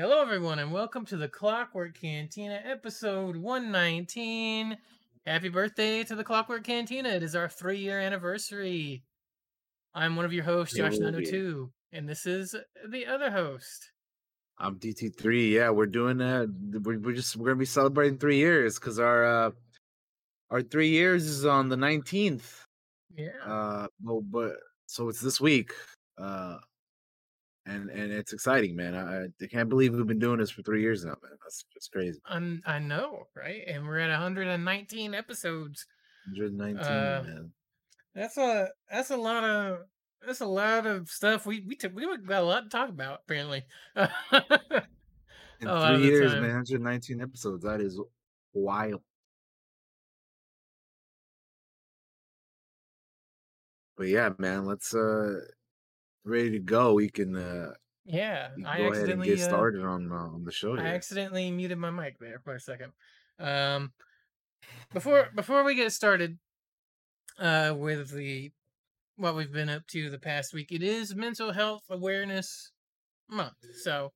Hello, everyone, and welcome to the Clockwork Cantina, episode 119. Happy birthday to the Clockwork Cantina. It is our three year anniversary. I'm one of your hosts, Josh Yo, 902, and this is the other host. I'm DT3. Yeah, we're doing that. We're, we're just we're gonna be celebrating three years because our uh our three years is on the 19th. Yeah. Uh, well, but so it's this week. Uh, and and it's exciting, man. I, I can't believe we've been doing this for three years now, man. That's just crazy. I'm, I know, right? And we're at 119 episodes. 119, Uh, man. That's a that's a lot of that's a lot of stuff. We we took we got a lot to talk about apparently. In a lot of three years, man. 119 episodes. That is wild. But yeah, man. Let's uh ready to go. We can uh yeah, can I go ahead and accidentally get uh, started on uh, on the show I here. accidentally muted my mic there for a second. Um, before before we get started, uh, with the what we've been up to the past week, it is Mental Health Awareness Month. So,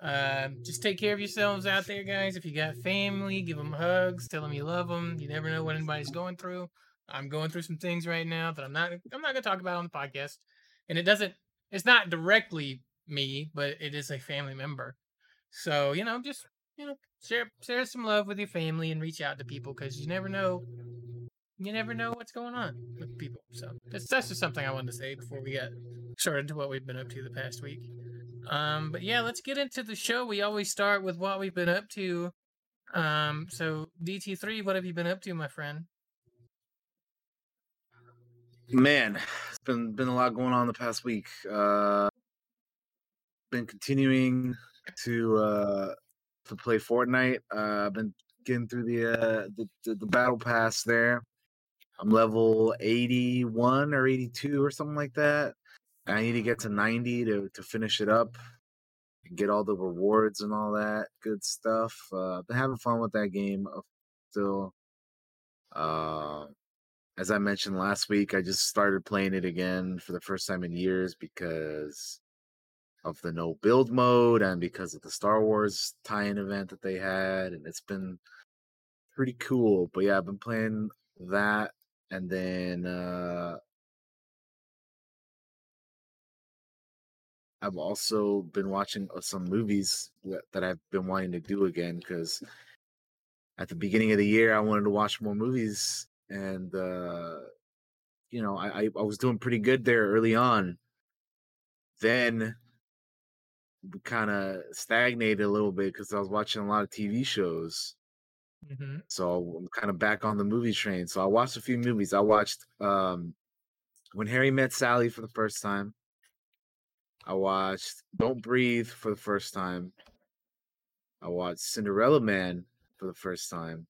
um, just take care of yourselves out there, guys. If you got family, give them hugs, tell them you love them. You never know what anybody's going through. I'm going through some things right now that I'm not I'm not gonna talk about on the podcast, and it doesn't. It's not directly me, but it is a family member. So you know, just you know, share share some love with your family and reach out to people because you never know. You never know what's going on with people. So that's that's just something I wanted to say before we get started to what we've been up to the past week. Um, but yeah, let's get into the show. We always start with what we've been up to. Um, so DT3, what have you been up to, my friend? Man, been been a lot going on the past week. Uh been continuing to uh to play Fortnite. Uh I've been getting through the uh the, the, the battle pass there. I'm level 81 or 82 or something like that. I need to get to 90 to to finish it up and get all the rewards and all that good stuff. Uh been having fun with that game still. Uh as I mentioned last week, I just started playing it again for the first time in years because of the no build mode and because of the Star Wars tie-in event that they had, and it's been pretty cool. But yeah, I've been playing that, and then uh I've also been watching uh, some movies that I've been wanting to do again because at the beginning of the year I wanted to watch more movies, and uh you know I I, I was doing pretty good there early on. Then we kind of stagnated a little bit because I was watching a lot of TV shows. Mm-hmm. So I'm kind of back on the movie train. So I watched a few movies. I watched um When Harry Met Sally for the first time. I watched Don't Breathe for the first time. I watched Cinderella Man for the first time.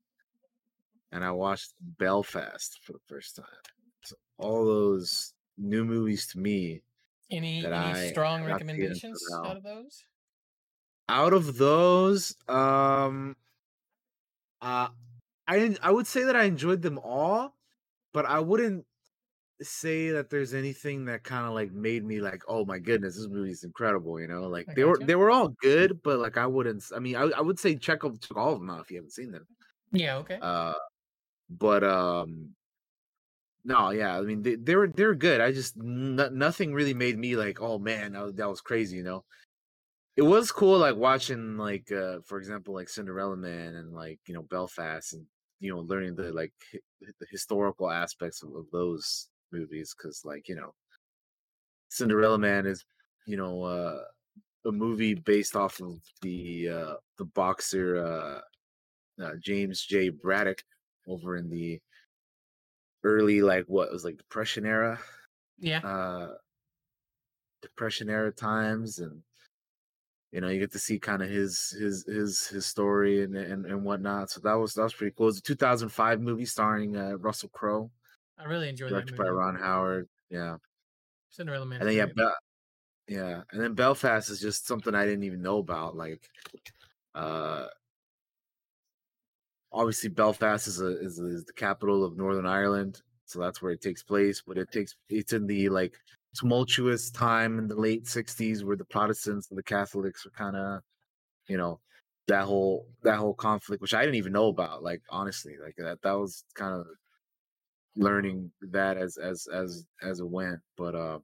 And I watched Belfast for the first time. So all those new movies to me. Any any I- strong I got to get into recommendations out of those? Out of those, um uh I I would say that I enjoyed them all, but I wouldn't say that there's anything that kind of like made me like, oh my goodness, this movie is incredible, you know? Like I they were they were all good, but like I wouldn't I mean I, I would say check out check all of them out if you haven't seen them. Yeah. Okay. Uh but um no, yeah, I mean they, they were they were good. I just n- nothing really made me like, oh man, that was, that was crazy, you know. It was cool like watching like uh for example like Cinderella Man and like, you know, Belfast and you know learning the like the historical aspects of, of those movies cuz like, you know, Cinderella Man is, you know, uh a movie based off of the uh the boxer uh, uh James J Braddock over in the early like what was like depression era yeah. uh depression era times and you know you get to see kind of his his his his story and, and and whatnot so that was that was pretty cool it's a 2005 movie starring uh russell crowe I really enjoyed that directed by ron howard yeah Cinderella Man. and then yeah. Yeah and then belfast is just something i didn't even know about like uh obviously belfast is a is, is the capital of northern ireland so that's where it takes place but it takes it's in the like tumultuous time in the late 60s where the protestants and the catholics are kind of you know that whole that whole conflict, which I didn't even know about. Like honestly, like that that was kind of learning that as as as as it went. But uh,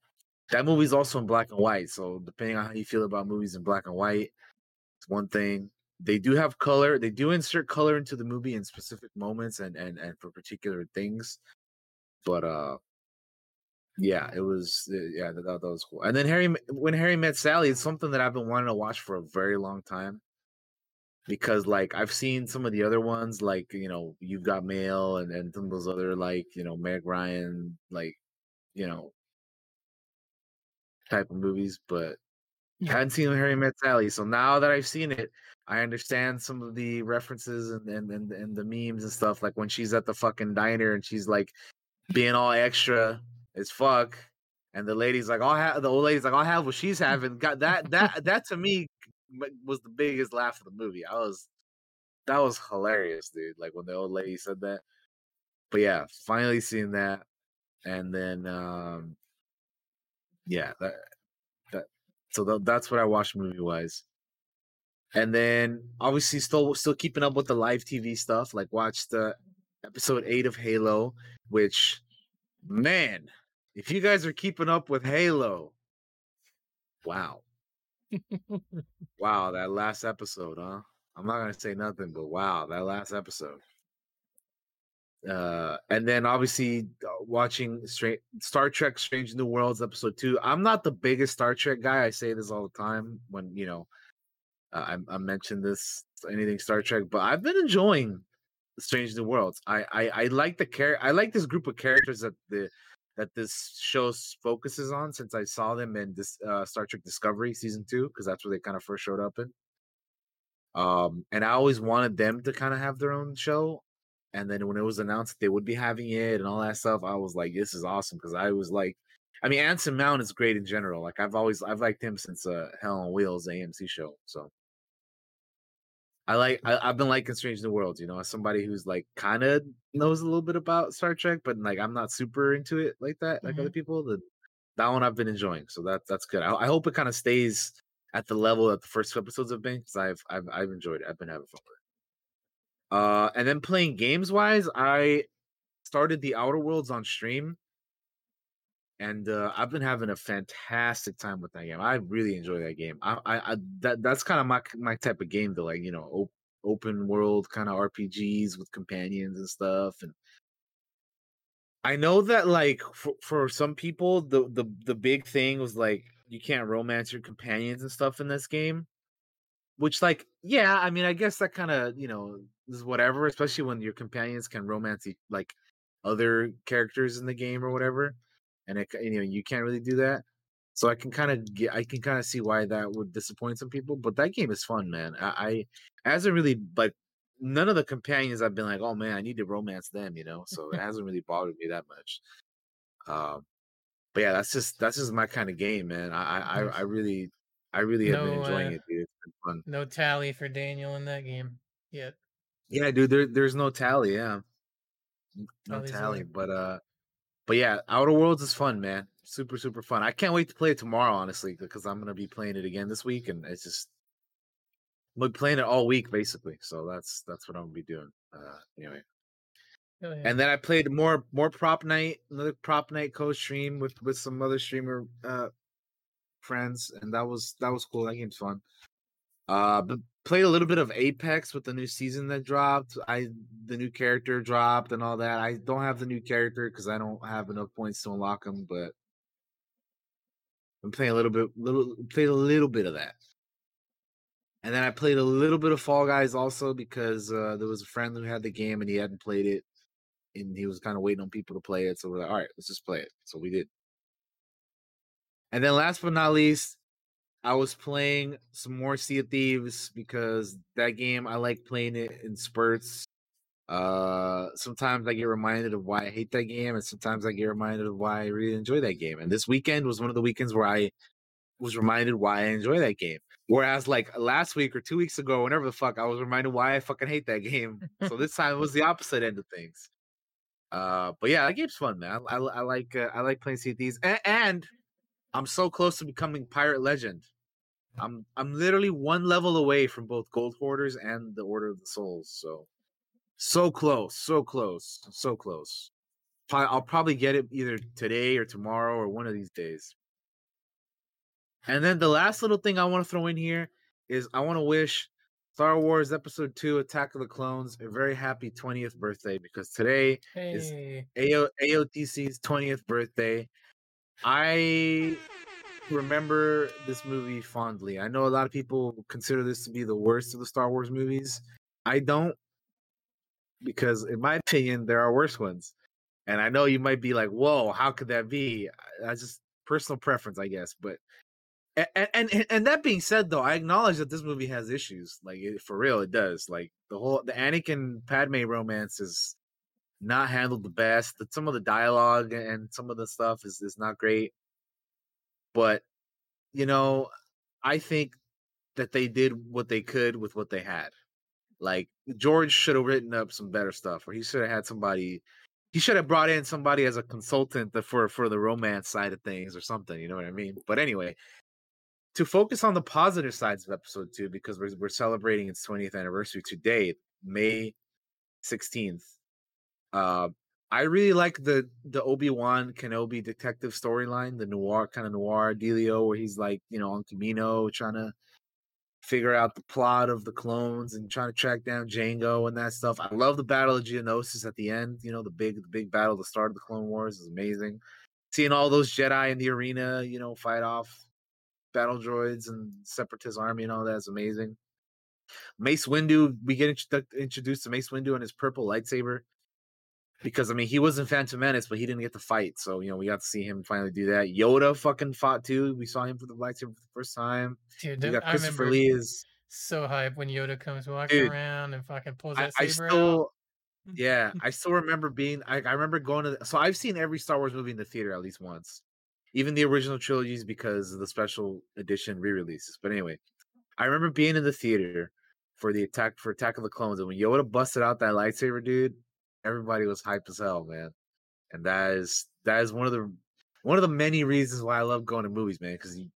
that movie's also in black and white. So depending on how you feel about movies in black and white, it's one thing. They do have color. They do insert color into the movie in specific moments and and and for particular things. But uh, yeah, it was yeah that, that was cool. And then Harry when Harry met Sally, it's something that I've been wanting to watch for a very long time because like I've seen some of the other ones, like you know, you've got Mail and and some of those other like you know Meg Ryan, like you know type of movies, but Yeah. hadn't seen Harry Met Sally. So now that I've seen it, I understand some of the references and and and, and the memes and stuff. Like when she's at the fucking diner and she's like being all extra as fuck. And the lady's like, I'll have the old lady's like, I'll have what she's having. Got that that that to me was the biggest laugh of the movie. I was that was hilarious, dude. Like when the old lady said that. But yeah, finally seeing that. And then um yeah, that that so tha- that's what I watched movie wise. And then obviously still still keeping up with the live TV stuff. Like watched the episode eight of Halo, which man, if you guys are keeping up with Halo, wow. Wow, that last episode, huh? I'm not gonna say nothing, but wow, that last episode. Uh, and then obviously uh, watching Stra- Star Trek: Strange New Worlds episode two. I'm not the biggest Star Trek guy. I say this all the time when you know I, I mention this anything Star Trek, but I've been enjoying Strange New Worlds. I I, I like the char- I like this group of characters that the that this show focuses on since I saw them in this uh, Star Trek Discovery season two because that's where they kind of first showed up in. Um, and I always wanted them to kind of have their own show. And then when it was announced that they would be having it and all that stuff, I was like, "This is awesome!" Because I was like, I mean, Anson Mount is great in general. Like I've always I've liked him since uh, Hell on Wheels, AMC show. So I like I, I've been liking Strange New Worlds. You know, as somebody who's like kind of knows a little bit about Star Trek, but like I'm not super into it like that, like other people. The, that one I've been enjoying, so that that's good. I, I hope it kind of stays at the level that the first two episodes have been because I've I've I've enjoyed it. I've been having fun with it. Uh, and then playing games wise, I started the Outer Worlds on stream, and uh, I've been having a fantastic time with that game. I really enjoy that game. I, I, I that that's kind of my my type of game, though. Like you know, op- open world kind of RPGs with companions and stuff. And I know that like for, for some people, the the the big thing was like you can't romance your companions and stuff in this game. Which, like, yeah, I mean, I guess that kind of you know is whatever, especially when your companions can romance like other characters in the game or whatever, and it, you know you can't really do that. So I can kind of get, I can kind of see why that would disappoint some people. But that game is fun, man. I, I hasn't really like none of the companions I've been like, oh man, I need to romance them, you know. So it hasn't really bothered me that much. Um, but yeah, that's just that's just my kind of game, man. I I, I really I really have been enjoying uh, it, dude. It's been fun. No tally for Daniel in that game yet. Yeah, dude. There, there's no tally. Yeah, no Tally's tally. But uh, but yeah, Outer Worlds is fun, man. Super, super fun. I can't wait to play it tomorrow, honestly, because I'm gonna be playing it again this week, and it's just I'm playing it all week basically. So that's that's what I'm gonna be doing. Uh, anyway. Hell yeah. And then I played more more Propnight, another Propnight co-stream with with some other streamer uh friends, and that was that was cool. That game's fun. Uh, but played a little bit of Apex with the new season that dropped. I the new character dropped and all that. I don't have the new character because I don't have enough points to unlock them, but I'm playing a little bit, little played a little bit of that. And then I played a little bit of Fall Guys also because uh, there was a friend who had the game and he hadn't played it, and he was kind of waiting on people to play it. So we're like, all right, let's just play it. So we did. And then last but not least, I was playing some more Sea of Thieves because that game I like playing it in spurts. Uh, sometimes I get reminded of why I hate that game, and sometimes I get reminded of why I really enjoy that game. And this weekend was one of the weekends where I was reminded why I enjoy that game. Whereas like last week or two weeks ago, whenever the fuck, I was reminded why I fucking hate that game. so this time it was the opposite end of things. Uh, but yeah, that game's fun, man. I, I, I like uh, I like playing Sea of Thieves, and, and I'm so close to becoming Pirate Legend. I'm I'm literally one level away from both Gold Hoarders and the Order of the Souls. So so close, so close, so close. I'll probably get it either today or tomorrow or one of these days. And then the last little thing I want to throw in here is I want to wish Star Wars Episode 2 Attack of the Clones a very happy 20th birthday because today hey. is AO- AOTC's 20th birthday. I remember this movie fondly. I know a lot of people consider this to be the worst of the Star Wars movies. I don't, because in my opinion, there are worse ones. And I know you might be like, "Whoa, how could that be?" That's just personal preference, I guess. But and and and that being said, though, I acknowledge that this movie has issues. Like for real, it does. Like the whole the Anakin Padme romance is not handled the best. That Some of the dialogue and some of the stuff is is not great. But you know, I think that they did what they could with what they had. Like George should have written up some better stuff, or he should have had somebody. He should have brought in somebody as a consultant for for the romance side of things or something. You know what I mean? But anyway, to focus on the positive sides of episode two because we're we're celebrating its 20th anniversary today, May 16th. Uh, I really like the the Obi Wan Kenobi detective storyline, the noir kind of noir dealio, where he's like you know on Kamino trying to figure out the plot of the clones and trying to track down Jango and that stuff. I love the Battle of Geonosis at the end. You know the big the big battle, the start of the Clone Wars is amazing. Seeing all those Jedi in the arena, you know, fight off battle droids and Separatist army and all that is amazing. Mace Windu, we get introduced to Mace Windu and his purple lightsaber because I mean he was in Phantom Menace, but he didn't get to fight. So you know we got to see him finally do that. Yoda fucking fought too. We saw him for the lightsaber for the first time. Dude, we got Christopher Lee is so hype when Yoda comes walking dude, around and fucking pulls that I, saber I still, out. yeah, I still remember being. I, I remember going to. The, so I've seen every Star Wars movie in the theater at least once, even the original trilogies because of the special edition re-releases. But anyway, I remember being in the theater for the attack for Attack of the Clones, and when Yoda busted out that lightsaber, dude, everybody was hype as hell, man. And that is that is one of the one of the many reasons why I love going to movies, man. Because you,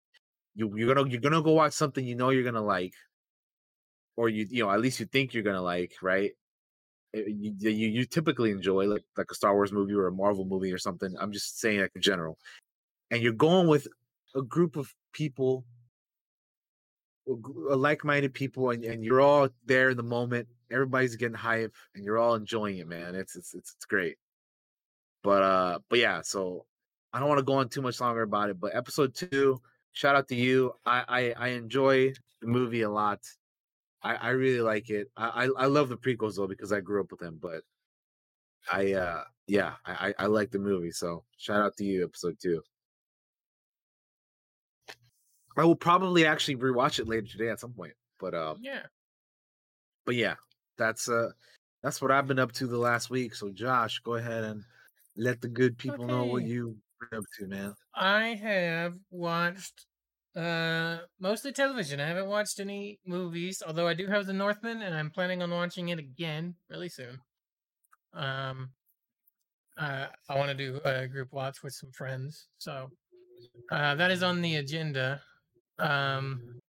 you you're gonna you're gonna go watch something you know you're gonna like, or you you know at least you think you're gonna like, right? Eh, you, you, you typically enjoy like like a Star Wars movie or a Marvel movie or something. I'm just saying like in general, and you're going with a group of people, like-minded people, and, and you're all there in the moment everybody's getting hype and you're all enjoying it, man. It's it's it's, it's great. But uh but yeah, so I don't want to go on too much longer about it, but episode 2, shout out to you. I I, I enjoy the movie a lot. I, I really like it. I, I, I love the prequels though because I grew up with them, but I uh yeah, I I like the movie. So shout out to you, episode two. I will probably actually rewatch it later today at some point. But um yeah. But yeah, that's uh that's what I've been up to the last week. So Josh, go ahead and let the good people okay. know what you been up to, man. I have watched uh mostly television. I haven't watched any movies, although I do have The Northman and I'm planning on watching it again really soon. Um uh, I want to do a group watch with some friends. So uh, that is on the agenda. Um,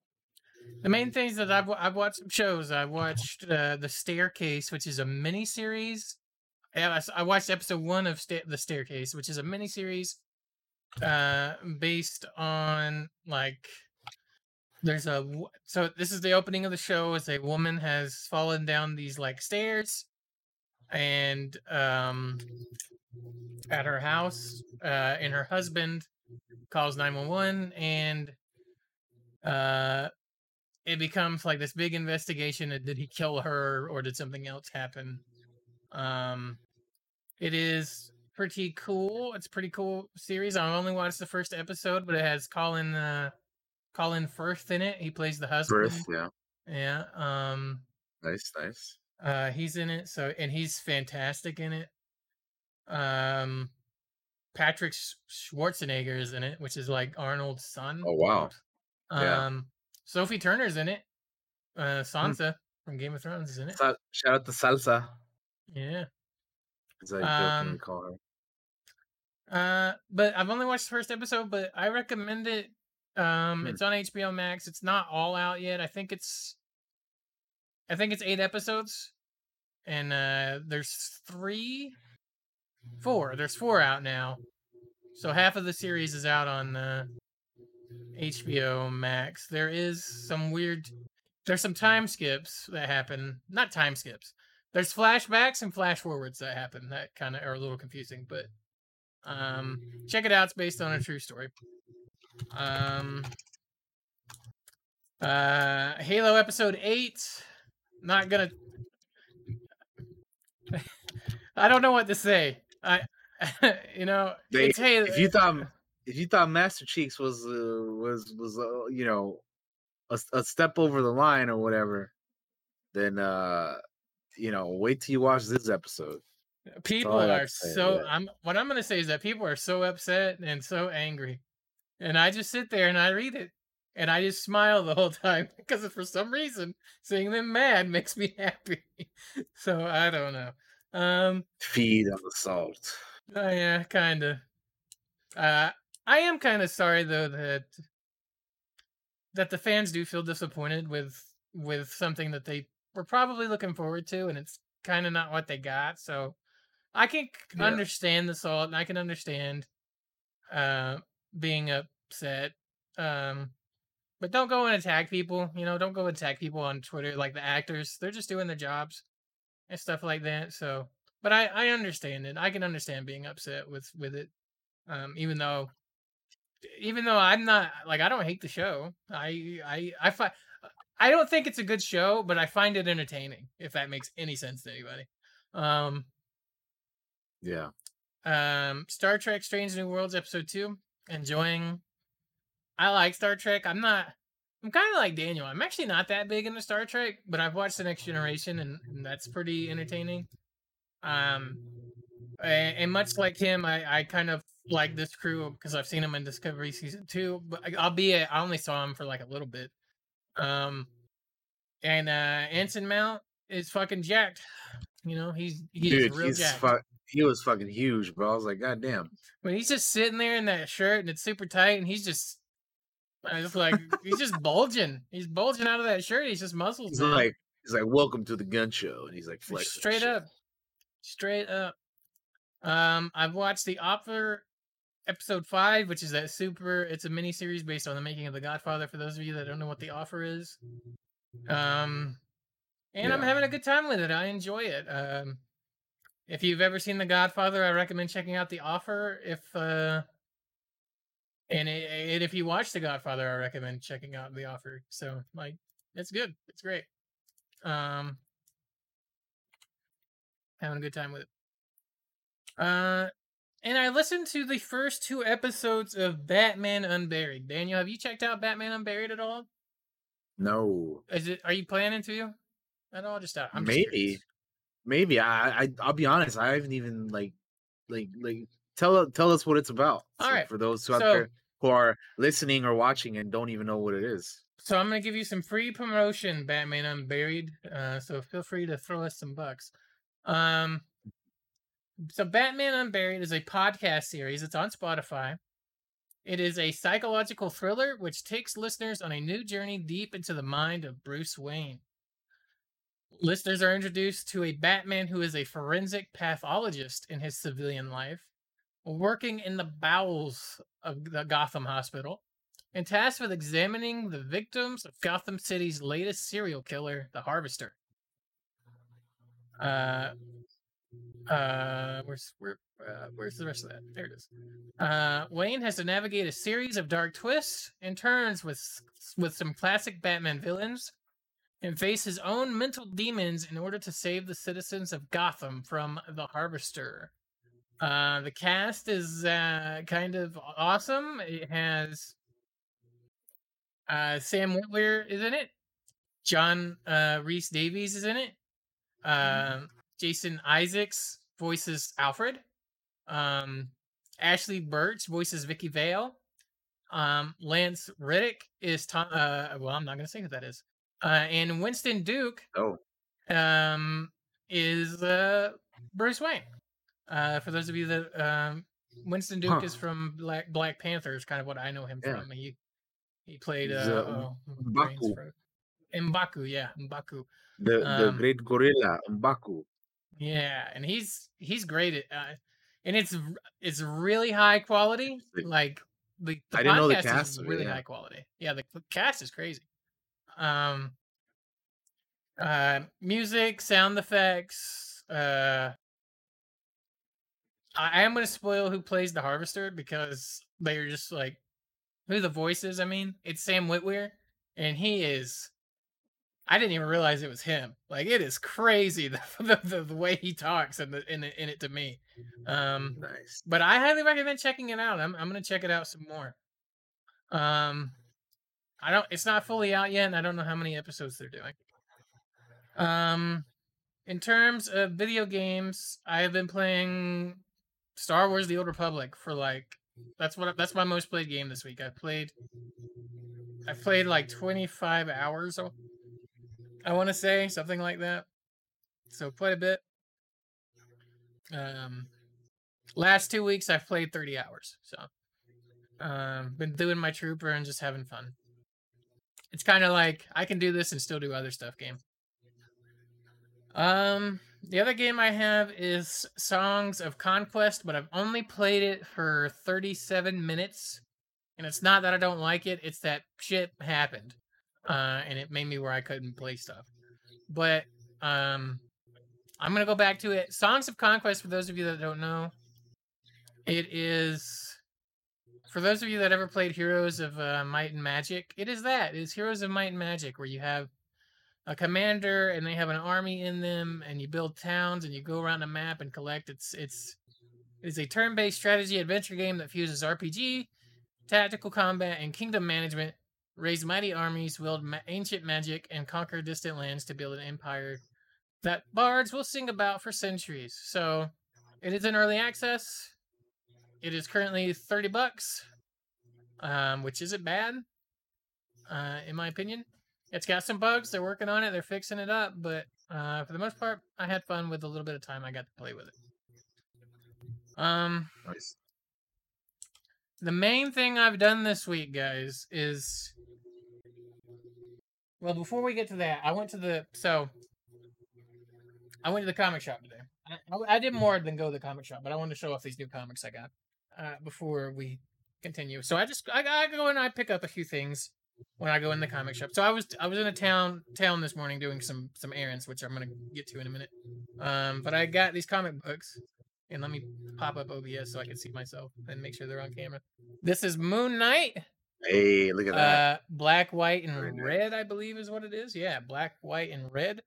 the main things that I've I've watched some shows. I watched uh, the Staircase, which is a mini series. I watched episode one of Sta- the Staircase, which is a mini series uh, based on like there's a so this is the opening of the show as a woman has fallen down these like stairs and um at her house uh and her husband calls 911 and uh it becomes like this big investigation. Did he kill her or did something else happen? Um, it is pretty cool. It's a pretty cool series. I only watched the first episode, but it has Colin uh, Colin Firth in it. He plays the husband. Firth, yeah, yeah. Um, nice, nice. Uh, he's in it. So and he's fantastic in it. Um, Patrick Schwarzenegger is in it, which is like Arnold's son. Oh wow. Um, yeah. Sophie Turner's in it. Uh, hmm. Sansa hmm. from Game of Thrones is in it. Shout out to Salsa. Yeah. As I um, call her. Uh, but I've only watched the first episode, but I recommend it Um, Hmm. it's on HBO Max. It's not all out yet. I think it's, I think it's eight episodes, and uh, there's three, four. There's four out now, so half of the series is out on uh, HBO Max. There is some weird, there's some time skips that happen. Not time skips. There's flashbacks and flash forwards that happen that kind of are a little confusing, but um, check it out. It's based on a true story. Um, uh, Halo episode eight. Not gonna. I don't know what to say. I, you know, They, if you thought if you thought Master Cheeks was uh, was was uh, you know a, a step over the line or whatever, then uh you know wait till you watch this episode. people all I got are so. yeah. I'm. What I'm gonna say is that people are so upset and so angry, and I just sit there and I read it. And I just smile the whole time because for some reason seeing them mad makes me happy. so I don't know. Um, Feed on the salt. Oh yeah, kind of. Uh, I am kind of sorry though that that the fans do feel disappointed with with something that they were probably looking forward to, and it's kind of not what they got. So I can Yeah. understand the salt, and I can understand uh, being upset. Um, but don't go and attack people. You know, don't go attack people on Twitter like the actors. They're just doing their jobs and stuff like that. So, but I I understand it. I can understand being upset with with it. Um, even though even though I'm not like I don't hate the show. I I I find I don't think it's a good show, but I find it entertaining. If that makes any sense to anybody. Um, Yeah. um, Star Trek: Strange New Worlds episode two. Enjoying. I like Star Trek. I'm not. I'm kind of like Daniel. I'm actually not that big into Star Trek, but I've watched the Next Generation, and, and that's pretty entertaining. Um, and, and much like him, I, I kind of like this crew because I've seen them in Discovery season two. But albeit I only saw him for like a little bit. Um, and uh, Anson Mount is fucking jacked. You know, he's he's Dude, real he's jacked. fu- he was fucking huge, bro. I was like, God damn. when he's just sitting there in that shirt and it's super tight and he's just I just like he's just bulging. He's bulging out of that shirt. He's just muscles. He's like he's like, Welcome to the gun show. And he's like flexing straight up. Straight up. Um I've watched the offer episode five, which is that super it's a mini series based on the making of the Godfather for those of you that don't know what the offer is. Um and I'm having a good time with it. I enjoy it. Um if you've ever seen The Godfather, I recommend checking out The Offer. If uh and, i and if you watch The Godfather, I recommend checking out The Offer. So like it's good. It's great. Um having a good time with it. Uh and I listened to the first two episodes of Batman Unburied. Daniel, have you checked out Batman Unburied at all? No. Is it are you planning to at all? Just out. I'm Maybe. curious. Maybe. I, I I'll be honest, I haven't even like like like tell tell us what it's about. All So right, For those who out there who are listening or watching and don't even know what it is. So I'm gonna give you some free promotion, Batman Unburied. Uh, so feel free to throw us some bucks. Um, so Batman Unburied is a podcast series. It's on Spotify. It is a psychological thriller which takes listeners on a new journey deep into the mind of Bruce Wayne. Listeners are introduced to a Batman who is a forensic pathologist in his civilian life, working in the bowels of the Gotham Hospital and tasked with examining the victims of Gotham City's latest serial killer, the Harvester. Uh, uh, where's where, uh, where's the rest of that? There it is. Uh, Wayne has to navigate a series of dark twists and turns with with some classic Batman villains, and face his own mental demons in order to save the citizens of Gotham from the Harvester. Uh, the cast is uh, kind of awesome. It has uh, Sam Witwer is in it. John uh, Rhys-Davies is in it. Um, Jason Isaacs voices Alfred. Um, Ashly Burch voices Vicky Vale. Um, Lance Reddick is Tom. Uh, well, I'm not gonna say who that is. Uh, and Winston Duke Oh. um, is uh, Bruce Wayne. Uh, for those of you that um, Winston Duke Huh. is from Black Black Panther is kind of what I know him Yeah. from. He He played uh, The oh, Mbaku. Mbaku, yeah, Mbaku. The the Um, great gorilla Mbaku. Yeah, and he's he's great at, uh, and it's it's really high quality. Like the, the I didn't know the cast is really yeah. high quality. Yeah, the, the cast is crazy. Um, uh, music, sound effects. Uh, I, I am gonna spoil who plays the harvester because they're just like who the voice is. I mean, it's Sam Witwer, and he is. I didn't even realize it was him. Like it is crazy the the, the, the way he talks and the in, it- in it to me. Um, Nice. but I highly recommend checking it out. I'm I'm gonna check it out some more. Um, I don't. It's not fully out yet, and I don't know how many episodes they're doing. Um, in terms of video games, I have been playing Star Wars: The Old Republic for like that's what that's my most played game this week. I played I played like 25 hours. I- want to say something like that. So quite a bit. Um, last two weeks I've played 30 hours. So, um, been doing my trooper and just having fun. It's kind of like I can do this and still do other stuff. Game. Um, the other game I have is Songs of Conquest, but I've only played it for 37 minutes. And it's not that I don't like it, it's that shit happened. Uh, and it made me where I couldn't play stuff. But um I'm gonna go back to it. Songs of Conquest, for those of you that don't know, it is for those of you that ever played Heroes of uh, Might and Magic, it is that. It is Heroes of Might and Magic, where you have a commander and they have an army in them, and you build towns and you go around a map and collect. It's it's it is a turn-based strategy adventure game that fuses RPG, tactical combat, and kingdom management. Raise mighty armies, wield ma- ancient magic, and conquer distant lands to build an empire that bards will sing about for centuries. So, it is in early access. It is currently thirty bucks, um, which isn't bad, uh, in my opinion. It's got some bugs. They're working on it. They're fixing it up, but uh, for the most part, I had fun with a little bit of time I got to play with it. Um, Nice. The main thing I've done this week, guys, is well. Before we get to that, I went to the so I went to the comic shop today. I, I- did more than go to the comic shop, but I wanted to show off these new comics I got uh, before we continue. So I just I, I go and I pick up a few things when I go in the comic shop. So I was I was in a town town this morning doing some some errands, which I'm gonna get to in a minute. Um, but I got these comic books, and let me pop up OBS so I can see myself and make sure they're on camera. This is Moon Knight, Hey, look at that. uh, black, white, and red. I believe is what it is. Yeah, black, white, and red.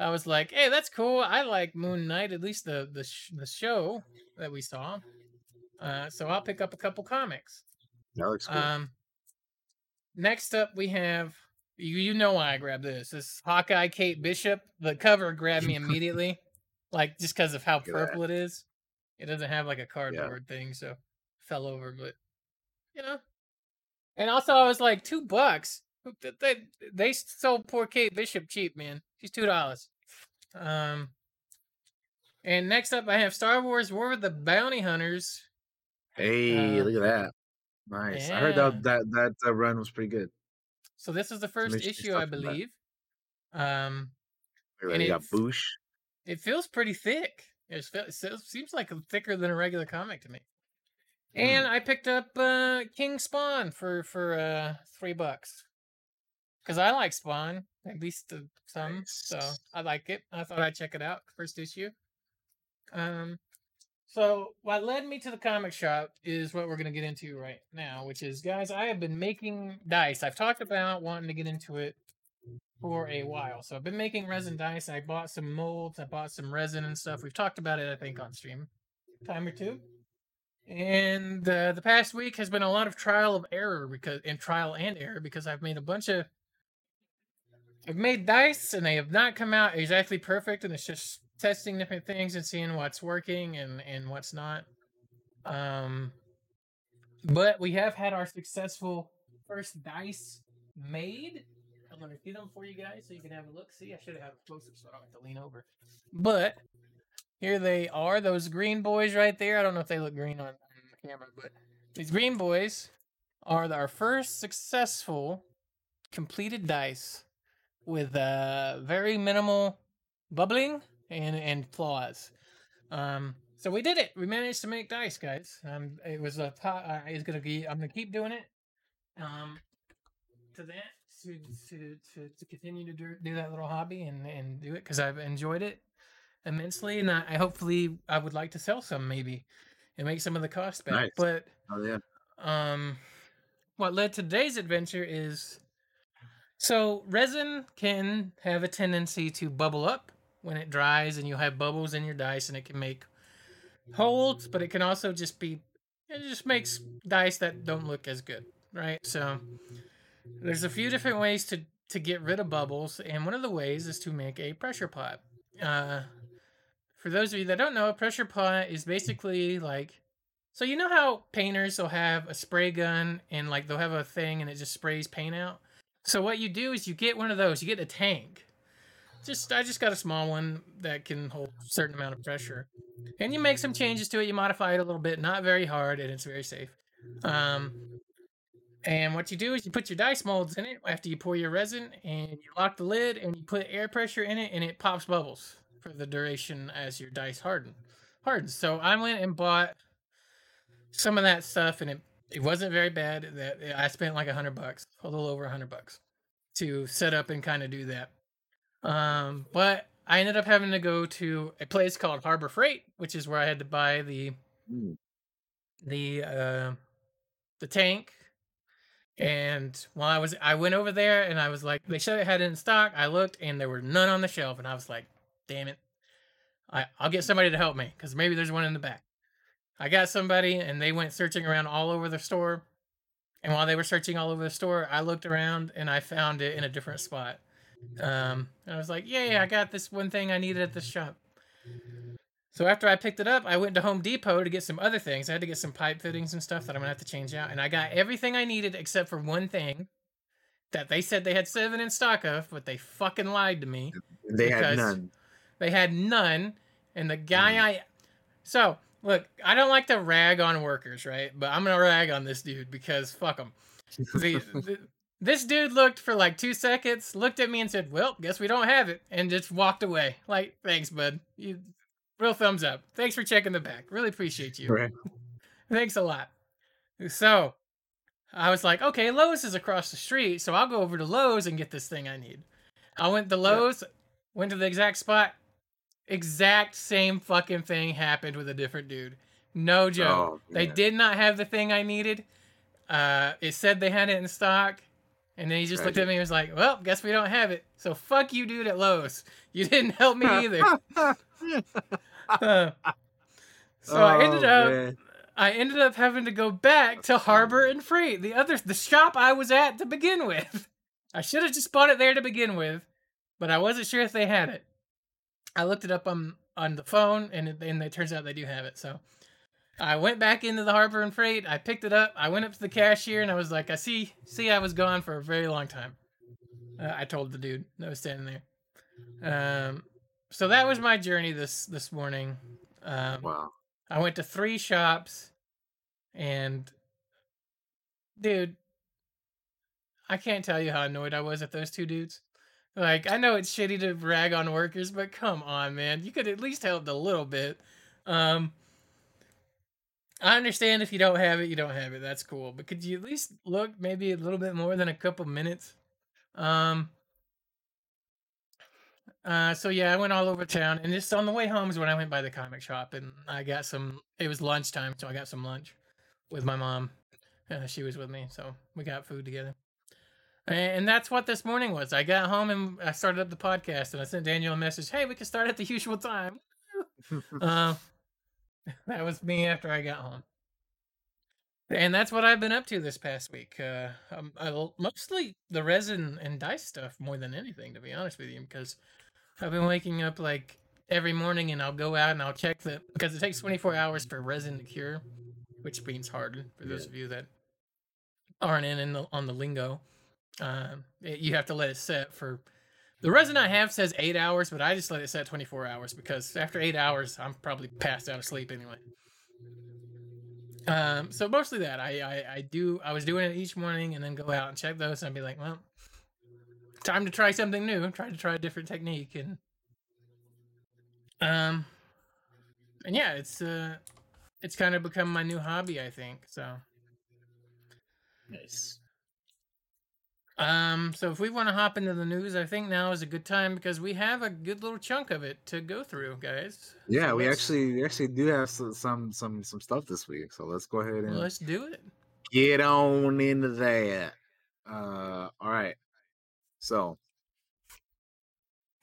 I was like, hey, that's cool. I like Moon Knight, at least the the sh- the show that we saw. Uh, so I'll pick up a couple comics. that looks cool. Um, next up we have you. You know why I grabbed this? This Hawkeye Kate Bishop. The cover grabbed me immediately, like just because of how at that. purple it is. It doesn't have like a cardboard thing, so fell over. But you know, and also I was like two bucks. They they, sold poor Kate Bishop cheap, man. She's two dollars. Um. And next up, I have Star Wars: War of the Bounty Hunters. hey, uh, look at that. Nice. I heard that that that uh, run was pretty good. So this is the first issue, I stuff in that. believe. Um, And. You got Boosh. it feels pretty thick. It fe- it seems like thicker than a regular comic to me. And I picked up uh, King Spawn for for uh, three bucks because I like Spawn at least uh, some, so I like it. I thought I'd check it out. First issue. Um, so what led me to the comic shop is what we're gonna get into right now, which is guys, I have been making dice. I've talked about wanting to get into it for a while. So I've been making resin dice. I bought some molds. I bought some resin and stuff. We've talked about it, I think, on stream time or two. And uh, the past week has been a lot of trial of error because and trial and error because I've made a bunch of I've made dice and they have not come out exactly perfect and it's just testing different things and seeing what's working and and what's not. Um but we have had our successful first dice made. I'm gonna get them for you guys so you can have a look. See, I should have a closer so I don't have to lean over. But here they are, those green boys right there. I don't know if they look green on, on the camera, but these green boys are our first successful completed dice with uh, very minimal bubbling and and flaws. Um, so we did it. We managed to make dice, guys. Um, it was a pot. Uh, it's gonna be. I'm gonna keep doing it. Um, to that to to to, to continue to do, do that little hobby and and do it because I've enjoyed it immensely, and I, I hopefully I would like to sell some maybe and make some of the cost back. Nice. But Oh yeah. um, what led to today's adventure is so resin can have a tendency to bubble up when it dries, and you'll have bubbles in your dice, and it can make holes, but it can also just be it just makes dice that don't look as good, right? So there's a few different ways to to get rid of bubbles, and one of the ways is to make a pressure pot. Uh, for those of you that don't know, a pressure pot is basically like so you know how painters will have a spray gun and like they'll have a thing and it just sprays paint out. So what you do is you get one of those. You get a tank. Just I just got a small one that can hold a certain amount of pressure, and you make some changes to it. You modify it a little bit, not very hard, and it's very safe. Um, and what you do is you put your dice molds in it after you pour your resin, and you lock the lid, and you put air pressure in it, and it pops bubbles for the duration as your dice harden hardens. So I went and bought some of that stuff, and it it wasn't very bad. That I spent like a hundred bucks, a little over a hundred bucks, to set up and kind of do that. Um, but I ended up having to go to a place called Harbor Freight, which is where I had to buy the Mm. the uh, the tank. And while I was, I went over there and I was like, they said it had it in stock. I looked and there were none on the shelf, and I was like, damn it, I I'll get somebody to help me because maybe there's one in the back. I got somebody and they went searching around all over the store. And while they were searching all over the store, I looked around and I found it in a different spot. Um, and I was like, yay, I got this one thing I needed at the shop. So after I picked it up, I went to Home Depot to get some other things. I had to get some pipe fittings and stuff that I'm gonna have to change out. And I got everything I needed except for one thing that they said they had seven in stock of, but they fucking lied to me. They had none. They had none. And the guy mm. I so look, I don't like to rag on workers, right? But I'm gonna rag on this dude because fuck him. The, the, this dude looked for like two seconds, looked at me and said, "Well, guess we don't have it," and just walked away. Like, thanks, bud. You, real thumbs up. Thanks for checking the back. Really appreciate you. Right. Thanks a lot. So, I was like, okay, Lowe's is across the street, so I'll go over to Lowe's and get this thing I need. I went to Lowe's, went to the exact spot. Exact same fucking thing happened with a different dude. No joke. Oh, they did not have the thing I needed. Uh, it said they had it in stock, and then he just looked at me and was like, "Well, guess we don't have it. So fuck you, dude at Lowe's. You didn't help me either." Uh, so I ended Oh, up man. I ended up having to go back to Harbor and Freight, the other the shop I was at to begin with. I should have just bought it there to begin with, but I wasn't sure if they had it. I looked it up on on the phone, and it, and it turns out they do have it. So I went back into the Harbor and Freight. I picked it up. I went up to the cashier, and I was like, "I see, see, I was gone for a very long time." Uh, I told the dude that was standing there. Um, so that was my journey this this morning. Um, Wow. I went to three shops and dude, I can't tell you how annoyed I was at those two dudes. Like, I know it's shitty to rag on workers, but come on, man. You could at least help a little bit. Um I understand if you don't have it, you don't have it. That's cool. But could you at least look maybe a little bit more than a couple minutes? Um uh, so yeah, I went all over town, and just on the way home is when I went by the comic shop, and I got some. It was lunchtime, so I got some lunch with my mom. Uh, she was with me, so we got food together. And, that's what this morning was. I got home and I started up the podcast, and I sent Daniel a message. Hey, we can start at the usual time. Uh, that was me after I got home. And that's what I've been up to this past week. Uh, um, I, mostly the resin and dice stuff more than anything, to be honest with you, because I've been waking up like every morning and I'll go out and I'll check the because it takes 24 hours for resin to cure, which means harden for those Yeah. of you that aren't in, in the, on the lingo. Um, it- you have to let it set for the resin I have says eight hours, but I just let it set 24 hours because after eight hours, I'm probably passed out of sleep anyway. Um, so mostly that I, I I do I was doing it each morning and then go out and check those and I'd be like, well, time to try something new. Try to try a different technique and um and yeah, it's uh it's kind of become my new hobby, I think. So Nice. Um so if we want to hop into the news, I think now is a good time because we have a good little chunk of it to go through, guys. Yeah, So we actually we actually do have some some some, some stuff this week. So let's go ahead and let's do it. get on into that. Uh, all right. So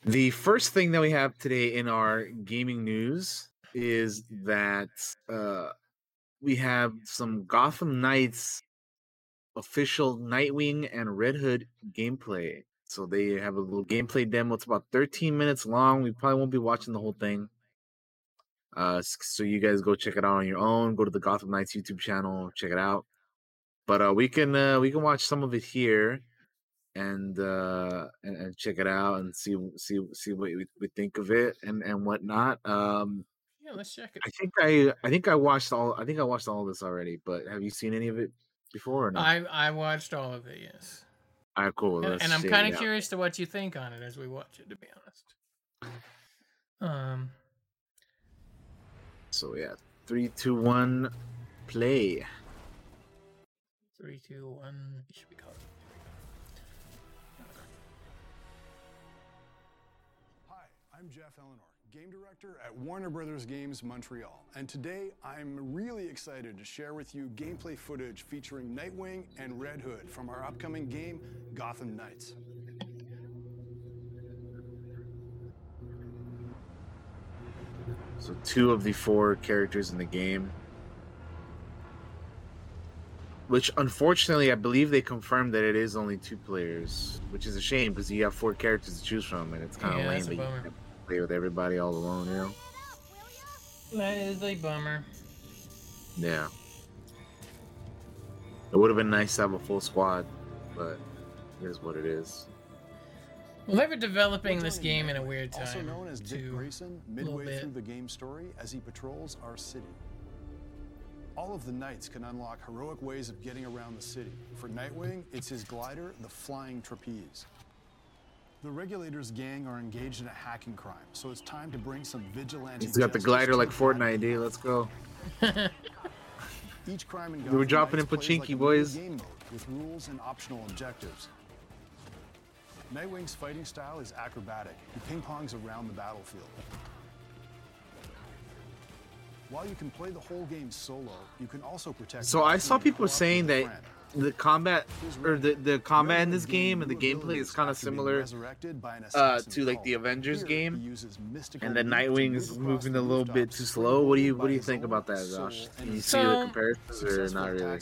the first thing that we have today in our gaming news is that uh, we have some Gotham Knights official Nightwing and Red Hood gameplay. So they have a little gameplay demo. It's about 13 minutes long. We probably won't be watching the whole thing. Uh, so you guys go check it out on your own. Go to the Gotham Knights YouTube channel, check it out. But uh, we can uh, we can watch some of it here, and uh, and, and check it out and see see see what we, we think of it and and whatnot. Um, Yeah, let's check it. I think I I think I watched all I think I watched all of this already. But have you seen any of it before or not? I I watched all of it, yes. All right, cool. And, let's and I'm kind of out. curious to what you think on it as we watch it, to be honest. Um, So yeah, three, two, one, play. three, two, one. Should we call it? Hi, I'm Geoff Ellenor, game director at Warner Brothers Games Montreal, and today I'm really excited to share with you gameplay footage featuring Nightwing and Red Hood from our upcoming game, Gotham Knights. So two of the four characters in the game. Which unfortunately I believe they confirmed that it is only two players, which is a shame because you have four characters to choose from and it's kind of Yeah, lame that's a that you bummer. can't play with everybody all alone, you know? That is a bummer. Yeah. It would have been nice to have a full squad, but it is what it is. Well, they were developing this game in a Nightwing, weird Also time. known as Dick too. Grayson, midway through the game story as he patrols our city. All of the knights can unlock heroic ways of getting around the city. For Nightwing, it's his glider, the Flying Trapeze. The Regulators gang are engaged in a hacking crime, so it's time to bring some vigilante. He's got the glider like Fortnite, dude. Let's go. Each crime in We're dropping in plays like Pachinki, boys. Game mode with rules and optional objectives. Nightwing's fighting style is acrobatic. He ping-pongs around the battlefield. While you can play the whole game solo, you can also protect. So I saw people saying that friend the combat or the, the combat in this game and the gameplay is kind of similar uh, to like the Avengers game, and the Nightwing is moving a little bit too slow. What do you what do you think about that, Josh? Do you see the comparisons or not really?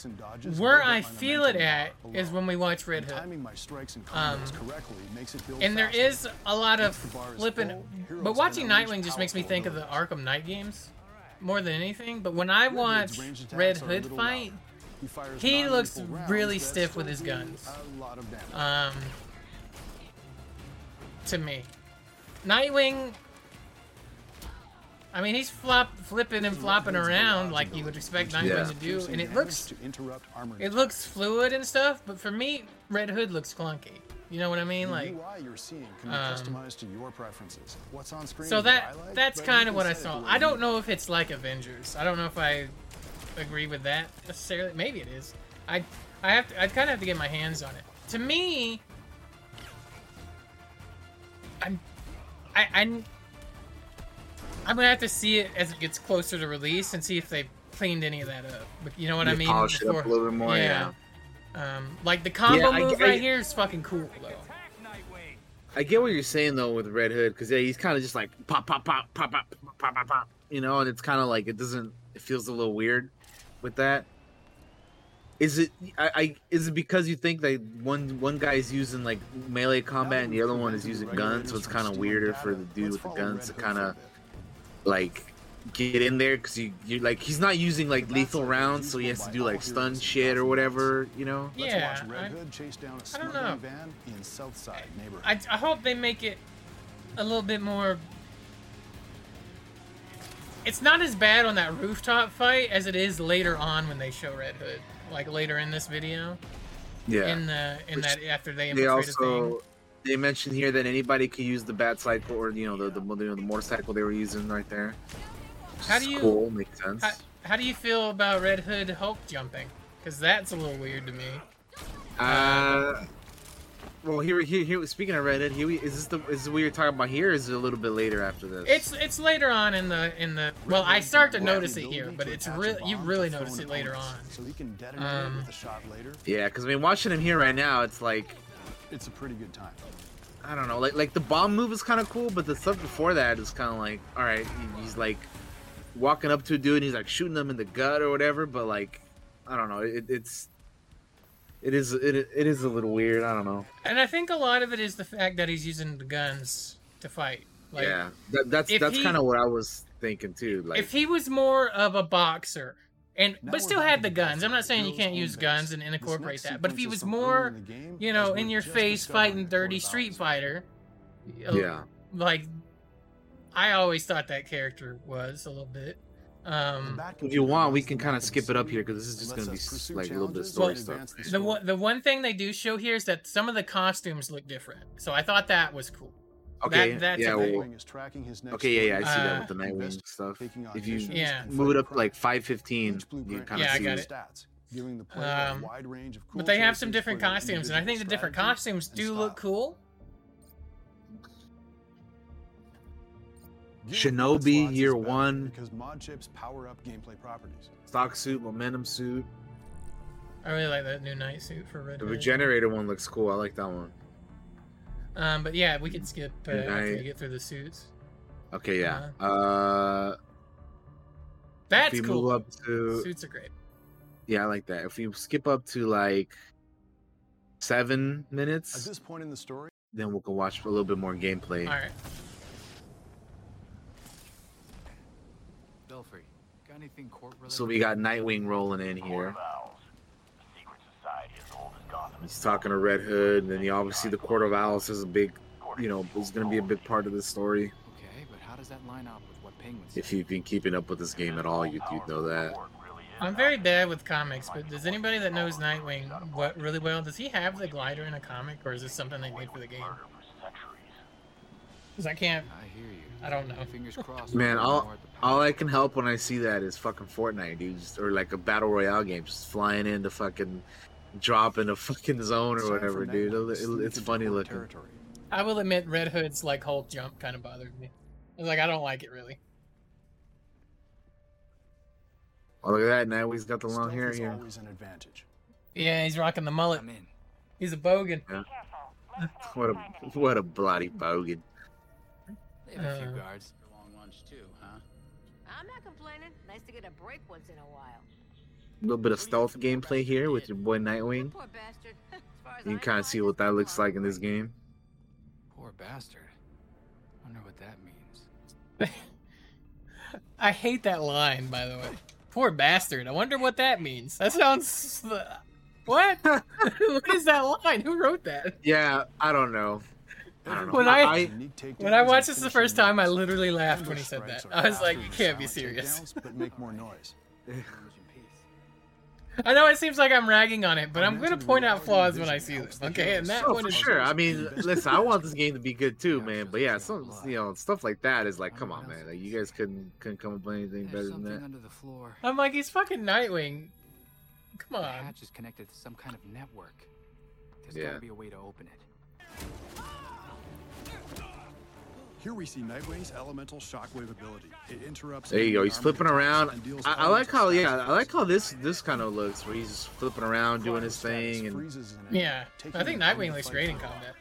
Where I feel it at is when we watch Red Hood. Um, and there is a lot of flipping, but watching Nightwing just makes me think of the Arkham Knight games more than anything. But when I watch Red Hood fight. He, fires he looks non-lethal rounds really stiff with his guns. A lot of um, to me, Nightwing. I mean, he's flop, flipping and flopping around like you would expect Nightwing Yeah. to do, and it looks to interrupt armor it looks fluid and stuff. But for me, Red Hood looks clunky. You know what I mean? Like, UI you're seeing can be um, customized to your preferences. What's on screen so that what I like, that's kind of what I saw. I don't know if it's like Avengers. I don't know if I agree with that necessarily. Maybe it is. I I have to. I kind of have to get my hands on it. To me, I'm I I'm I'm gonna have to see it as it gets closer to release and see if they cleaned any of that up. But you know what I mean? polish it up a little bit more, yeah. Um, like the combo I- move I- right here is fucking cool though. I get what you're saying though with Red Hood because yeah, he's kind of just like pop, pop, pop, pop, pop, pop, pop, pop, you know, and it's kind of like it doesn't. It feels a little weird with that. Is it? I, I is it because you think that one one guy's using like melee combat and the other one is using guns, so it's kind of weirder for the dude with the guns to kind of like get in there because you you like he's not using like lethal rounds, so he has to do like stun shit or whatever, you know. Let's Yeah, watch Red I- Hood chase down a I don't smuggling know. van in Southside neighborhood. I, I hope they make it a little bit more it's not as bad on that rooftop fight as it is later on when they show Red Hood, like later in this video. Yeah. In the in Which that after they they infiltrate a thing. also they mentioned here that anybody could use the bat cycle or you know the the, you know, the motorcycle they were using right there. How do you- cool? Makes sense. How, how do you feel about Red Hood Hulk jumping? Because that's a little weird to me. Uh, well, here, here, here. Speaking of Reddit, here we is this the is this what you're talking about here? Or is it a little bit later after this? It's it's later on in the in the well, I start to Red notice it here, but it's attach really you really notice it later on. So he can detonate Um, with a shot later. yeah, because I mean, watching him here right now, it's like It's a pretty good time. I don't know, like like the bomb move is kind of cool, but the stuff before that is kind of like, all right, he's like walking up to a dude, and he's like shooting them in the gut or whatever, but like, I don't know, it, it's. It is it, it is a little weird. I don't know. And I think a lot of it is the fact that he's using the guns to fight. Like, yeah, that, that's that's kind of what I was thinking too. Like, if he was more of a boxer and Now but still had the the guns. I'm not saying you can't use guns and, and incorporate that. But if he was is from early more, game you know, in your face fighting dirty Street Fighter, yeah, like I always thought that character was a little bit. The Um, if you want, we can kind of skip it up here because this is just gonna be us s- pursue like a little bit of story and stuff. the the one the one thing they do show here is that some of the costumes look different. So I thought that was cool. Okay, that's yeah, well, is tracking his next okay, yeah, yeah, I see Uh, that with the Nightwing invest- stuff. If you Yeah. move it up like 515, you blueprint kind Yeah, of I see. got it. stats, giving the player Um, a wide range of cool But they have some different costumes, and I think the different costumes do look cool. Shinobi Year One. because mod chips power up gameplay properties. Stock suit, momentum suit. I really like that new night suit for Red The Hood. regenerator one looks cool. I like that one. Um, but yeah, we could skip uh, after we get through the suits. Okay, yeah. Uh, That's if we cool. move up to Suits are great. yeah, I like that. If we skip up to like seven minutes At this point in the story, then we can watch a little bit more gameplay. All right. Belfry, got anything court related? So we got Nightwing rolling in here. He's talking to Red Hood, and then you obviously the Court of Owls is a big, you know, is going to be a big part of the story. Okay, but how does that line up with what Penguin said? If you've been keeping up with this game at all, you'd, you'd know that. I'm very bad with comics, but does anybody that knows Nightwing what really well? Does he have the glider in a comic, or is this something they made for the game? Because I can't. I hear you. I don't know. Fingers crossed. Man, we'll all know more at the all I can help when I see that is fucking Fortnite, dude, just, or like a battle royale game, just flying into fucking drop in a fucking zone or whatever, dude. Nightwing, It- it's funny court looking. territory. I will admit, Red Hood's like Hulk jump kind of bothered me. I was like, I don't like it really. Oh, look at that! Now he's got the long Stealth hair is here. always an advantage. Yeah, he's rocking the mullet. I'm in. He's a bogan. Yeah. What a what a bloody bogan. They have a few Uh, guards. Get a break once in a while. A little bit of stealth gameplay here with your boy Nightwing. Poor bastard. As as You can kind of see what that looks like in this game. Poor bastard. Wonder what that means. I hate that line, by the way. Poor bastard. I wonder what that means. That sounds. What? what is that line? Who wrote that? Yeah, I don't know. I. When I- Unique When I watched this the first time, I literally laughed when he said that. I was like, you can't be serious. but make more noise. Language and peace. I know it seems like I'm ragging on it, but I'm going to point out flaws when I see helps this. Okay, and that Oh, one for is. sure. I mean, listen, I want this game to be good too, man. But yeah, some you know stuff like that is like, come on, man. Like you guys couldn't couldn't come up with anything better than that. under the floor. I'm like, he's fucking Nightwing. Come The on. hatch is connected to some kind of network. There's Yeah. gotta be a way to open it. Here we see Nightwing's elemental shockwave ability. It interrupts. There you go. He's flipping around. I, I like how yeah, I like how this this kind of looks where he's just flipping around doing his thing and freezes an enemy, Yeah, I think Nightwing looks great in combat.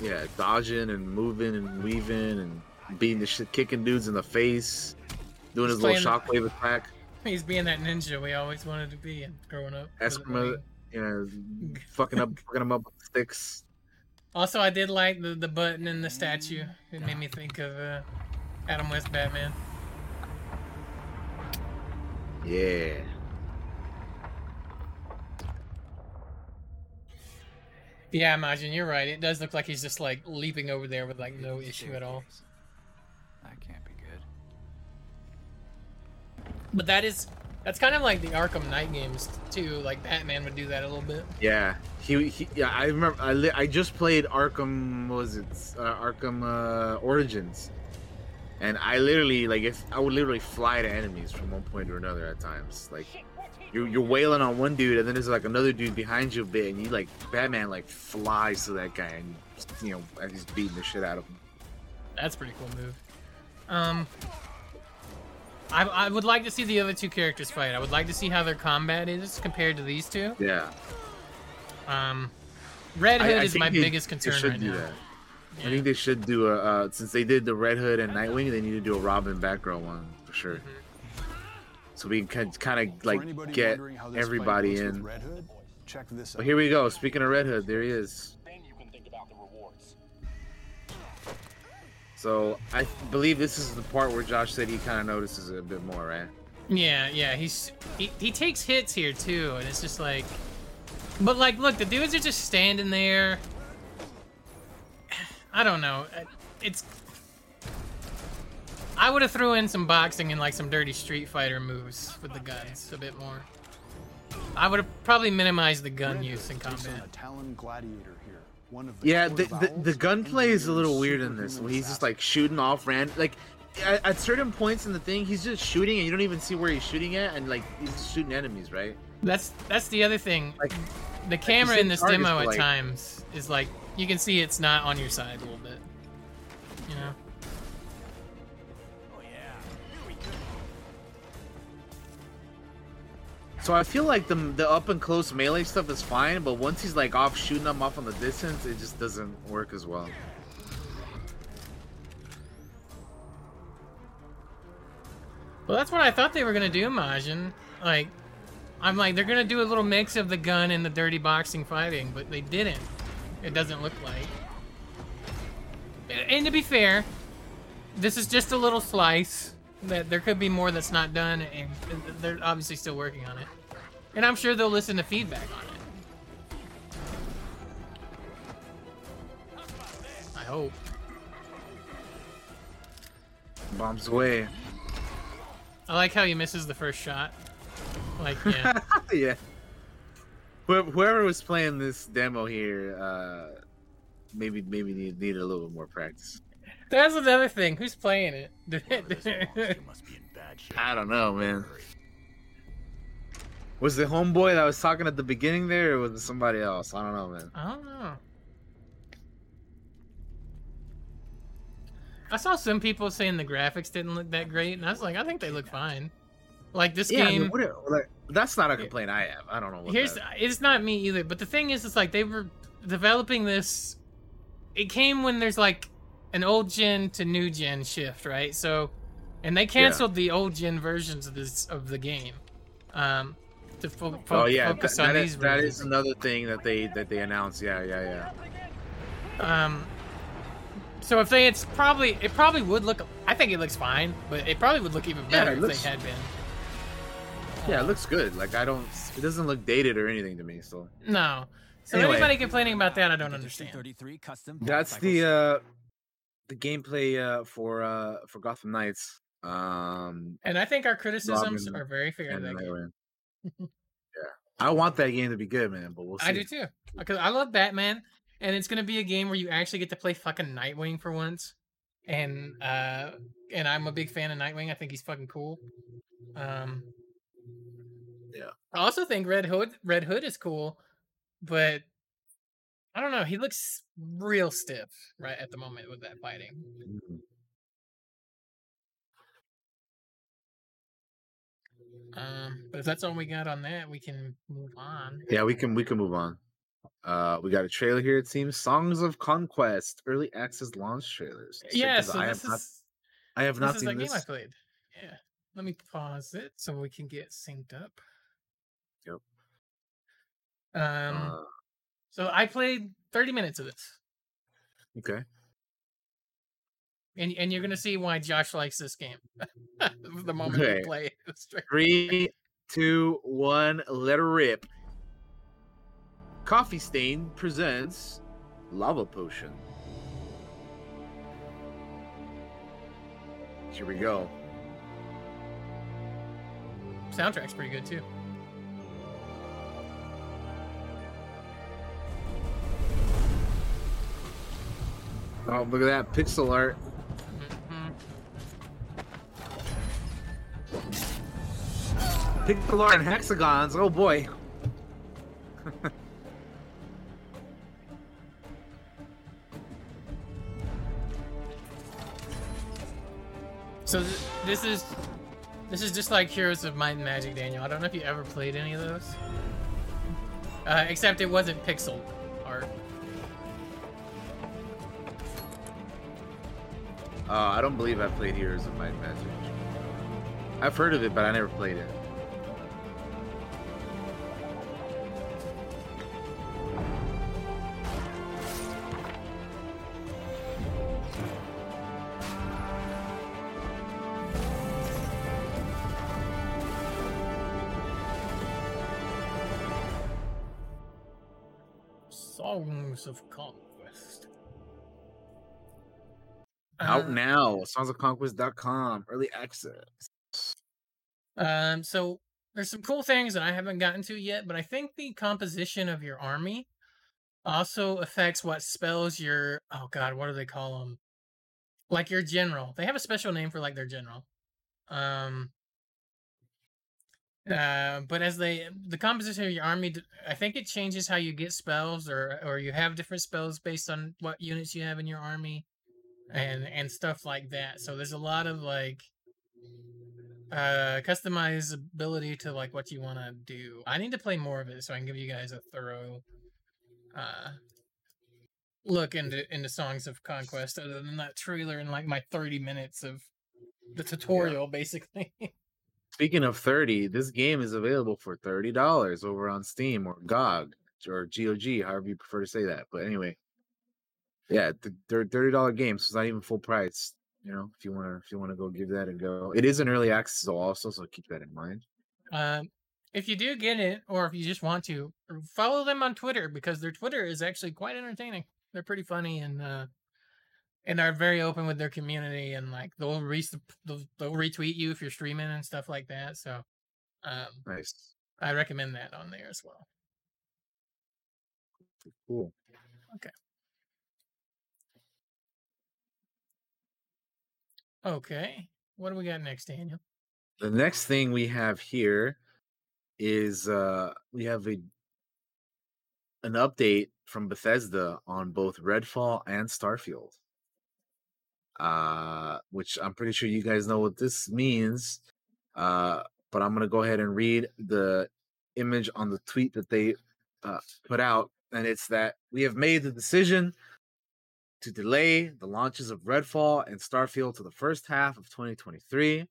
yeah, dodging and moving and weaving and beating the shit, kicking dudes in the face, doing He's his little playing shockwave attack. He's being that ninja we always wanted to be growing up. Eskrima, you know, fucking up, fucking him up with sticks. Also, I did like the, the button and the statue. It made me think of uh, Adam West Batman. Yeah. Yeah, imagine you're right. It does look like he's just like leaping over there with like no issue at all. That can't be good. But that is that's kind of like the Arkham Knight games too. Like Batman would do that a little bit. Yeah, he, he yeah. I remember. I, li- I just played Arkham. What was it? Uh, Arkham uh, Origins, and I literally like if I would literally fly to enemies from one point to another at times. Like you're you're wailing on one dude, and then there's like another dude behind you a bit, and you like Batman like flies to that guy, and you know, and he's beating the shit out of him. That's a pretty cool move. Um, I, I would like to see the other two characters fight. I would like to see how their combat is compared to these two. Yeah, Um, Red Hood I is my they- biggest concern should right do now. that. Yeah. I think they should do a uh, since they did the Red Hood and Nightwing, they need to do a Robin Batgirl one for sure. Mm-hmm. So we can kind of like get wondering how this fight everybody in. Red Hood, check this But out. here we go. Speaking of Red Hood, there he is. So I believe this is the part where Josh said he kind of notices it a bit more, right? Yeah, yeah, he's he, he takes hits here too, and it's just like, but like, look, the dudes are just standing there. I don't know. uh, It's I would have threw in some boxing and like some dirty Street Fighter moves with the guns a bit more. I would have probably minimized the gun Red use in Hood takes on combat. a Talon Gladiator here. One of the Yeah, the the, the gunplay is a little weird in this. superhuman he's just like shooting off ran like at, at certain points in the thing, he's just shooting and you don't even see where he's shooting at, and like he's just shooting enemies, right? That's that's the other thing. Like the camera in same this demo at like- times is like you can see it's not on your side a little bit. You know. So I feel like the the up and close melee stuff is fine, but once he's like off shooting them off on the distance, it just doesn't work as well. Well, that's what I thought they were gonna do, Majin. Like, I'm like, they're gonna do a little mix of the gun and the dirty boxing fighting, but they didn't. It doesn't look like. And to be fair, this is just a little slice. That there could be more that's not done, and they're obviously still working on it. And I'm sure they'll listen to feedback on it. I hope. Bombs away. I like how he misses the first shot. Like, yeah. yeah. Whoever, was playing this demo here, uh, maybe maybe need, needed a little bit more practice. That's another thing. Who's playing it? I don't know, man. Was the homeboy that was talking at the beginning there, or was it somebody else? I don't know, man. I don't know. I saw some people saying the graphics didn't look that great, and I was like, I think they look fine. Like this Yeah, I mean, game. what- like, that's not a complaint I have. I don't know what. Here's that- it's not me either, but the thing is, it's like they were developing this. It came when there's like an old gen to new gen shift, right? So, and they canceled the old gen versions of this of the game, um, to fo- fo- oh yeah, focus that- on that these is, that versions. is another thing that they that they announced. Yeah, yeah, yeah. Um, so if they, it's probably it probably would look. I think it looks fine, but it probably would look even Yeah, better if they had been. Yeah, it looks good. Like I don't, it doesn't look dated or anything to me. So No. So Anyway. anybody complaining about that, I don't understand. 33 custom that's the uh the gameplay uh for uh for Gotham Knights. Um, And I think our criticisms Robin are very fair. to that game. Yeah, I want that game to be good, man. But we'll see. I do too, because I love Batman, and it's gonna be a game where you actually get to play fucking Nightwing for once. And uh, and I'm a big fan of Nightwing. I think he's fucking cool. Um, Yeah. I also think Red Hood Red Hood is cool, but I don't know. He looks real stiff right at the moment with that fighting. Mhm. Um, but if that's all we got on that, we can move on. Yeah, we can we can move on. Uh, we got a trailer here. It seems "Songs of Conquest" early access launch trailers. Yeah, so I this have not, I have this not is seen that game I played. Yeah, let me pause it so we can get synced up. Yep. Um, Uh, so I played 30 minutes of this, okay. and and you're gonna see why Josh likes this game. the moment Okay. we play it. Three, two, one. Let her rip. Coffee Stain presents Lavapotion. Here we go. soundtrack's pretty good too. Oh, look at that pixel art. Pixel art and hexagons. Oh boy. So th- this is this is just like Heroes of Might and Magic, Daniel. I don't know if you ever played any of those. Uh, except it wasn't pixel art. Uh, I don't believe I've played Heroes of Might and Magic. I've heard of it, but I never played it. Out now. Songsofconquest.com. Early access. Um, so there's some cool things that I haven't gotten to yet, but I think the composition of your army also affects what spells your oh god, what do they call them? Like your general. They have a special name for like their general. Um uh, but as they the composition of your army, i think it changes how you get spells, or or you have different spells based on what units you have in your army, and and stuff like that. So there's a lot of like uh customizability to like what you want to do. I need to play more of it so I can give you guys a thorough uh look into into Songs of Conquest other than that trailer and like my 30 minutes of the tutorial basically. Speaking of 30, this game is available for $30 over on Steam or GOG or GOG, however you prefer to say that. But anyway, yeah, th- they're $30 games. So it's not even full price. You know, if you want to, if you want to go give that a go, it is an early access also, so keep that in mind. Um, if you do get it, or if you just want to, follow them on Twitter because their Twitter is actually quite entertaining. They're pretty funny and uh, and are very open with their community and like they'll re- they'll, they'll retweet you if you're streaming and stuff like that. So, um, Nice, I recommend that on there as well. cool. Okay, what do we got next, Daniel? The next thing we have here is uh we have a an update from Bethesda on both Redfall and Starfield. Uh which I'm pretty sure you guys know what this means. Uh but I'm going to go ahead and read the image on the tweet that they uh, put out and it's that we have made the decision to delay the launches of Redfall and Starfield to the first half of 2023.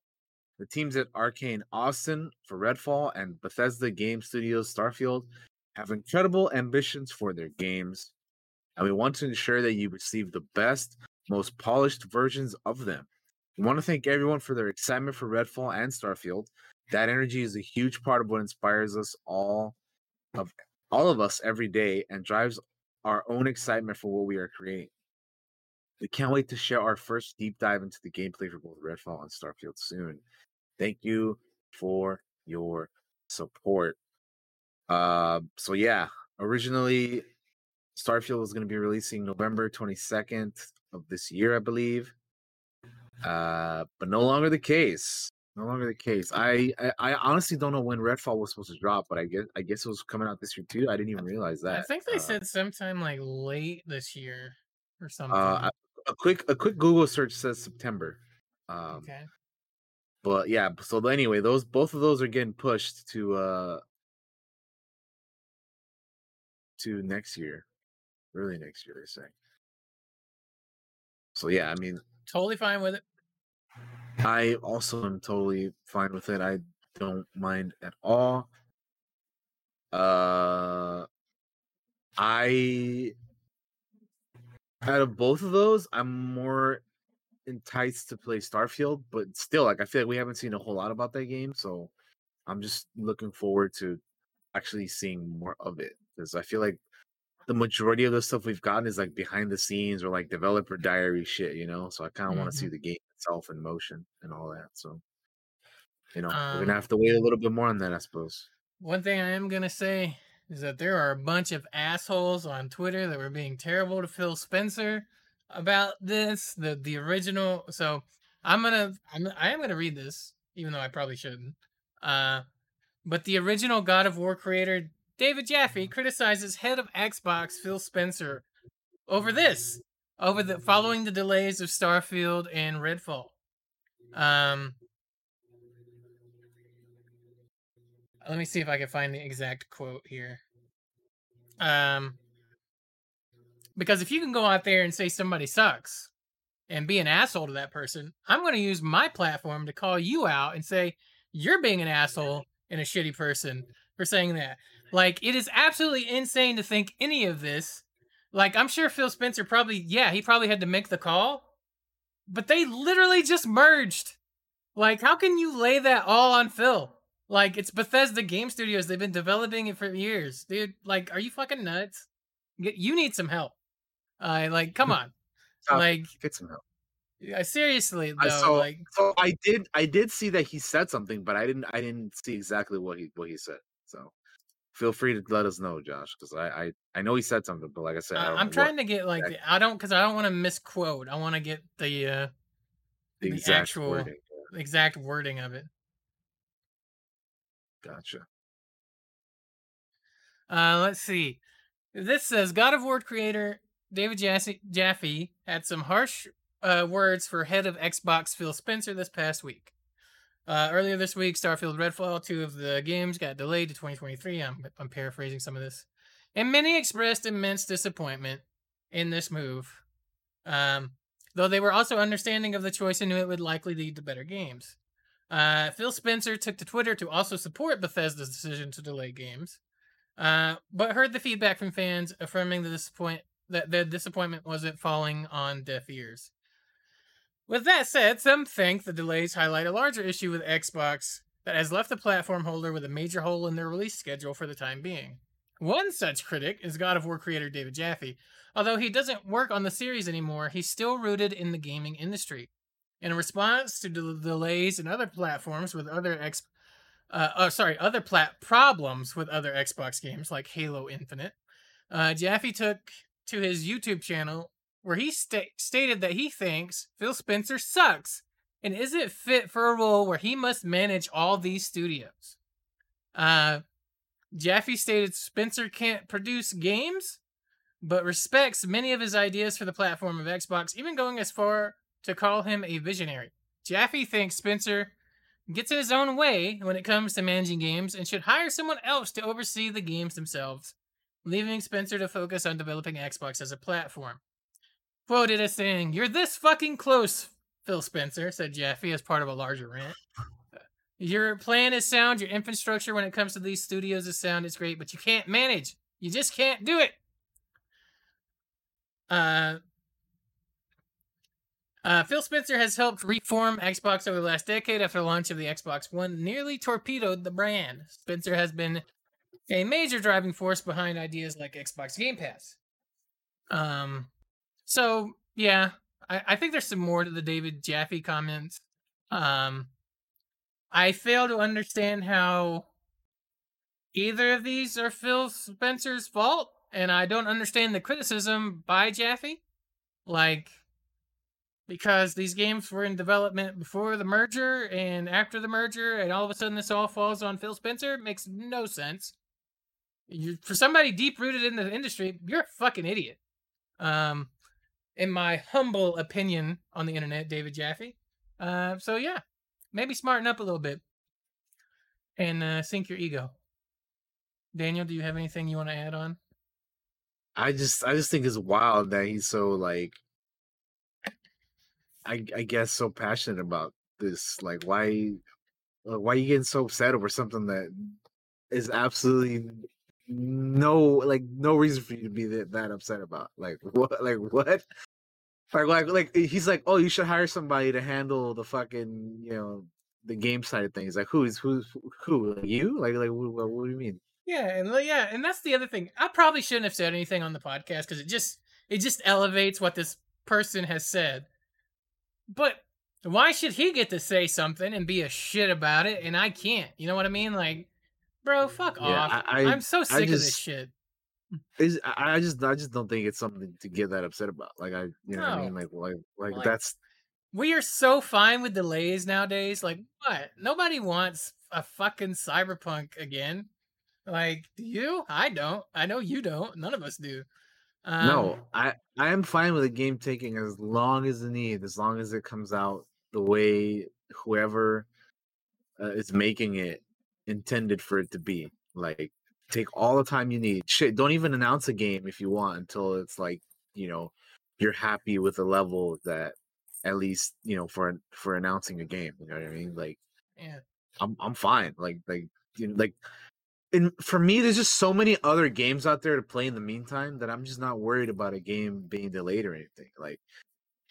The teams at Arcane Austin for Redfall and Bethesda Game Studios Starfield have incredible ambitions for their games, and we want to ensure that you receive the best, most polished versions of them. We want to thank everyone for their excitement for Redfall and Starfield. That energy is a huge part of what inspires us all of all of us every day and drives our own excitement for what we are creating. We can't wait to share our first deep dive into the gameplay for both Redfall and Starfield soon. Thank you for your support. Uh, so yeah, originally Starfield was going to be releasing November 22nd of this year, I believe. Uh, but no longer the case. No longer the case. I, I I honestly don't know when Redfall was supposed to drop, but I guess I guess it was coming out this year too. I didn't even realize that. I think they Uh, said sometime like late this year or something. uh, a quick a quick Google search says September. Um, okay. but yeah so anyway those both of those are getting pushed to uh to next year early next year they say so yeah i mean Totally fine with it. i also am totally fine with it i don't mind at all uh i out of both of those i'm more enticed to play starfield but still like i feel like we haven't seen a whole lot about that game so i'm just looking forward to actually seeing more of it because i feel like the majority of the stuff we've gotten is like behind the scenes or like developer diary shit you know so i kind of want to see the game itself in motion and all that so you know, we're Um, gonna have to wait a little bit more on that, I suppose. One thing I am gonna say is that there are a bunch of assholes on Twitter that were being terrible to Phil Spencer about this. The the original. So I'm gonna I'm I am gonna read this, even though I probably shouldn't. Uh, but the original God of War creator David Jaffe criticizes head of Xbox Phil Spencer over this, over the following the delays of Starfield and Redfall. Um, let me see if I can find the exact quote here. Um, because if you can go out there and say somebody sucks and be an asshole to that person, I'm going to use my platform to call you out and say you're being an asshole and a shitty person for saying that. Like, it is absolutely insane to think any of this. Like, I'm sure Phil Spencer probably, yeah, he probably had to make the call, but they literally just merged. Like, how can you lay that all on Phil? Like, it's Bethesda Game Studios. They've been developing it for years, dude. Like, are you fucking nuts? Get- You need some help. Uh, like, come on. Stop. like, Get some help. uh, seriously though. I saw. like, so I did. I did see that he said something, but I didn't. I didn't see exactly what he what he said. So feel free to let us know, Josh, because I, I I know he said something, but like I said, I I- know trying what to get like the, I don't because I don't want to misquote. I want to get the uh, the the exact actual- wording. exact wording of it. Gotcha. Uh, let's see. This says God of War creator David Jaffe had some harsh uh, words for head of Xbox Phil Spencer this past week. Uh, earlier this week, Starfield Redfall, two of the games, got delayed to 2023. I'm, I'm paraphrasing some of this. And many expressed immense disappointment in this move. Um, though they were also understanding of the choice and knew it would likely lead to better games. Uh, Phil Spencer took to Twitter to also support Bethesda's decision to delay games uh, but heard the feedback from fans affirming the disappoint that the disappointment wasn't falling on deaf ears. With that said, some think the delays highlight a larger issue with Xbox that has left the platform holder with a major hole in their release schedule for the time being. One such critic is God of War creator David Jaffe. Although he doesn't work on the series anymore, he's still rooted in the gaming industry. In response to the delays in other platforms with other X uh, oh, sorry, other plat problems with other Xbox games like Halo Infinite. Uh, Jaffe took to his YouTube channel where he sta- stated that he thinks Phil Spencer sucks and isn't fit for a role where he must manage all these studios. Uh, Jaffe stated Spencer can't produce games, but respects many of his ideas for the platform of Xbox, even going as far to call him a visionary. Jaffe thinks Spencer gets in his own way when it comes to managing games and should hire someone else to oversee the games themselves, leaving Spencer to focus on developing Xbox as a platform. Quoted as saying, You're this fucking close, Phil Spencer, said Jaffe as part of a larger rant. Your plan is sound, your infrastructure when it comes to these studios is sound, it's great, but you can't manage. You just can't do it. Uh, uh, Phil Spencer has helped reform Xbox over the last decade after the launch of the Xbox One, nearly torpedoed the brand. Spencer has been a major driving force behind ideas like Xbox Game Pass. Um, so yeah, I, I think there's some more to the David Jaffe comments. Um, I fail to understand how either of these are Phil Spencer's fault, and I don't understand the criticism by Jaffe. Like, because these games were in development before the merger and after the merger, and all of a sudden this all falls on Phil Spencer makes no sense. You, for somebody deep rooted in the industry, you're a fucking idiot. Um, in my humble opinion on the internet, David Jaffe. Uh, so yeah, maybe smarten up a little bit and uh, sink your ego. Daniel, do you have anything you want to add on? I just I just think it's wild that he's so like I I guess so passionate about this. Like why uh, why are you getting so upset over something that is absolutely no like no reason for you to be that, that upset about? Like what like what? Like like like he's like, oh, you should hire somebody to handle the fucking you know the game side of things. Like who's who's who? Like you? Like like what, what do you mean? Yeah, and yeah, and that's the other thing. I probably shouldn't have said anything on the podcast because it just it just elevates what this person has said. But Why should he get to say something and be a shit about it and I can't? You know what I mean? Like, bro, fuck Yeah, off. I- am so sick of this shit. Is I just I just don't think it's something to get that upset about. Like I, you know, what I mean, like like like Like- that's We are so fine with delays nowadays. Like, what? Nobody wants a fucking cyberpunk again. Like, do you? I don't. I know you don't. None of us do. Um, no. I I am fine with a game taking as long as it needs, as long as it comes out the way whoever uh, is making it intended for it to be. Like take all the time you need. Shit, don't even announce a game if you want until it's like you know you're happy with the level that at least you know for for announcing a game. You know what I mean? Like Yeah. I'm I'm fine. Like like you know, like and for me, there's just so many other games out there to play in the meantime that I'm just not worried about a game being delayed or anything. Like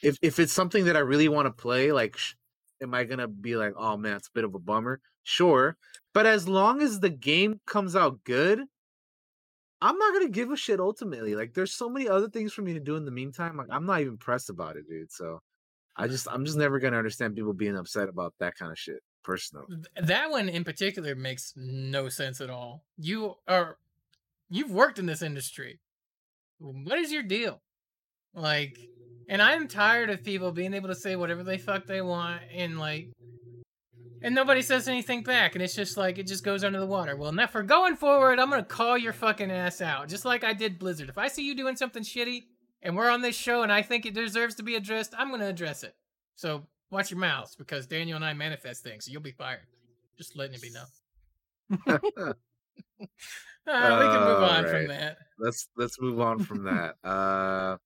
if if it's something that I really want to play, like sh- am I gonna be like, oh man, it's a bit of a bummer? Sure, but as long as the game comes out good, I'm not gonna give a shit. Ultimately, like there's so many other things for me to do in the meantime. Like I'm not even pressed about it, dude. So I just I'm just never gonna understand people being upset about that kind of shit. Personally. That one in particular makes no sense at all. You are you've worked in this industry. What is your deal? Like and I'm tired of people being able to say whatever they fuck they want and like and nobody says anything back and it's just like it just goes under the water. Well, now for going forward, I'm going to call your fucking ass out just like I did Blizzard. If I see you doing something shitty and we're on this show and I think it deserves to be addressed, I'm going to address it. So watch your mouths because Daniel and I manifest things. So you'll be fired. Just letting it be known. Uh, we can move on from that. let's let's move on from that. Uh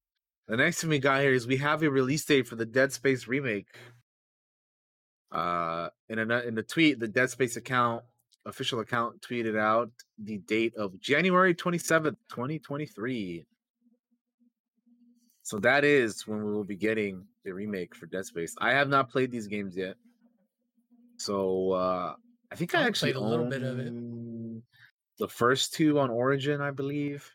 the next thing we got here is we have a release date for the Dead Space remake. Uh in a in the tweet, the Dead Space account official account tweeted out the date of January 27th, 2023. So that is when we will be getting the remake for Dead Space. I have not played these games yet. So uh I think I I've actually played a little bit of it. The first two on Origin, I believe.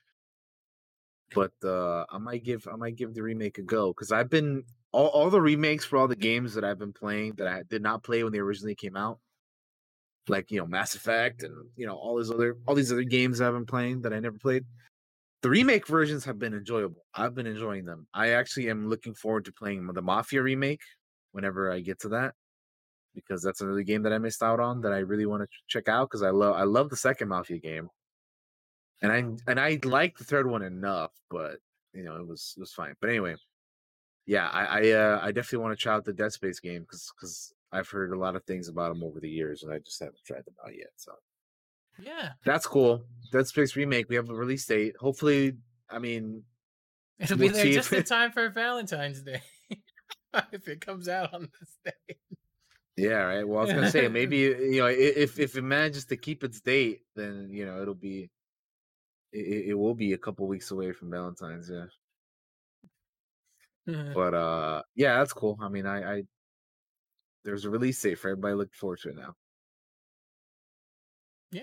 But uh I might give I might give the remake a go because I've been all, all the remakes for all the games that I've been playing that I did not play when they originally came out. Like, you know, Mass Effect and you know, all these other all these other games I've been playing that I never played. The remake versions have been enjoyable. I've been enjoying them. I actually am looking forward to playing the Mafia remake whenever I get to that because that's another game that I missed out on that I really want to check out because I love I love the second Mafia game, and I and I like the third one enough, but you know it was it was fine. But anyway, yeah, I I, uh, I definitely want to try out the Dead Space game because because I've heard a lot of things about them over the years and I just haven't tried them out yet. So Yeah. that's cool. Dead Space remake. We have a release date. Hopefully, I mean, It'll be We'll there just if- in time for Valentine's Day. if it comes out on this day. Yeah, right. Well, I was gonna say maybe you know if if it manages to keep its date, then you know it'll be it, it it will be a couple weeks away from Valentine's. Yeah, but uh, yeah, that's cool. I mean, I, I there's a release date for everybody. Looking forward to it now. Yeah.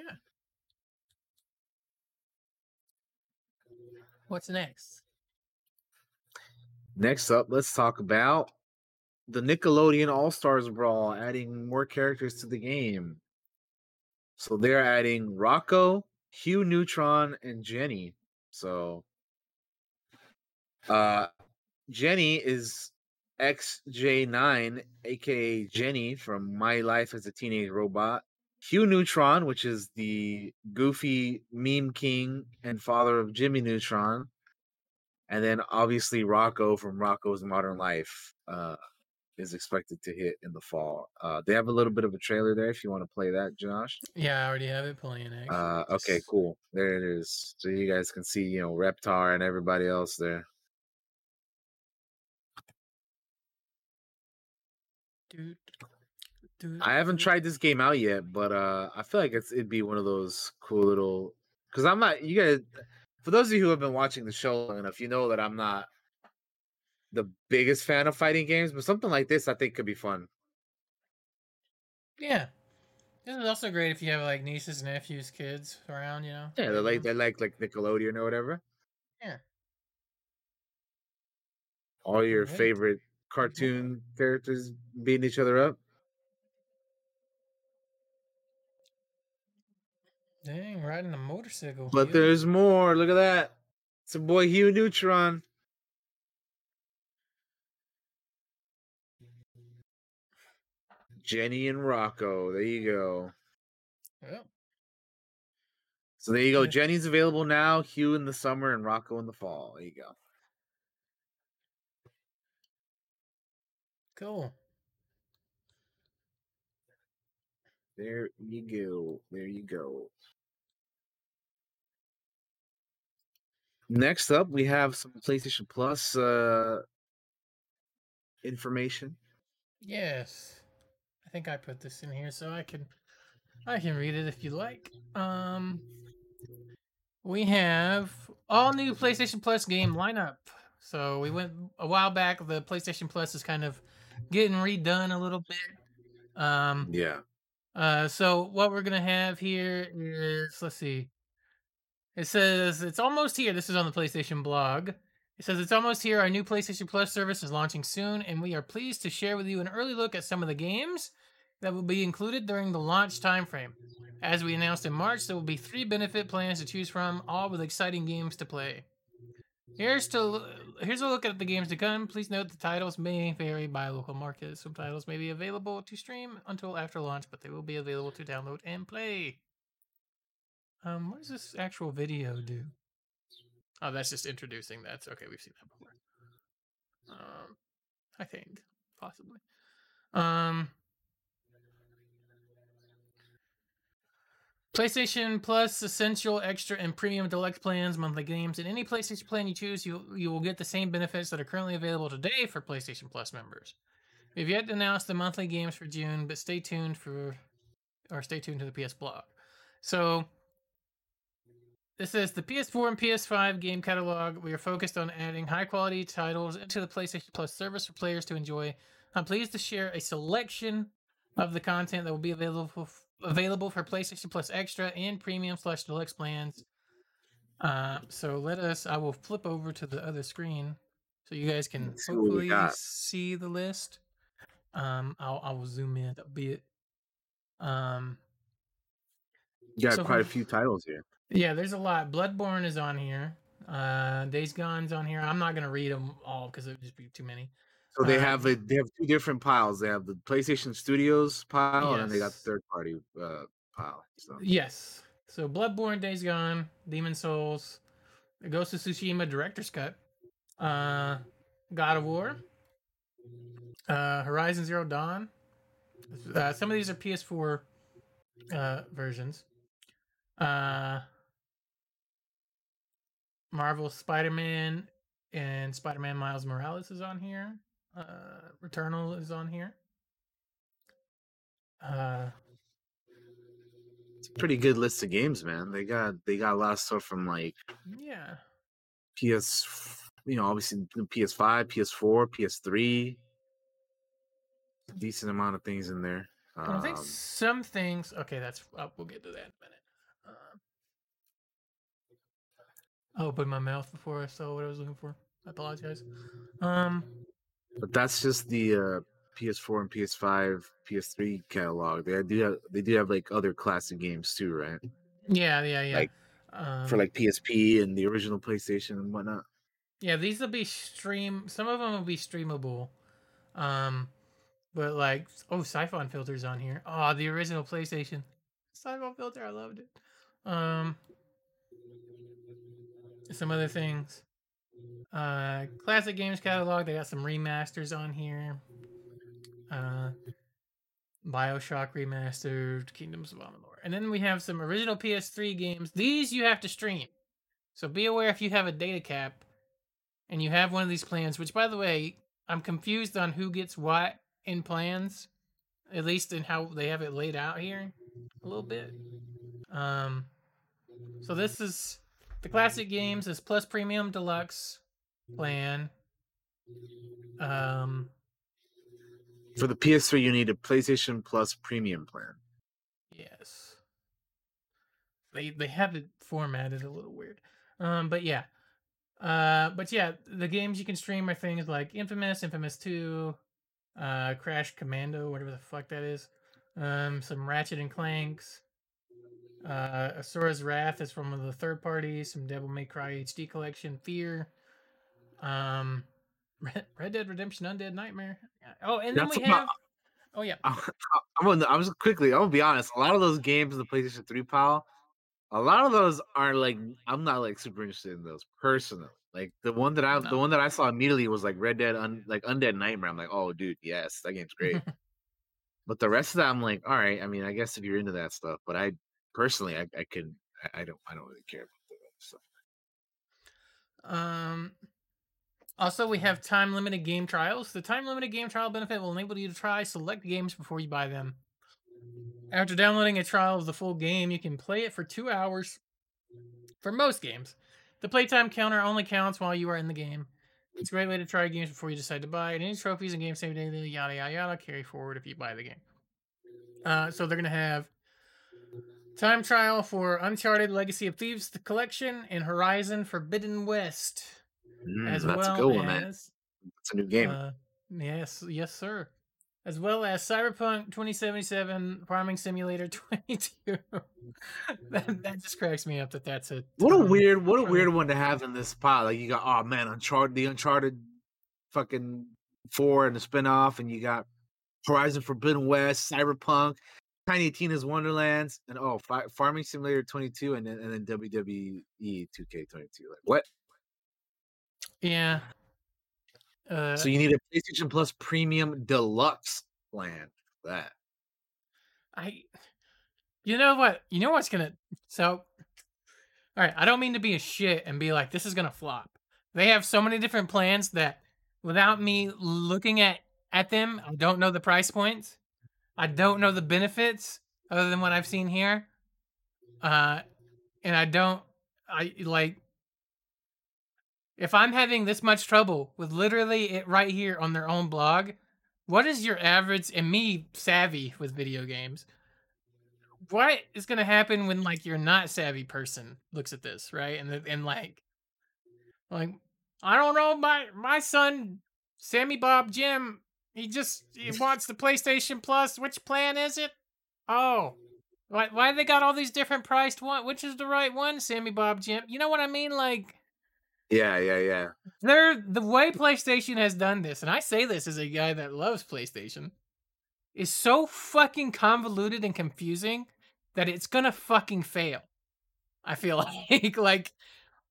What's next? Next up, let's talk about the Nickelodeon All Stars Brawl, adding more characters to the game. So they're adding Rocko, Hugh Neutron, and Jenny. So uh Jenny is XJ9, aka Jenny from My Life as a Teenage Robot. Hugh Neutron, which is the goofy meme king and father of Jimmy Neutron and then obviously Rocko from Rocko's Modern Life uh, is expected to hit in the fall. Uh, they have a little bit of a trailer there if you want to play that, Josh. Yeah, I already have it playing. Actually. Uh, okay, cool. There it is. So you guys can see, you know, Reptar and everybody else there. Dude, dude, I haven't tried this game out yet, but uh, I feel like it's it'd be one of those cool little. Because I'm not. You guys, for those of you who have been watching the show long enough, you know that I'm not the biggest fan of fighting games, but something like this I think could be fun. Yeah. This is also great if you have like nieces, nephews, kids around, you know. Yeah, they're like they're like like Nickelodeon or whatever. Yeah. All your favorite cartoon characters beating each other up. Dang, riding a motorcycle. But Hugh. there's more. Look at that. It's a boy Hugh Neutron. Jenny and Rocko. There you go. Well, So there you go. Jenny's available now. Hugh in the summer and Rocko in the fall. There you go. cool. There you go. There you go. Next up, we have some PlayStation Plus uh, information. Yes. I think I put this in here so I can I can read it if you like. Um we have all new PlayStation Plus game lineup. So we went a while back the PlayStation Plus is kind of getting redone a little bit. Um Yeah. Uh, so what we're gonna have here is let's see. It says it's almost here. This is on the PlayStation blog. It says it's almost here. Our new PlayStation Plus service is launching soon, and we are pleased to share with you an early look at some of the games that will be included during the launch timeframe. As we announced in March, there will be three benefit plans to choose from, all with exciting games to play. Here's to here's a look at the games to come. Please note the titles may vary by local market. Some titles may be available to stream until after launch, but they will be available to download and play. Um, what does this actual video do? Oh, that's just introducing. That's okay. We've seen that before. Um, I think possibly. Um, PlayStation Plus Essential, Extra, and Premium Deluxe plans, monthly games. In any PlayStation plan you choose, you you will get the same benefits that are currently available today for PlayStation Plus members. We've yet to announce the monthly games for June, but stay tuned for, or stay tuned to the PS blog. So, this is the PS4 and PS5 game catalog. We are focused on adding high quality titles into the PlayStation Plus service for players to enjoy. I'm pleased to share a selection of the content that will be available available for PlayStation Plus Extra and Premium slash Deluxe plans. Uh, so let us. I will flip over to the other screen so you guys can hopefully see the list. Um, I'll I will zoom in a bit. Um, You got So quite a few titles here. yeah, there's a lot. Bloodborne is on here. Uh, Days Gone's on here. I'm not gonna read them all because it would just be too many. So they Um, have a, they have two different piles. They have the PlayStation Studios pile, and then they got the third party uh, pile. So Yes. So Bloodborne, Days Gone, Demon's Souls, the Ghost of Tsushima Director's Cut, uh, God of War, uh, Horizon Zero Dawn. Uh, some of these are PS4 uh, versions. Uh, Marvel Spider-Man and Spider-Man Miles Morales is on here. Uh, Returnal is on here. Uh, it's a pretty good list of games, man. They got they got a lot of stuff from like yeah. PS, you know, obviously PS5, PS4, PS3. Decent amount of things in there. I think Um, some things. Okay, that's. Uh, we'll get to that in a minute. Um, I opened my mouth before I saw what I was looking for. I apologize. Um. But that's just the uh, PS4 and PS5, PS3 catalog. They do have they do have like other classic games too, right? Yeah, yeah, yeah. Like, um, For like PSP and the original PlayStation and whatnot. Yeah, these will be stream. Some of them will be streamable. Um, but like, oh, Syphon filters on here. Oh, the original PlayStation Syphon filter. I loved it. Um, some other things. Uh, classic games catalog. They got some remasters on here. Uh, Bioshock remastered, Kingdoms of Amalur, and then we have some original PS3 games. These you have to stream. So be aware if you have a data cap and you have one of these plans, which by the way, I'm confused on who gets what in plans, at least in how they have it laid out here a little bit. Um so this is the classic games is plus premium deluxe plan. Um For the PS3, you need a PlayStation Plus premium plan. Yes. They they have it formatted a little weird. Um, but yeah. Uh, but yeah, the games you can stream are things like Infamous, Infamous Two, uh, Crash Commando, whatever the fuck that is. Um, some Ratchet and Clanks. Uh, Asura's Wrath is from the third party. Some Devil May Cry HD collection. Fear. Um, Red, Red Dead Redemption Undead Nightmare. Oh, and then That's we have. Oh yeah. I'm gonna, I'm just quickly. I'm gonna be honest. A lot of those games in the PlayStation Three pile, a lot of those are like I'm not like super interested in those personally. Like the one that I the one that I saw immediately was like Red Dead, Un, like Undead Nightmare. I'm like, oh dude, yes, that game's great. but the rest of that, I'm like, all right. I mean, I guess if you're into that stuff, but I personally, I, I could, I, don't, I don't really care about the stuff. Um. Also, we have time limited game trials. The time limited game trial benefit will enable you to try select games before you buy them. After downloading a trial of the full game, you can play it for two hours for most games. The playtime counter only counts while you are in the game. It's a great way to try games before you decide to buy it. Any trophies and game save data, yada yada yada, carry forward if you buy the game. Uh, so they're gonna have time trial for Uncharted Legacy of Thieves, the collection, and Horizon Forbidden West Mm, as that's well a good one, man. It's a new game. uh, yes, yes, sir. As well as Cyberpunk 2077, Farming Simulator 22. that, that just cracks me up that that's a What a weird, what a weird one to have in this spot. Like you got, oh man, Uncharted, the Uncharted, fucking four and the spinoff, and you got Horizon Forbidden West, Cyberpunk, Tiny Tina's Wonderlands, and oh, Fi- Farming Simulator 22, and then and then WWE 2K22. Like what? Yeah. Uh, so you need a PlayStation Plus Premium Deluxe plan for that. I, you know what? You know what's gonna. So, all right. I don't mean to be a shit and be like this is gonna flop. They have so many different plans that, without me looking at at them, I don't know the price points. I don't know the benefits other than what I've seen here. Uh, and I don't. I like. If I'm having this much trouble with literally it right here on their own blog, what is your average and me savvy with video games? What is gonna happen when like you're not savvy person looks at this, right? And and like like I don't know, my my son Sammy Bob Jim, he just he wants the PlayStation Plus. Which plan is it? Oh. Why why they got all these different priced one? Which is the right one, Sammy Bob Jim? You know what I mean? Like Yeah, yeah, yeah. they're the way PlayStation has done this, and I say this as a guy that loves PlayStation, is so fucking convoluted and confusing that it's gonna fucking fail. I feel like like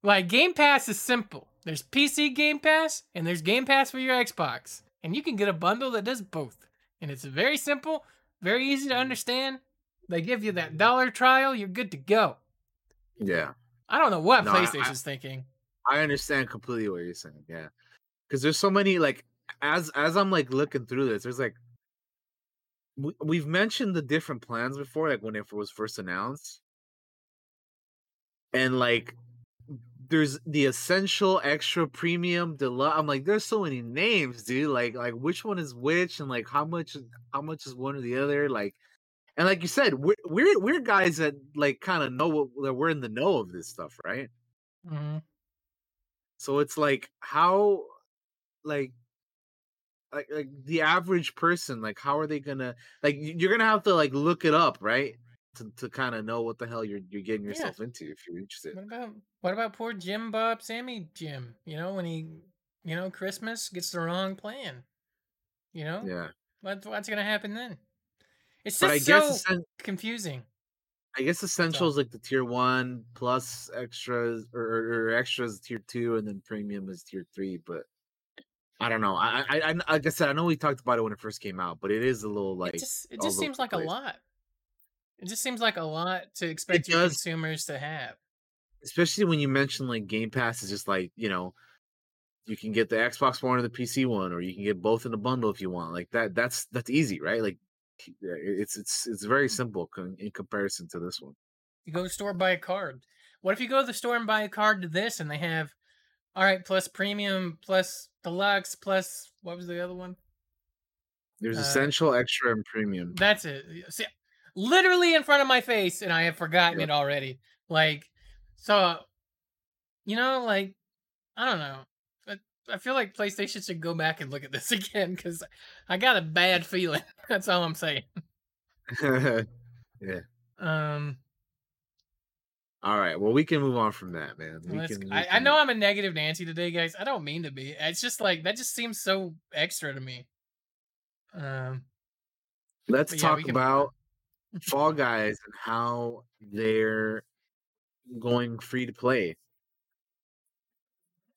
like Game Pass is simple. There's PC Game Pass and there's Game Pass for your Xbox, and you can get a bundle that does both. And it's very simple, very easy to mm. understand. They give you that dollar trial, you're good to go. Yeah. I don't know what No, I- I- PlayStation's thinking. I understand completely what you're saying. Yeah, because there's so many like as as I'm like looking through this, there's like we, we've mentioned the different plans before, like when it was first announced, and like there's the essential, extra, premium, deluxe. I'm like, there's so many names, dude. Like like which one is which, and like how much how much is one or the other, like. And like you said, we're we're, we're guys that like kind of know what that we're in the know of this stuff, right? Mhm. So it's like how like like like the average person, like how are they gonna like you're gonna have to like look it up, right? To to kind of know what the hell you're you're getting Yeah. yourself into if you're interested. What about what about poor Jim Bob Sammy Jim? You know, when he you know, Christmas gets the wrong plan. You know? Yeah. What, what's gonna happen then? It's just I guess so essen- confusing. I guess essentials like the tier one plus extras or, or, extras tier two and then premium is tier three, but I don't know. I, I I like I said, I know we talked about it when it first came out, but it is a little like it just it just seems like a lot. It just seems like a lot to expect your consumers to have. especially when you mention like Game Pass is just like you know you can get the Xbox One or the PC one, or you can get both in a bundle if you want. Like that, that's that's easy, right? Like it's it's it's very simple in comparison to this one. You go to the store buy a card. What if you go to the store and buy a card to this and they have all right, plus premium, plus deluxe, plus what was the other one? There's Uh, essential, extra, and premium. That's it. See, literally in front of my face, and I have forgotten Yep. it already. Like, so, you know, like, I don't know. I, I feel like PlayStation should go back and look at this again because I got a bad feeling. That's all I'm saying. Yeah. Um, All right. Well, we can move on from that, man. We can, we I, I know I'm a negative Nancy today, guys. I don't mean to be. It's just like that just seems so extra to me. Um, Let's yeah, talk can about Fall Guys and how they're going free to play.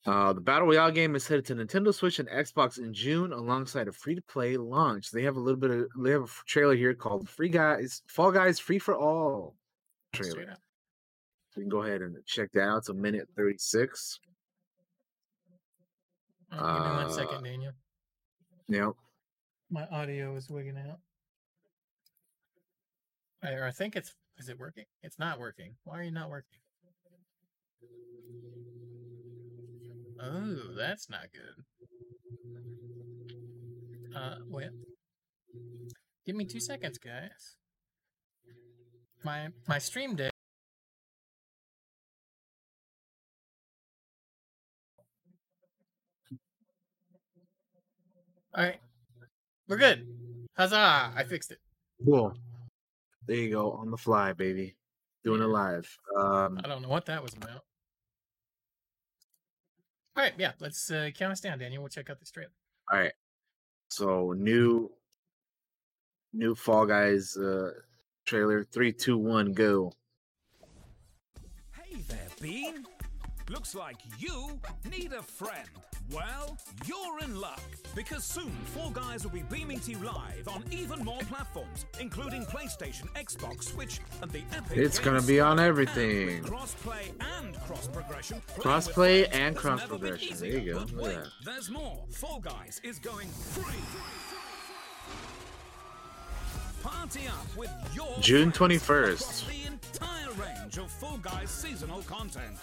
Uh, the Battle Royale game is headed to Nintendo Switch and Xbox in June alongside a free to play launch. They have a little bit of they have a trailer here called Free Guys Fall Guys Free for All trailer. So you can go ahead and check that out. It's a minute 36. Oh, give me one Uh, second, Daniel. Yep. My audio is wigging out. I, I think it's. Is it working? It's not working. Why are you not working? Oh, that's not good. Uh, wait. Give me two seconds, guys. My my stream deck. All right, we're good. Huzzah! I fixed it. Cool. There you go. On the fly, baby. Doing it live. Um I don't know what that was about. All right, yeah, let's uh, count us down, Daniel. We'll check out this trailer. All right. So new new Fall Guys uh trailer. Three, two, one, go. Hey there, Bean. Looks like you need a friend. Well, you're in luck because soon Fall Guys will be beaming to you live on even more platforms, including PlayStation, Xbox, Switch, and the Epic. It's gonna be on everything. Crossplay and cross progression. Crossplay and cross progression. There you go. But Look at wait, that. there's more. Fall Guys is going free. Seasonal content.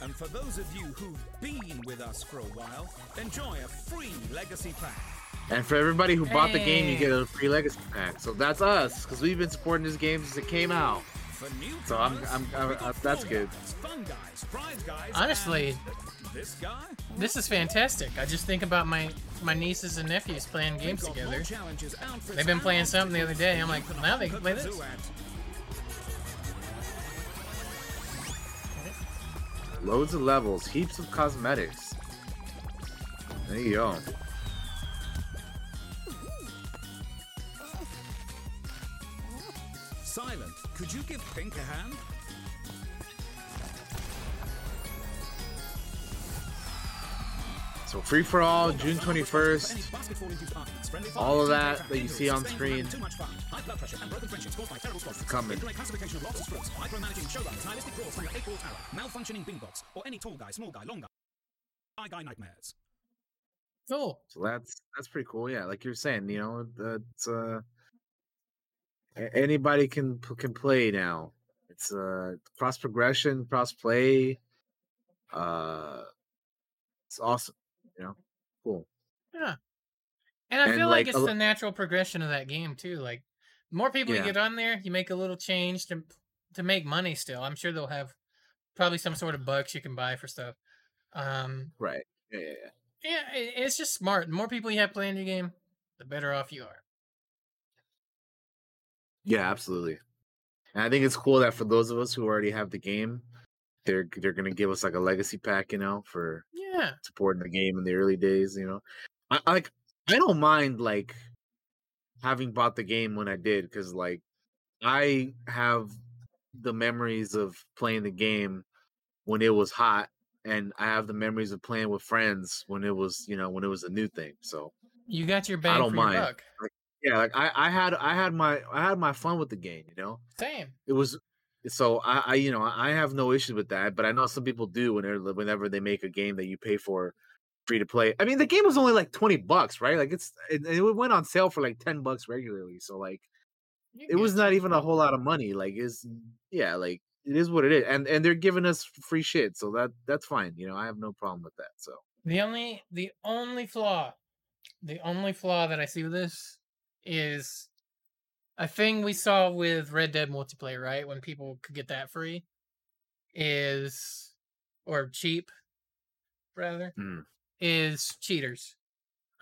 And for those of you who've been with us for a while, enjoy a free legacy pack. And for everybody who bought the game, you get a free legacy pack. So that's us, because we've been supporting this game since it came out. For new So I'm- I'm- I'm- we got uh, that's good. Guys, Fun guys, prize guys, Honestly, this guy. This is fantastic. I just think about my my nieces and nephews playing games We've got more together. They've been playing something the other day. I'm like, can now they can play this. Loads of levels, heaps of cosmetics. There you go. Silent, could you give Pink a hand? So free for all, June 21st. All of that that you see on screen is coming. Malfunctioning bing box or any tall guy, small guy, long guy, high guy nightmares. Cool. So that's that's pretty cool. Yeah, like you're saying, you know, that's uh a- anybody can can play now. It's uh cross progression, cross play. Uh, it's awesome. You know, cool. Yeah. And I And, feel like, like, it's a the natural progression of that game too. Like the more people you get on there, you make a little change to to make money still. I'm sure they'll have probably some sort of bucks you can buy for stuff. Um Right. Yeah, yeah, yeah. yeah, it, it's just smart. The more people you have playing your game, the better off you are. Yeah, absolutely. And I think it's cool that for those of us who already have the game, they're they're gonna give us like a legacy pack, you know, for Yeah. supporting the game in the early days. You know, I, I like I don't mind like having bought the game when I did because like I have the memories of playing the game when it was hot, and I have the memories of playing with friends when it was you know when it was a new thing. So You got your bang don't for mind. buck. Yeah, like I I had I had my I had my fun with the game. You know, Same. it was so I, I you know I have no issue with that, but I know some people do whenever whenever they make a game that you pay for free to play. I mean, the game was only like twenty bucks, right? Like it's it, it went on sale for like ten bucks regularly, so like You it was not even a whole lot of money. Like is yeah, like it is what it is, and and they're giving us free shit, so that that's fine. You know, I have no problem with that. So The only the only flaw, the only flaw that I see with this is a thing we saw with Red Dead multiplayer, right? When people could get that free is or cheap rather, Mm. is cheaters.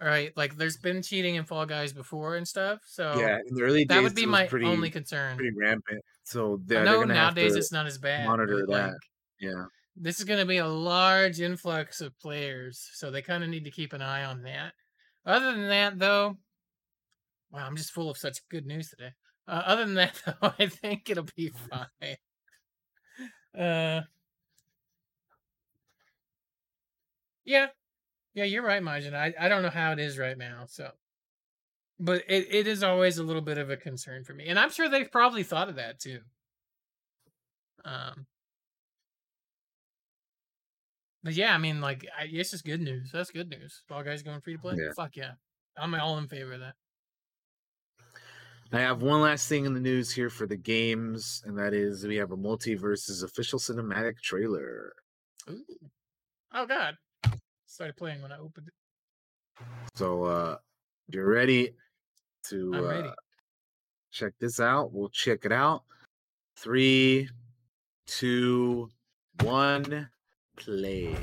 All right, like there's been cheating in Fall Guys before and stuff, so yeah, in the early days, that would be my pretty, only concern. pretty rampant. So I they're, know they're gonna have nowadays it's not as bad. monitor that. like, Yeah, this is going to be a large influx of players, so they kind of need to keep an eye on that. Other than that, though, wow, I'm just full of such good news today. Uh, other than that, though, I think it'll be fine. Uh, yeah, yeah, you're right, Majin. I I don't know how it is right now, so, but it, it is always a little bit of a concern for me, and I'm sure they've probably thought of that too. Um, but yeah, I mean, like, I, it's just good news. That's good news. Fall Guys going free to play. Yeah. Fuck yeah, I'm all in favor of that. I have one last thing in the news here for the games, and that is we have a MultiVersus official cinematic trailer. Ooh. Oh God, started playing when I opened it. So uh you're ready to uh, ready. check this out. We'll check it out. Three, two, one, play.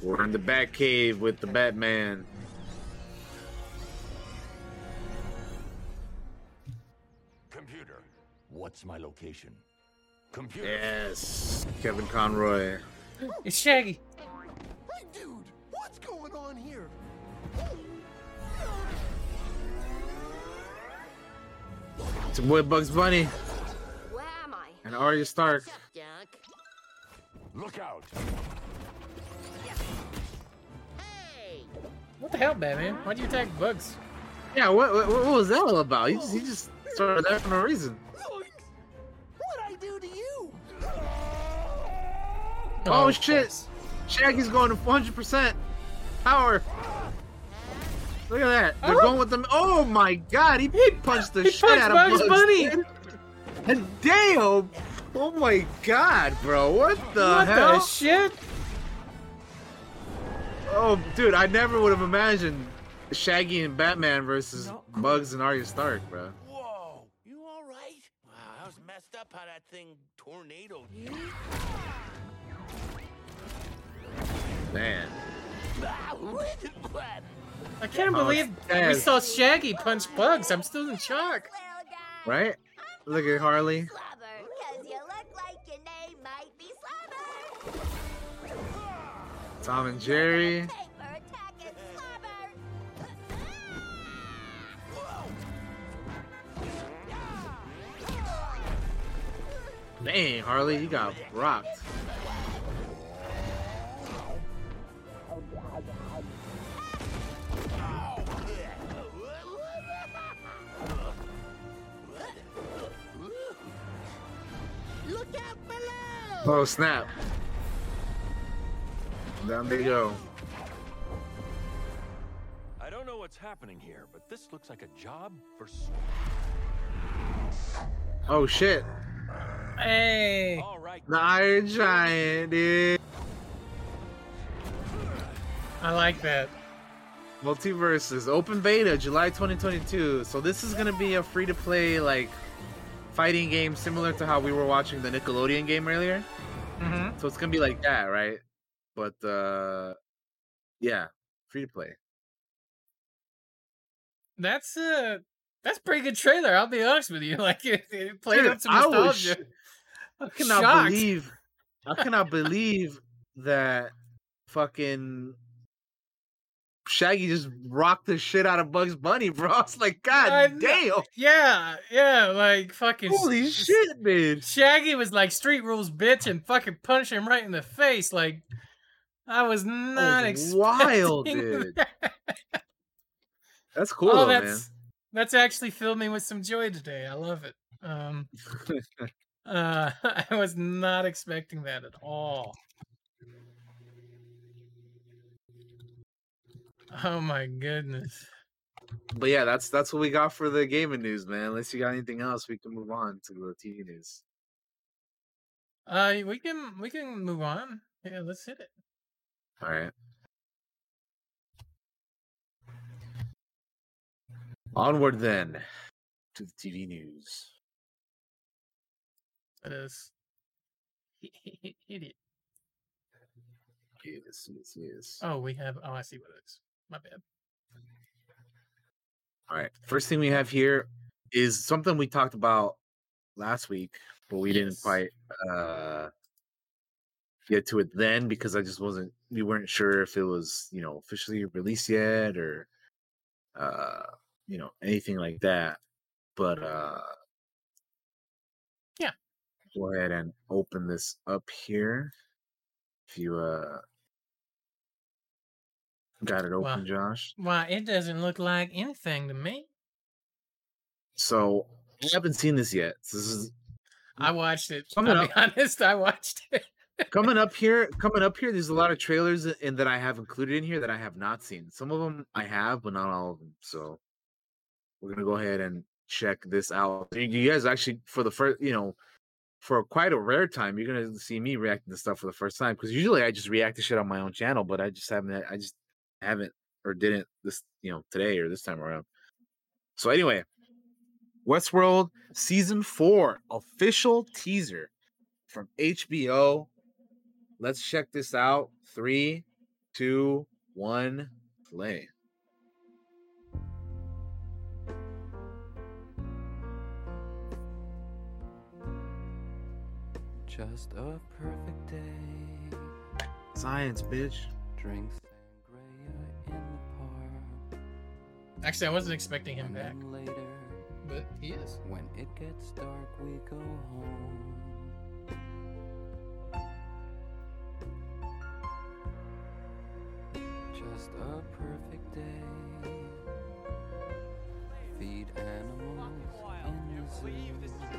We're in the Batcave with the Batman. What's my location? Computer. Yes, Kevin Conroy. It's Shaggy. Hey, dude, what's going on here? It's a boy Bugs Bunny Where am I? and Arya Stark. Up, Look out! Hey! What the hell, Batman? Why'd you attack Bugs? Yeah, what, what, what was that all about? He just, he just started that for no reason. What'd Oh, of shit! course. Shaggy's going to 100% power. Look at that. They're Oh. going with them. Oh my god, he punched the he shit punched out of Bugs Bugs Bunny. dude. And damn! Oh my god, bro. What the what hell? the shit? oh, dude, I never would have imagined Shaggy and Batman versus Bugs and Arya Stark, bro. Whoa, you all right? Wow, that was messed up how that thing tornadoed you. Man. I can't Oh, believe we saw Shaggy punch Bugs. I'm still in shock. Right? Look at Harley. Slobber, cause you look like your name might be Slobber. Tom and Jerry. Dang, Harley, you got rocked. Oh, snap. Down they go. I don't know what's happening here, but this looks like a job for. s- Oh, shit. Hey. All right. The Iron Giant, dude. I like that. MultiVersus open beta July 2022. So this is gonna be a free to play like fighting game similar to how we were watching the Nickelodeon game earlier. Mm-hmm. So it's gonna be like that, right? But uh yeah, free to play. That's uh that's a pretty good trailer. I'll be honest with you. Like it, it played Dude, up some I was sh- I cannot shocked. believe I cannot believe that fucking Shaggy just rocked the shit out of Bugs Bunny, bro. I was like, God know. damn. Yeah, yeah, like fucking Holy shit, man. Shaggy was like street rules bitch and fucking punched him right in the face. Like I was not was expecting wild, dude. that. That's cool, oh, though, that's that's actually filled me with some joy today. I love it. Um, uh, I was not expecting that at all. Oh my goodness. But yeah, that's that's what we got for the gaming news, man. Unless you got anything else, we can move on to the TV news. Uh, we can we can move on. Yeah, let's hit it. All right. Onward then to the TV news. It is. It. Yes, yes, yes. Oh, we have. Oh, I see what it is. My bad. All right. First thing we have here is something we talked about last week, but we didn't quite uh get to it then because I just wasn't we weren't sure if it was, you know, officially released yet or uh you know, anything like that. But uh Yeah. Go ahead and open this up here. If you uh got it open, Josh. Why, it doesn't look like anything to me. So I haven't seen this yet. This is I watched it. Coming I'll be up- honest, I watched it. coming up here coming up here there's a lot of trailers in that i have included in here that i have not seen some of them i have but not all of them so we're gonna go ahead and check this out you guys actually for the first you know for quite a rare time you're gonna see me reacting to stuff for the first time because usually i just react to shit on my own channel but i just haven't i just haven't or didn't this you know today or this time around so anyway westworld season four official teaser from hbo Let's check this out. Three, two, one, play. Just a perfect day. Science, bitch. Drink Actually, I wasn't expecting him back, later, but he is. when it gets dark, we go home. Just a perfect day. Feed animals in the zoo.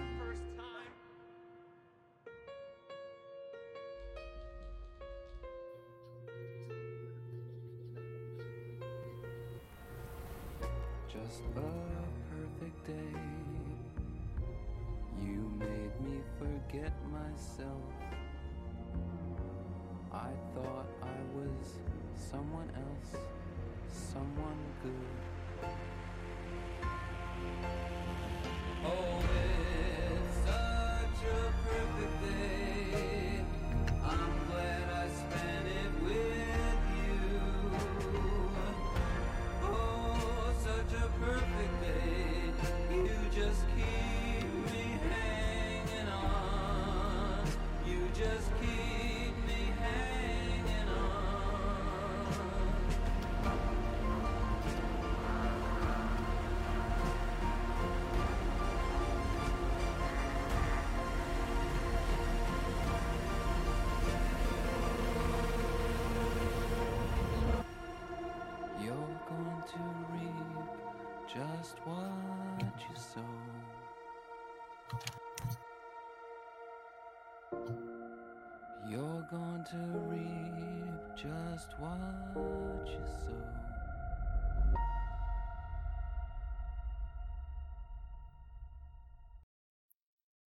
To reap just what you sow.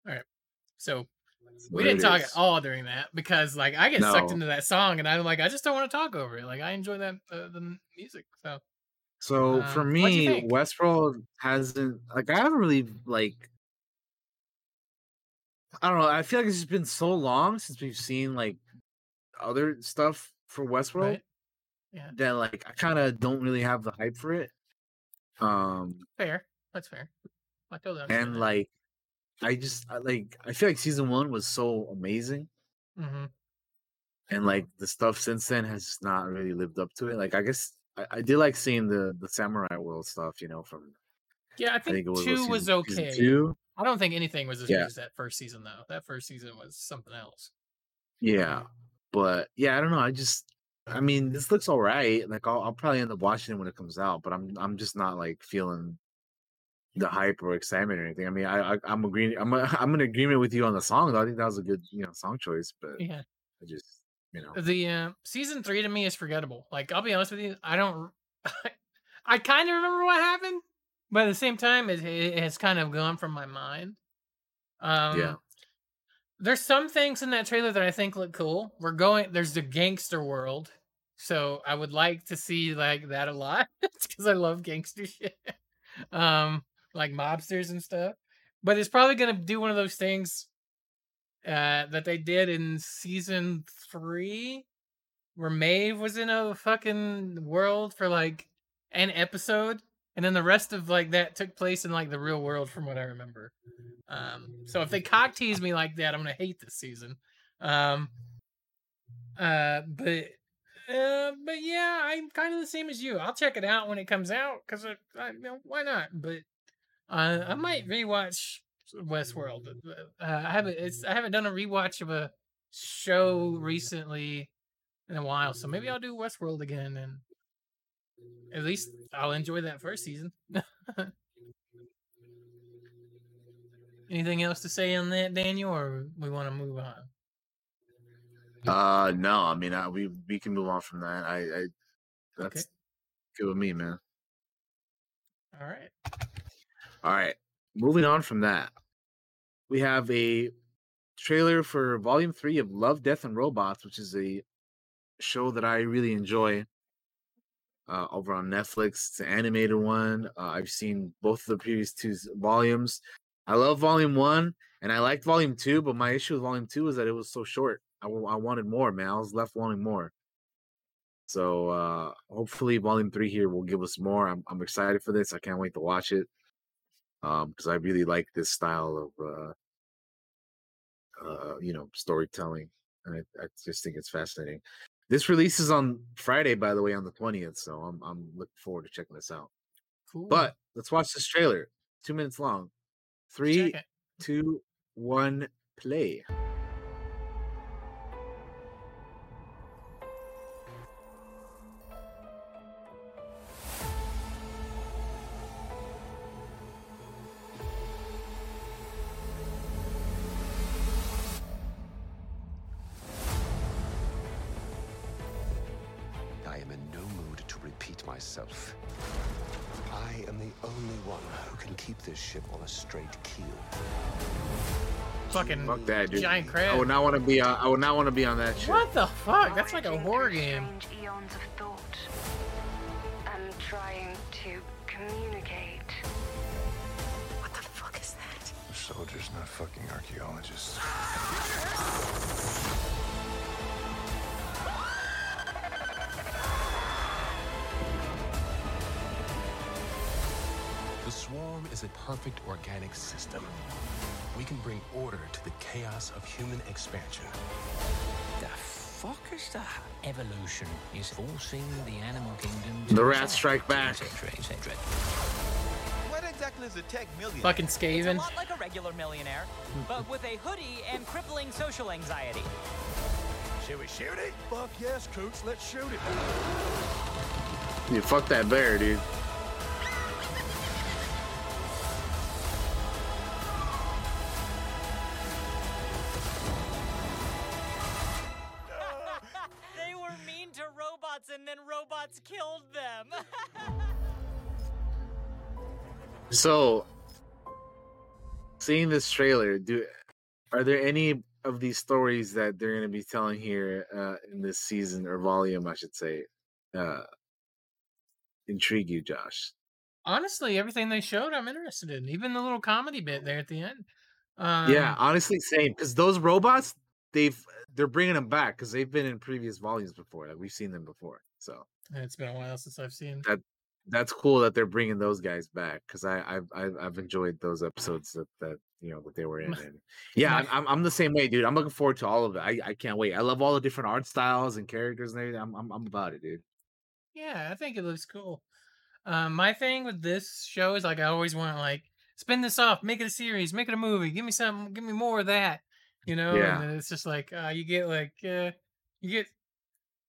All right. So we what didn't talk is. at all during that because, like, I get sucked into that song, and I'm like, I just don't want to talk over it. Like, I enjoy that uh, the music. So So for Um, what'd me. Westworld hasn't like I haven't really like I don't know. I feel like it's just been so long since we've seen like other stuff for Westworld right, yeah, that like I kind of don't really have the hype for it. Um fair. That's fair. I totally understand. and like I just I, like I feel like season one was so amazing, hmm and like the stuff since then has not really lived up to it. Like I guess I, I did like seeing the the Samurai World stuff, you know, from yeah, I I think, think it was two was okay. two. I don't think anything was as Yeah. good as that first season, though. That first season was something else. Yeah, but yeah, I don't know. I just, I mean, this looks all right. Like I'll, I'll probably end up watching it when it comes out, but I'm, I'm just not like feeling the hype or excitement or anything. I mean, I, I I'm agreeing. I'm, a, I'm in agreement with you on the song. Though. I think that was a good, you know, song choice. But Yeah. I just, you know, The uh, season three to me is forgettable. Like I'll be honest with you, I don't. I kind of remember what happened, but at the same time, it, it has kind of gone from my mind. Um, Yeah. There's some things in that trailer that I think look cool. We're going. There's the gangster world, so I would like to see like that a lot because I love gangster shit. um, like mobsters and stuff. But it's probably gonna do one of those things uh, that they did in season three, where Maeve was in a fucking world for like an episode, and then the rest of like that took place in like the real world, from what I remember. Um, so if they cock tease me like that, I'm gonna hate this season. Um, uh, but uh, but yeah, I'm kind of the same as you. I'll check it out when it comes out because I, I, you know, why not? But uh, I might rewatch Westworld. Uh, I haven't it's I haven't done a rewatch of a show recently in a while, so maybe I'll do Westworld again, and at least I'll enjoy that first season. Anything else to say on that, Daniel, or we want to move on? Uh, no, I mean, I, we we can move on from that. I, I that's Okay. good with me, man. All right. All right, moving on from that, we have a trailer for Volume Three of Love, Death, and Robots, which is a show that I really enjoy. Uh, over on Netflix, it's an animated one. Uh, I've seen both of the previous two volumes. I love Volume One, and I liked Volume Two, but my issue with Volume Two is that it was so short. I, w- I wanted more, man. I was left wanting more. So uh hopefully Volume Three here will give us more. I'm I'm excited for this. I can't wait to watch it. Um, because I really like this style of uh uh you know storytelling. And I, I just think it's fascinating. This releases on Friday, by the way, on the 20th. So I'm I'm looking forward to checking this out. Cool. But let's watch this trailer. Two minutes long. Three, Check it. play. Fuck that, dude. giant I crab. would not want to be. On, I would not want uh, to be on that shit. What the fuck? That's like a horror game. Eons of thought. I'm trying to communicate. What the fuck is that? Soldiers, not fucking archaeologists. The swarm is a perfect organic system. We can bring order to the chaos of human expansion. The fuck is that? Evolution is forcing the animal kingdom to The rats strike back. etc., etc. What exactly is a tech millionaire? Fucking Skaven. It's a lot like a regular millionaire, but with a hoodie and crippling social anxiety. Should we shoot it? Fuck yes, Coots, let's shoot it. You fuck that bear, dude. Killed them. So, seeing this trailer, do are there any of these stories that they're going to be telling here uh, in this season or volume, I should say, uh, intrigue you, Josh? Honestly, everything they showed, I'm interested in. Even the little comedy bit there at the end. Um, yeah, honestly, same. Because those robots, they've they're bringing them back because they've been in previous volumes before. Like we've seen them before, so It's been a while since I've seen. that that's cool that they're bringing those guys back because I I've, I've I've enjoyed those episodes that that you know that they were in. And yeah, I'm, I'm I'm the same way, dude. I'm looking forward to all of it. I, I can't wait. I love all the different art styles and characters and everything. I'm I'm, I'm about it, dude. Yeah, I think it looks cool. Um, my thing with this show is like I always want like spin this off, make it a series, make it a movie, give me some, give me more of that, you know. Yeah. And then it's just like uh, you get like uh, you get.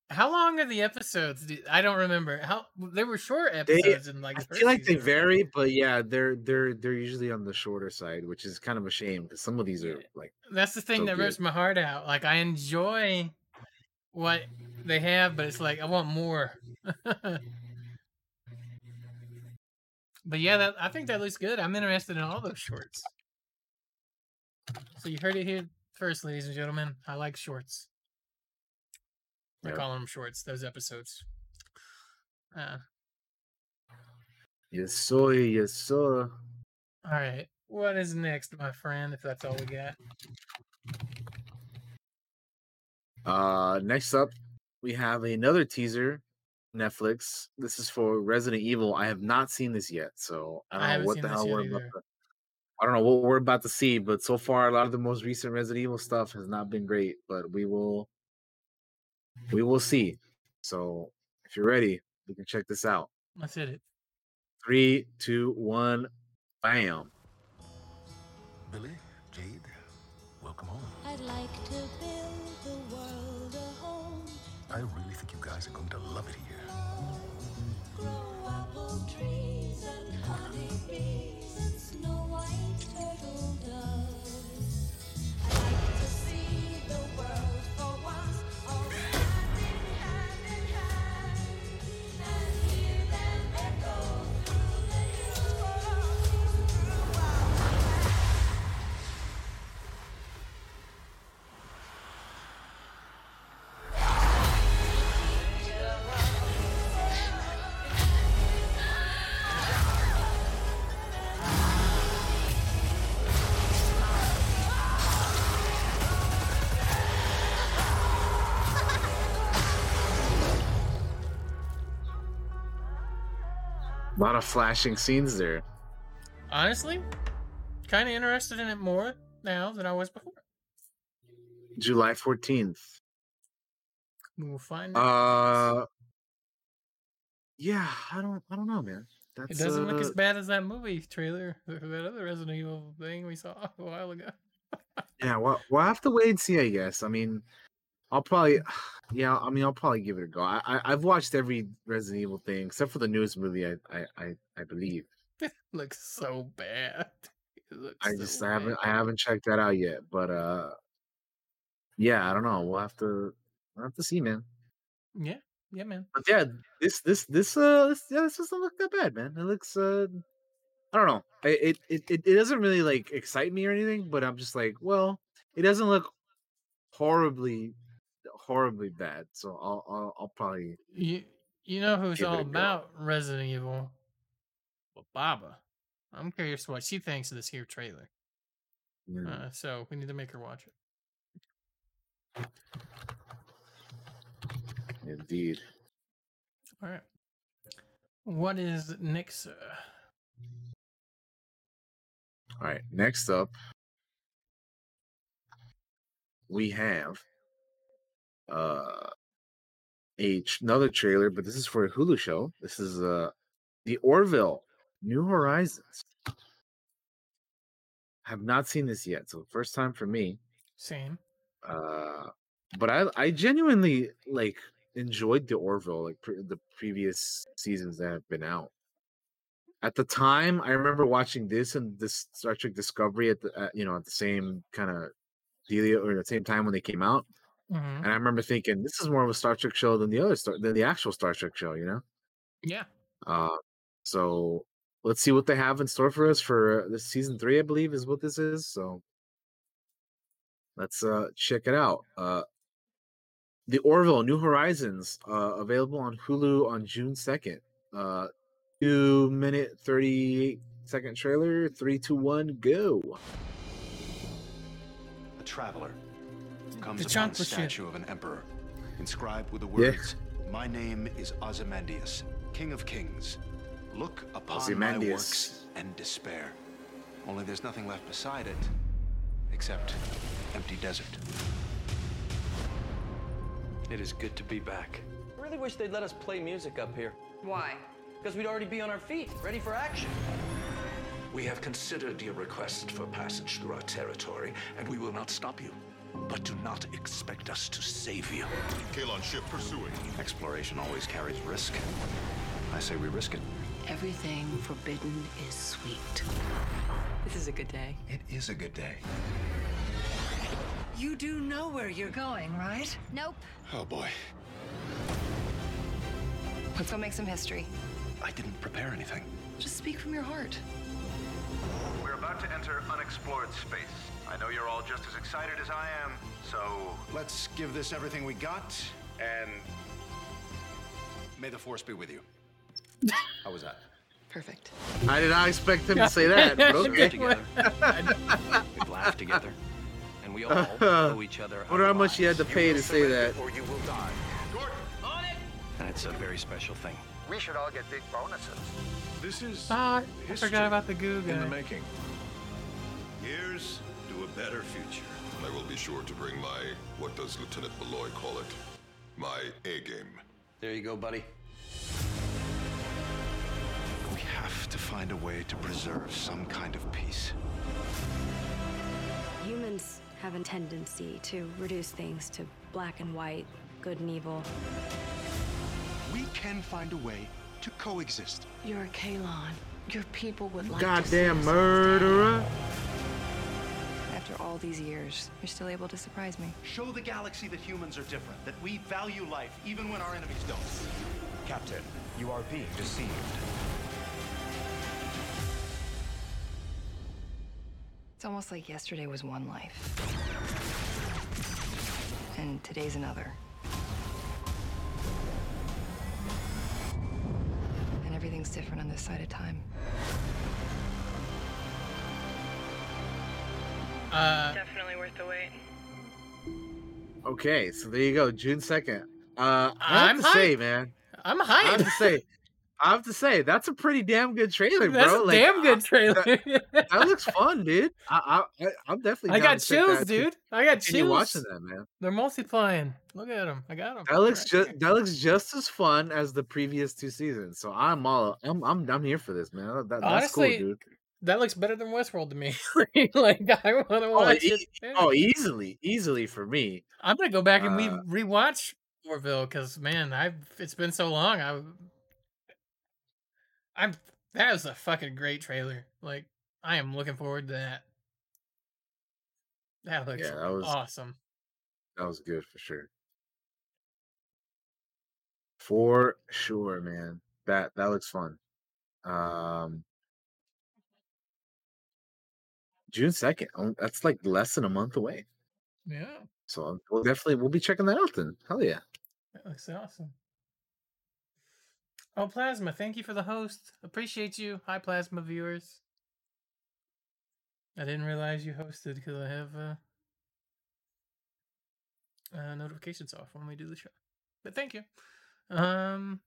How long are the episodes? I don't remember. How they were short They, episodes in like I feel like they vary, but yeah, they're they're they're usually on the shorter side, which is kind of a shame because some of these are like That's the thing so that rips my heart out. Like I enjoy what they have, but it's like I want more. but yeah, that I think that looks good. I'm interested in all those shorts. So you heard it here first, ladies and gentlemen. I like shorts. I Yeah. call them shorts. Those episodes. Uh, yes, sir, yes, sir. all right. What is next, my friend? If that's all we got. Uh, next up, we have another teaser, Netflix. This is for Resident Evil. I have not seen this yet, so I I don't know what the hell we're about to, I don't know what we're about to see, but so far a lot of the most recent Resident Evil stuff has not been great, but we will we will see. So if you're ready, we can check this out. Let's hit it. Three, two, one, bam. Billy, Jade, welcome home. I'd like to build the world a home. I really think you guys are going to love it here. Lot of flashing scenes there. Honestly, kind of interested in it more now than I was before. July 14th. We will find out. Uh yeah, I don't I don't know, man. That's it doesn't look uh, as bad as that movie trailer, that other Resident Evil thing we saw a while ago. Yeah, well, we'll have to wait and see. I guess. I mean, I'll probably, yeah. I mean, I'll probably give it a go. I, I I've watched every Resident Evil thing except for the newest movie. I I I, I believe. looks so bad. It looks I so just I haven't bad. I haven't checked that out yet. But uh, yeah, I don't know. We'll have to we'll have to see, man. Yeah, yeah, man. But yeah, this this this uh this, yeah, this doesn't look that bad, man. It looks uh I don't know. It, it it it doesn't really like excite me or anything, but I'm just like, well, it doesn't look horribly horribly bad. So I'll I'll, I'll probably You you know who's all a go. about Resident Evil? Well, Baba. I'm curious what she thinks of this here trailer. Mm. Uh, so we need to make her watch it. indeed. All right. What is next? Uh, All right, next up we have uh a another trailer, but this is for a Hulu show. This is uh the Orville New Horizons. Have not seen this yet, so first time for me. same. Uh but I I genuinely like enjoyed the Orville like pre- the previous seasons that have been out. At the time, I remember watching this and this Star Trek Discovery at the at, you know at the same kind of deal or at the same time when they came out, Mhm. and I remember thinking this is more of a Star Trek show than the other Star than the actual Star Trek show, you know. Yeah. Uh, so let's see what they have in store for us for uh, this season three, I believe, is what this is. So let's uh check it out. Uh, the Orville New Horizons, uh, available on Hulu on June second. Uh, two minute thirty eight second trailer. Three, two, one, go. A traveler comes The upon a chocolate shit. statue of an emperor, inscribed with the Yeah. words, My name is Ozymandias, King of Kings. Look upon my Ozymandias. works and despair. Only there's nothing left beside it, except empty desert. It is good to be back. I really wish they'd let us play music up here. Why? Because we'd already be on our feet, ready for action. We have considered your request for passage through our territory, and we will not stop you. But do not expect us to save you. Kaylon ship pursuing. Exploration always carries risk. I say we risk it. Everything forbidden is sweet. This is a good day. It is a good day. You do know where you're going, right? Nope. Oh boy. Let's go make some history. I didn't prepare anything. Just speak from your heart. We're about to enter unexplored space. I know you're all just as excited as I am, so Let's give this everything we got, and may the force be with you. How was that? Perfect. I did not expect him to say that. But We've okay. together. We've laughed together. And we all owe each other. I Wonder how much he had to pay to say that. or you will die. Gordon, and it's a very special thing. We should all get big bonuses. This is Ah, I forgot about the goo in the making. Here's to a better future. I will be sure to bring my, what does Lieutenant Malloy call it? My A game. There you go, buddy. We have to find a way to preserve some kind of peace. Humans have a tendency to reduce things to black and white, good and evil. We can find a way to coexist. You're a Kaylon. Your people would like to Goddamn murderer. All these years, you're still able to surprise me. Show the galaxy that humans are different, that we value life even when our enemies don't. Captain, you are being deceived. It's almost like yesterday was one life. And today's another. And everything's different on this side of time. Uh, Definitely worth the wait. Okay, so there you go, June second. Uh, I have I'm to say, man, I'm I have to say, I have to say, that's a pretty damn good trailer, That's bro. a Like, damn good trailer. That, that looks fun, dude. I, I, I I'm definitely. I got to chills, that. dude. I got Continue chills. watching that, man. They're multiplying. Look at them. I got them. That looks just that looks just as fun as the previous two seasons. So I'm all I'm I'm I'm here for this, man. That, that's Honestly, cool, dude. That looks better than Westworld to me. like I want to Oh, watch e- it. yeah. oh, easily, easily for me. I'm gonna go back and Uh, we rewatch Orville because man, I've it's been so long. I, I'm that was a fucking great trailer. Like I am looking forward to that. That looks Yeah, that was- awesome. That was good for sure. For sure, man. That that looks fun. Um June second. That's like less than a month away. Yeah, So we'll definitely we'll be checking that out then. Hell yeah. that looks awesome. Oh, Plasma, thank you for the host. Appreciate you. Hi, Plasma viewers. I didn't realize you hosted because I have uh, uh, notifications off when we do the show. But thank you. Um,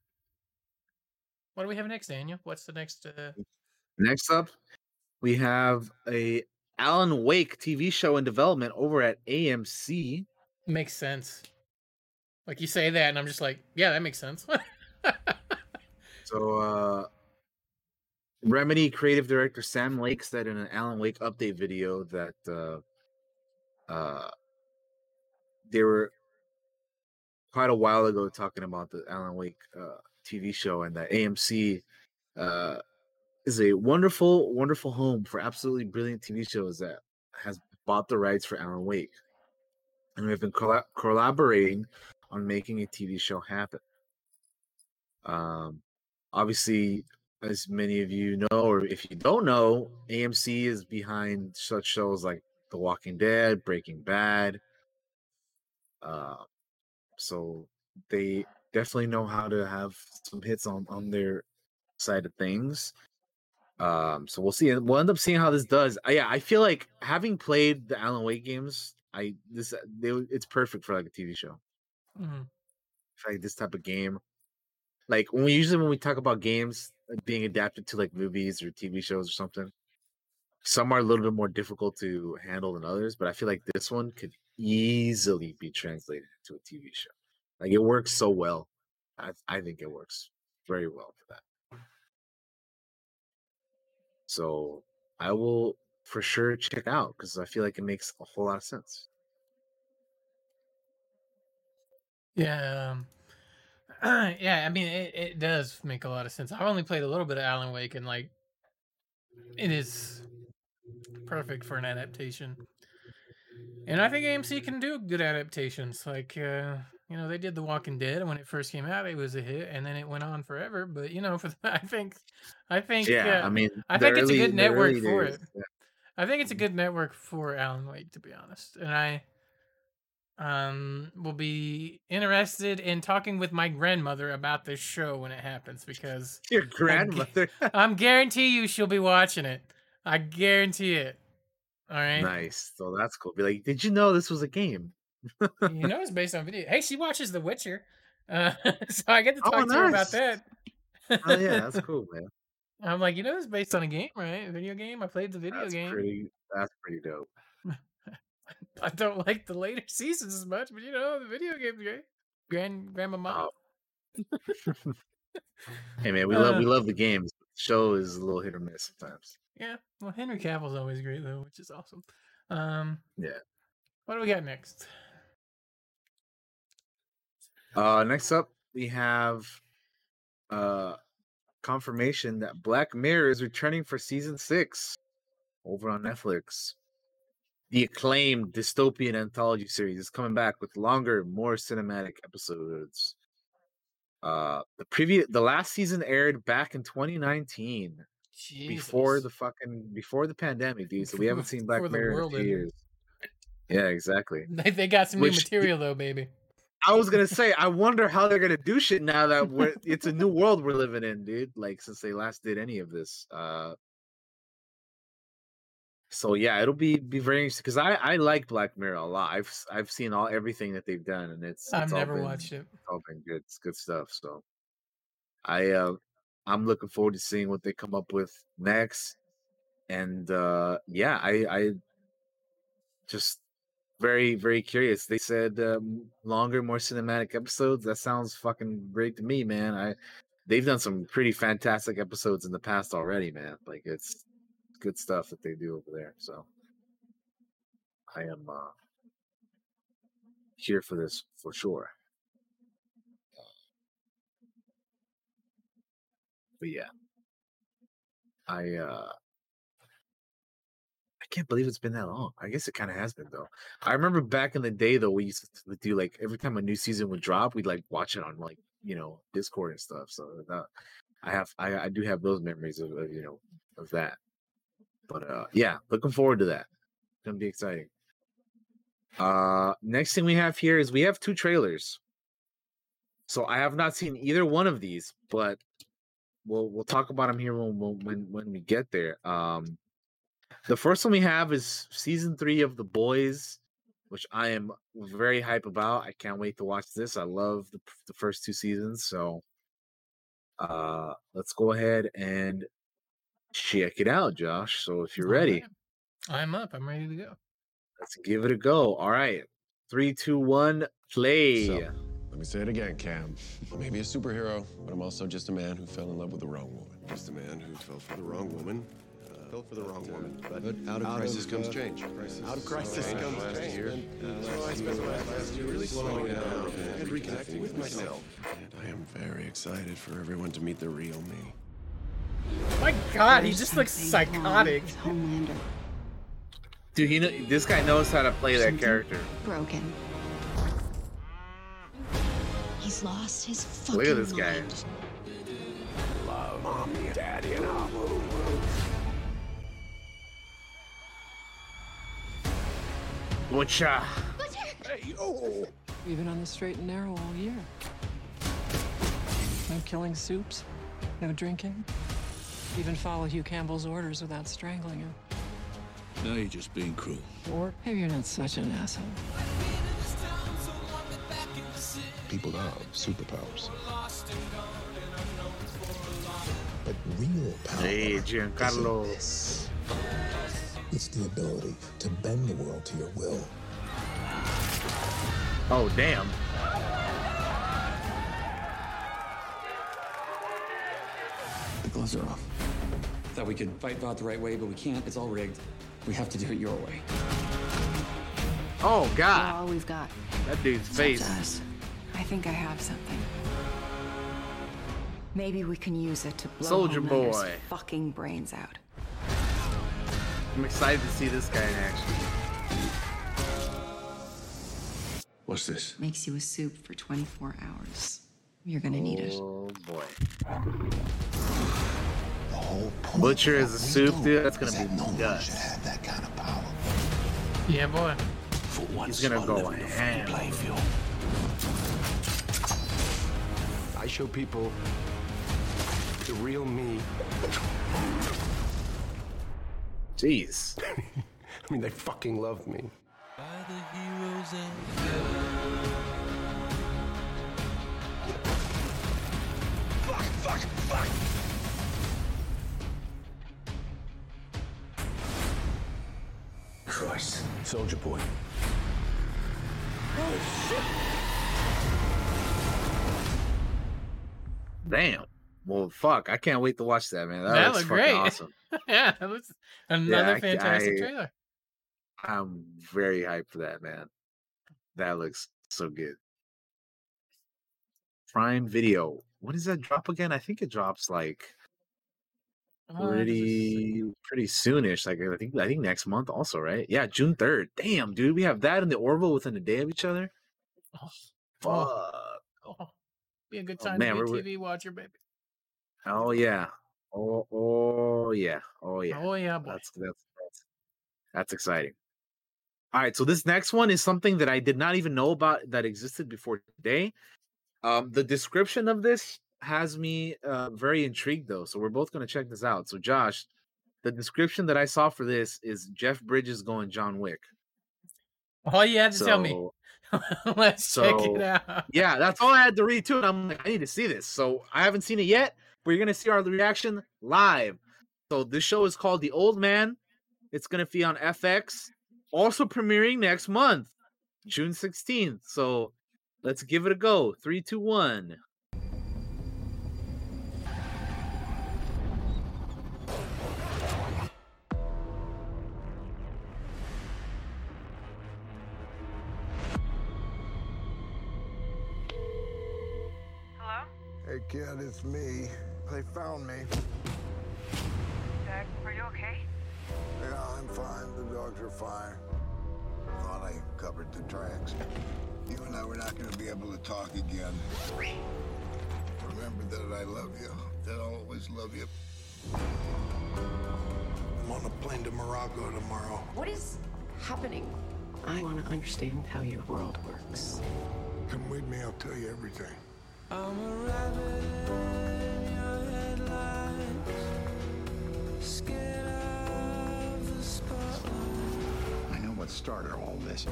what do we have next, Daniel? What's the next? Uh, Next up, we have a Alan Wake TV show in development over at AMC. makes sense. Like you say that, and I'm just like, yeah, that makes sense. So, uh, Remedy creative director Sam Lake said in an Alan Wake update video that uh, uh, they were quite a while ago talking about the Alan Wake uh, TV show, and that AMC uh, is a wonderful, wonderful home for absolutely brilliant TV shows that has bought the rights for Alan Wake, and we've been colla- collaborating on making a TV show happen. Um, obviously, as many of you know, or if you don't know, AMC is behind such shows like The Walking Dead, Breaking Bad. Uh, so they definitely know how to have some hits on on their side of things. Um, so we'll see. We'll end up seeing how this does. Uh, yeah, I feel like having played the Alan Wake games, I this they, it's perfect for like a TV show. mhm. like this type of game. Like when we usually when we talk about games like, being adapted to like movies or TV shows or something, some are a little bit more difficult to handle than others. But I feel like this one could easily be translated to a TV show. Like it works so well. I I think it works very well for that. So I will for sure check out because I feel like it makes a whole lot of sense. Yeah. Um, yeah, I mean, it, it does make a lot of sense. I've only played a little bit of Alan Wake, and like, it is perfect for an adaptation. And I think AMC can do good adaptations. Like, uh, you know, they did The Walking Dead when it first came out; it was a hit, and then it went on forever. But you know, for I think, I think, Yeah, uh, I mean, I the think it's a good network for days, it. yeah. I think it's a good network for Alan Wake, to be honest. And I um will be interested in talking with my grandmother about this show when it happens because Your grandmother. I'm guarantee you she'll be watching it. I guarantee it. All right. Nice. So that's cool. Be like, did you know this was a game? You know it's based on video. Hey, she watches The Witcher. Uh, so I get to Oh, talk to her about that. Oh yeah, that's cool, man. I'm like, you know, it's based on a game, right? A video game. I played the video That's game. pretty. That's pretty dope. I don't like the later seasons as much, but you know, the video game's great. Grand Grandmama. Hey man, we love Uh, we love the games. The show is a little hit or miss sometimes. Yeah. Well, Henry Cavill's always great though, which is awesome. Um, Yeah. what do we got next? Uh, next up we have uh confirmation that Black Mirror is returning for season six over on Netflix. The acclaimed dystopian anthology series is coming back with longer, more cinematic episodes. Uh, the previous, the last season aired back in 2019, before the fucking before the pandemic, dude. So we haven't seen Black Mirror in a few years. Yeah, exactly. They, they got some Which- new material though, baby. I was gonna say, I wonder how they're gonna do shit now that we're it's a new world we're living in, dude. Like since they last did any of this. Uh so yeah, it'll be be very interesting because I I like Black Mirror a lot. I've I've seen all everything that they've done, and it's, I've never been- watched it. It's all been good. It's good stuff. So I uh I'm looking forward to seeing what they come up with next. And uh yeah, I I just very very curious. They said um, longer, more cinematic episodes. That sounds fucking great to me, man. I they've done some pretty fantastic episodes in the past already, man. Like it's good stuff that they do over there. So I am uh here for this for sure. But yeah, I uh can't believe it's been that long. I guess it kind of has been though. I remember back in the day though, we used to do like every time a new season would drop, we'd like watch it on like you know Discord and stuff. So that I have I, I do have those memories of, of you know of that. But uh yeah, looking forward to that. Gonna be exciting. Uh next thing we have here is we have two trailers. So I have not seen either one of these, but we'll we'll talk about them here when when, when we get there. Um the first one we have is season three of The Boys, which I am very hype about. I can't wait to watch this. I love the, the first two seasons. So uh let's go ahead and check it out, Josh. So if you're All ready, right. I'm up. I'm ready to go. let's give it a go. All right. Three, two, one, play. So, let me say it again, Cam. I'm maybe a superhero, but I'm also just a man who fell in love with the wrong woman. Just a man who fell for the wrong woman. Uh, fell for the wrong woman. But, out of crisis comes uh, change. Out of crisis Change comes last change. year. And, so I spent the last last year really slowing down and reconnecting with myself. And I am very excited for everyone to meet the real me. My God, he just looks something wrong psychotic. Homelander Dude, he know, this guy knows how to play that character. broken. He's lost his fucking Look at this guy. mind. Love, mommy, daddy, and Whatcha? We've been on the straight and narrow all year. No killing supes, no drinking. Even follow Hugh Campbell's orders without strangling him. Now you're just being cruel. Or maybe you're not such an asshole. People have superpowers. But real power. Hey, Giancarlo. It's the ability to bend the world to your will. Oh, damn. The gloves are off. Thought we could fight Vought the right way, but we can't. It's all rigged. We have to do it your way. Oh, We're God. all we've got. That dude's face. to us. I think I have something. Maybe we can use it to blow Soldier Homelander's Boy. fucking brains out. I'm excited to see this guy in action. What's this? Makes you a supe for 24 hours. You're gonna need it. Oh, boy. The whole point Butcher of is a supe, dude. That's gonna that be no one should have that kind of power. Yeah, boy. For once, He's gonna go level ham. I show people the real me. Jeez. I mean, they fucking love me. fuck, fuck. Fuck! Christ. Soldier boy. Damn. Well, fuck. I can't wait to watch that, man. That, That looks fucking great. awesome. yeah, that was another I- fantastic I- trailer. I'm very hyped for that, man. That looks so good. Prime Video. When does that drop again? I think it drops like Uh, pretty pretty soonish. Like I think I think next month also, right? Yeah, June third. Damn, dude, we have that in the Orville within a day of each other. Oh, Fuck. oh, be a good Oh, time man, to be a TV watcher, baby. Oh yeah. Oh oh yeah. Oh yeah. Oh yeah, boy. That's that's that's, that's exciting. All right, so this next one is something that I did not even know about that existed before today. Um, the description of this has me uh, very intrigued though, so we're both going to check this out. So, Josh, the description that I saw for this is Jeff Bridges going John Wick. All you had to tell me. Let's check it out. yeah, that's all I had to read too. And I'm like, I need to see this. So I haven't seen it yet, but you're gonna see our reaction live. So this show is called The Old Man. It's gonna be on FX, also premiering next month, June 16th. So let's give it a go. Three, two, one. Kid, it's me. They found me. Doug, are you okay? Yeah, I'm fine. The dogs are fine. Thought I covered the tracks. You and I were not going to be able to talk again. Remember that I love you. That I'll always love you. I'm on a plane to Morocco tomorrow. What is happening? I want to understand how your world works. Come with me, I'll tell you everything. I know what started all this.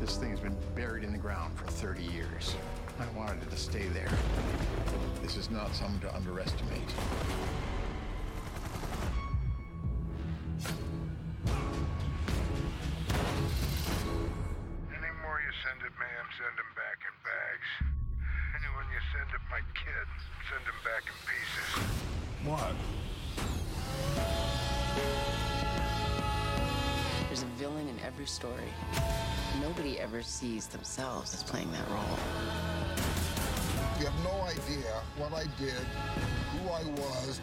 This thing's been buried in the ground for 30 years. I wanted it to stay there. This is not something to underestimate. Sees themselves as playing that role. You have no idea what I did, who I was.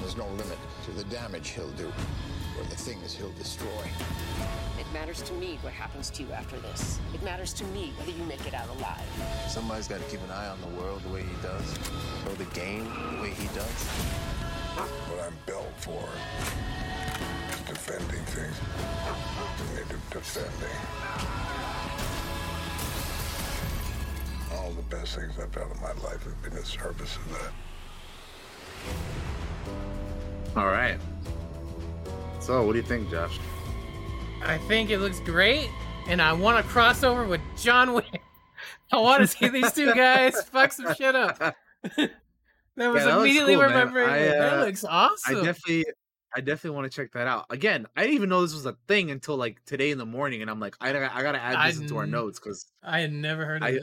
There's no limit to the damage he'll do, or the things he'll destroy. It matters to me what happens to you after this. It matters to me whether you make it out alive. Somebody's got to keep an eye on the world the way he does, or the game the way he does. What I'm built for is defending things. Native defending. All the best things I've done in my life have been in service of that. All right. So, what do you think, Josh? I think it looks great, and I want to cross over with John Wick. I want to see these two guys fuck some shit up. that was Yeah, that immediately cool, man. remembering I, it. That uh, looks awesome. I definitely, I definitely want to check that out. Again, I didn't even know this was a thing until like today in the morning, and I'm like, I, gotta- I gotta add I this into our notes because I had never heard of I- it.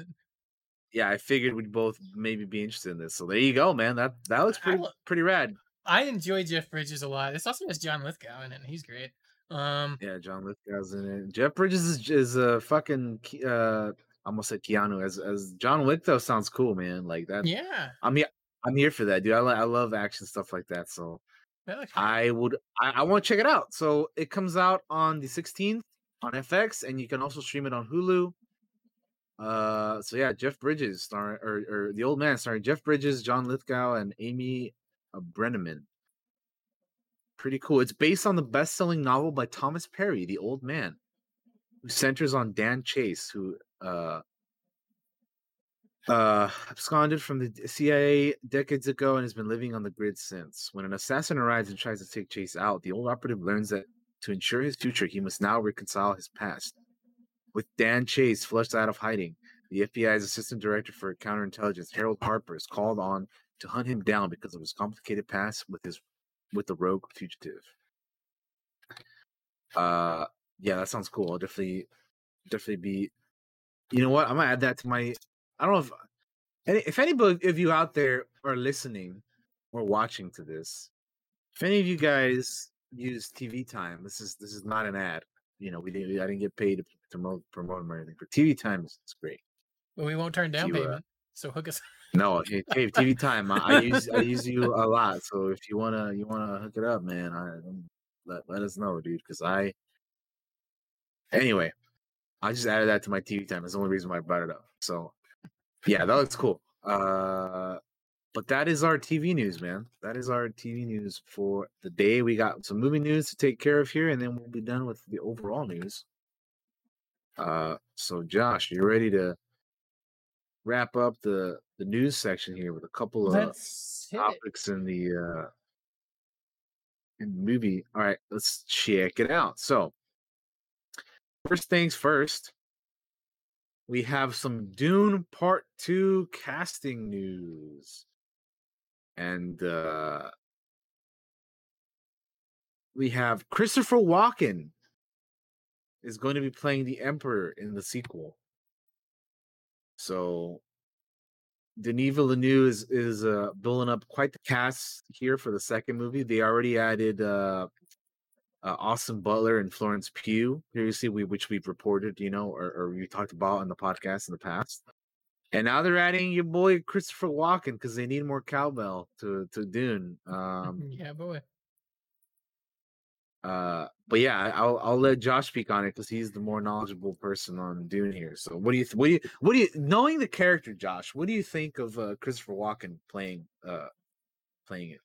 yeah, I figured we'd both maybe be interested in this. So there you go, man. That that looks pretty lo- pretty rad. I enjoy Jeff Bridges a lot. This also has John Lithgow in it. and He's great. Um, Yeah, John Lithgow's in it. Jeff Bridges is is a fucking uh, I almost said Keanu as as John Wick though sounds cool, man. Like that. yeah, I'm here. I'm here for that, dude. I, I love action stuff like that. So I would I, I want to check it out. So it comes out on the 16th on FX, and you can also stream it on Hulu. Uh, so yeah, Jeff Bridges starring or, or the old man starring Jeff Bridges, John Lithgow, and Amy uh, Brenneman. Pretty cool. It's based on the best-selling novel by Thomas Perry, The Old Man, who centers on Dan Chase, who uh uh absconded from the CIA decades ago and has been living on the grid since. When an assassin arrives and tries to take Chase out, the old operative learns that to ensure his future, he must now reconcile his past. With Dan Chase flushed out of hiding, The FBI's assistant director for counterintelligence, Harold Harper, is called on to hunt him down because of his complicated past with his with the rogue fugitive. Uh, yeah, that sounds cool. I'll definitely, definitely be. You know what? I'm gonna add that to my. I don't know if any, if anybody of you out there are listening or watching to this, if any of you guys use TV time, this is this is not an ad. You know, we didn't. I didn't get paid to promote promote them or anything. But TV time is it's great. But we won't turn down You, uh, payment. So hook us. No, hey, hey, TV time. I, I use I use you a lot. So if you wanna you wanna hook it up, man, I let let us know, dude. Because I anyway, I just added that to my TV time. That's the only reason why I brought it up. So yeah, that looks cool. Uh, but that is our TV news, man. That is our TV news for the day. We got some movie news to take care of here, and then we'll be done with the overall news. Uh, so Josh, you ready to wrap up the the news section here with a couple of Let's topics in the uh in the movie. All right, let's check it out. So, first things first, we have some Dune Part 2 casting news. And uh we have Christopher Walken is going to be playing the Emperor in the sequel. So Denis Villeneuve is is uh, building up quite the cast here for the second movie. They already added uh, uh, Austin Butler and Florence Pugh previously, we which we've reported, you know, or, or we talked about on the podcast in the past. And now they're adding your boy Christopher Walken because they need more cowbell to to Dune. Um, yeah, boy. uh, but yeah, I'll I'll let Josh speak on it because he's the more knowledgeable person on Dune here. So what do you th- what do you what do you knowing the character, Josh? What do you think of uh, Christopher Walken playing uh playing it?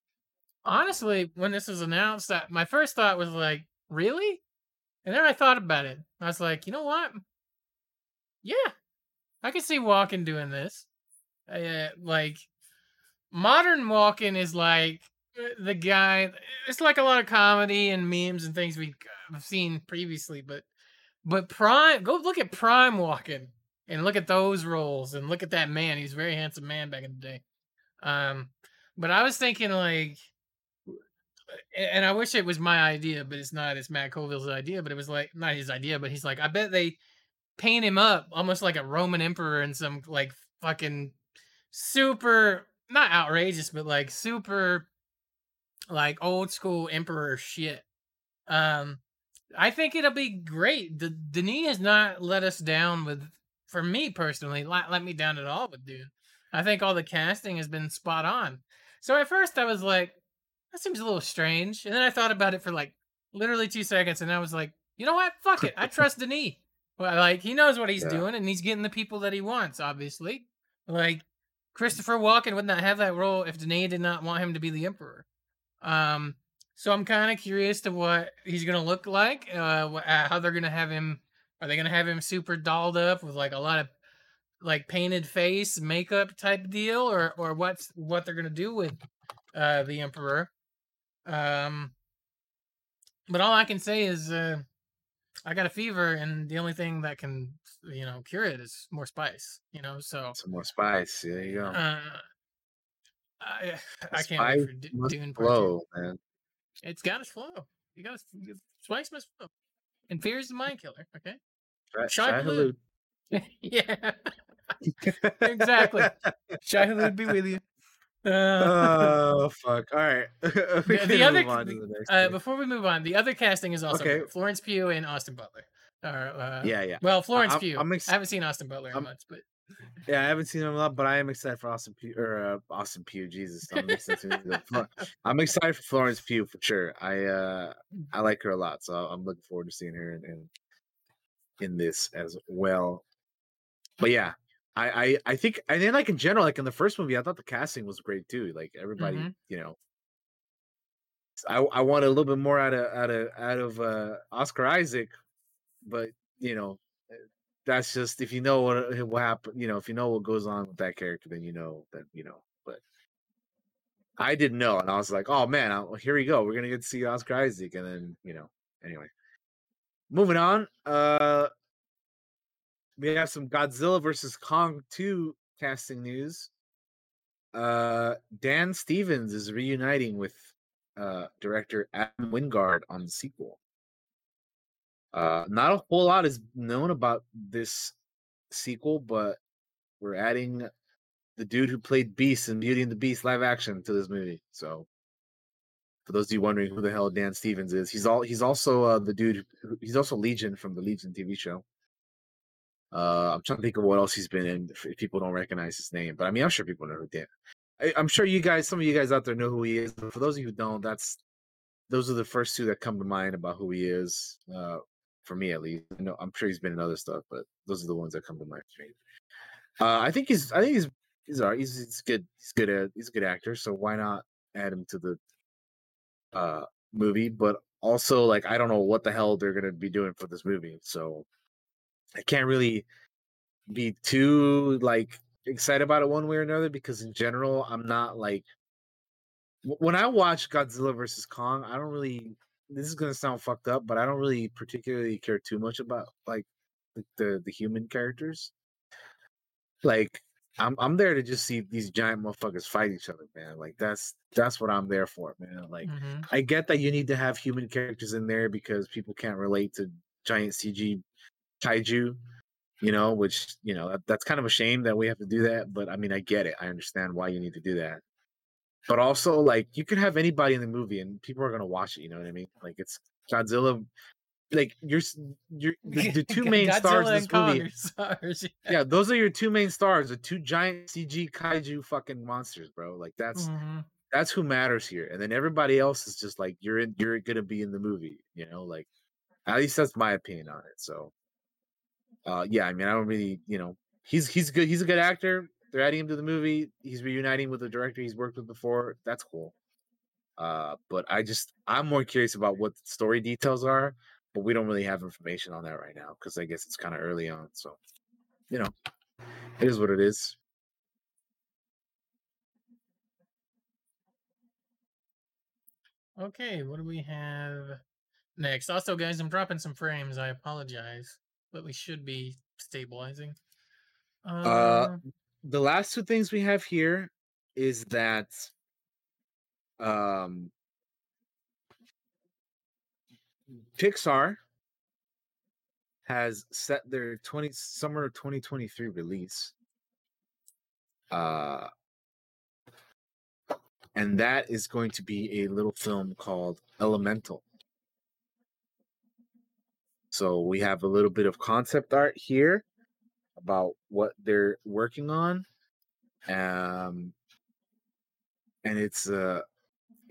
Honestly, when this was announced, that my first thought was like, really? And then I thought about it. I was like, you know what? Yeah, I can see Walken doing this. Uh, like, modern Walken is like uh, the guy. It's like a lot of comedy and memes and things we've seen previously, but but prime. Go look at prime Walken and look at those roles and look at that man. He's a very handsome man back in the day. Um, but I was thinking like and I wish it was my idea, but it's not. It's Matt Colville's idea, but it was like not his idea, but he's like, I bet they paint him up almost like a Roman emperor in some like fucking super not outrageous, but like super like old school emperor shit. Um I think it'll be great. The Denis has not let us down with for me personally, not let me down at all with Dune. I think all the casting has been spot on. So at first I was like, that seems a little strange. And then I thought about it for like literally two seconds and I was like, you know what? Fuck it. I trust Denis. Well, like he knows what he's Yeah. doing and he's getting the people that he wants, obviously. Like Christopher Walken would not have that role if Denis did not want him to be the emperor. Um, so I'm kind of curious to what he's gonna look like. Uh, uh, how they're gonna have him? Are they gonna have him super dolled up with like a lot of like painted face, makeup type deal, or or what's what they're gonna do with uh the emperor? Um, but all I can say is uh, I got a fever, and the only thing that can you know cure it is more spice. You know, so Some more spice. There you go. uh, I I can't wait for D- Dune flow, man. It's got to flow. You got to spice must flow. And fear is the mind killer. Okay. Shai Shai yeah. exactly. Shai Hulud be with you. Uh, oh fuck! All right, the, the other move on to the uh, before we move on, the other casting is also Okay. good. Florence Pugh and Austin Butler. Or, uh, Yeah, yeah. Well, Florence I'm- Pugh. I'm ex- I haven't seen Austin Butler I'm- much, but Yeah, I haven't seen him a lot, but I am excited for Austin Pugh or uh, Austin Pugh. Jesus, I'm, to I'm excited for Florence Pugh for sure. I uh I like her a lot, so I'm looking forward to seeing her in in, in this as well. But yeah, I, I I think and then like in general, like in the first movie, I thought the casting was great too. Like everybody, Mhm. you know. I I wanted a little bit more out of out of out of uh Oscar Isaac, but you know, eh, that's just if you know what what happened, you know, if you know what goes on with that character, then you know that you know. But I didn't know, and I was like, oh man, I, here we go. We're gonna get to see Oscar Isaac, and then you know, anyway. Moving on, uh, we have some Godzilla versus Kong 2 casting news. Uh, Dan Stevens is reuniting with uh, director Adam Wingard on the sequel. Uh, not a whole lot is known about this sequel, but we're adding the dude who played Beast in Beauty and the Beast live action to this movie. So, for those of you wondering who the hell Dan Stevens is, he's all he's also uh, the dude. Who, he's also Legion from the Legion TV show. Uh, I'm trying to think of what else he's been in. If people don't recognize his name, but I mean, I'm sure people know who Dan. I, I'm sure you guys, some of you guys out there know who he is. But for those of you who don't, that's those are the first two that come to mind about who he is. Uh, for me, at least. I know I'm sure he's been in other stuff, but those are the ones that come to mind for me. Uh, I think he's. I think he's. He's all right. He's, he's good. He's good at. He's a good actor. So why not add him to the uh movie? But also, like, I don't know what the hell they're gonna be doing for this movie. So I can't really be too like excited about it one way or another because in general, I'm not like when I watch Godzilla versus Kong, I don't really. This is gonna sound fucked up, but I don't really particularly care too much about like the the, the human characters. Like I'm I'm there to just see these giant motherfuckers fight each other, man. Like that's that's what I'm there for, man. Like Mhm. I get that you need to have human characters in there because people can't relate to giant CG kaiju, you know, which you know that's kind of a shame that we have to do that. But I mean, I get it. I understand why you need to do that. But also, like, you could have anybody in the movie and people are gonna watch it. You know what I mean? Like, it's Godzilla. Like, you're you're the, the two main stars in this movie. stars. Yeah, those are your two main stars, the two giant CG kaiju fucking monsters, bro. Like that's Mhm. that's who matters here. And then everybody else is just like you're in you're gonna be in the movie, you know, like at least that's my opinion on it. So uh yeah, I mean I don't really, you know, he's he's good he's a good actor. They're adding him to the movie. He's reuniting with the director he's worked with before. That's cool. Uh but I just I'm more curious about what the story details are, but we don't really have information on that right now because I guess it's kind of early on. So you know, it is what it is. Okay, what do we have next? Also, guys, I'm dropping some frames. I apologize, but we should be stabilizing. Uh, Um, the last two things we have here is that um Pixar has set their 20 summer 2023 release. Uh and that is going to be a little film called Elemental. So we have a little bit of concept art here about what they're working on. Um and it's uh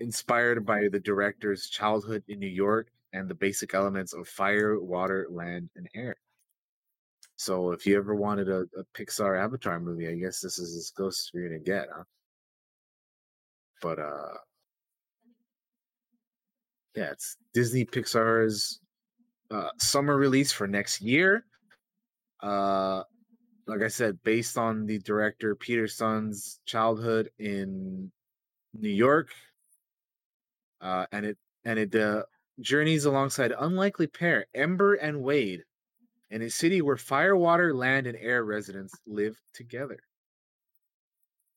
inspired by the director's childhood in New York and the basic elements of fire, water, land, and air. So if you ever wanted a, a Pixar Avatar movie, I guess this is as close as you're gonna get, huh? But uh yeah, it's Disney Pixar's uh summer release for next year. Uh like I said, based on the director Peter Sohn's childhood in New York, uh, and it and it uh, journeys alongside unlikely pair Ember and Wade in a city where fire, water, land, and air residents live together.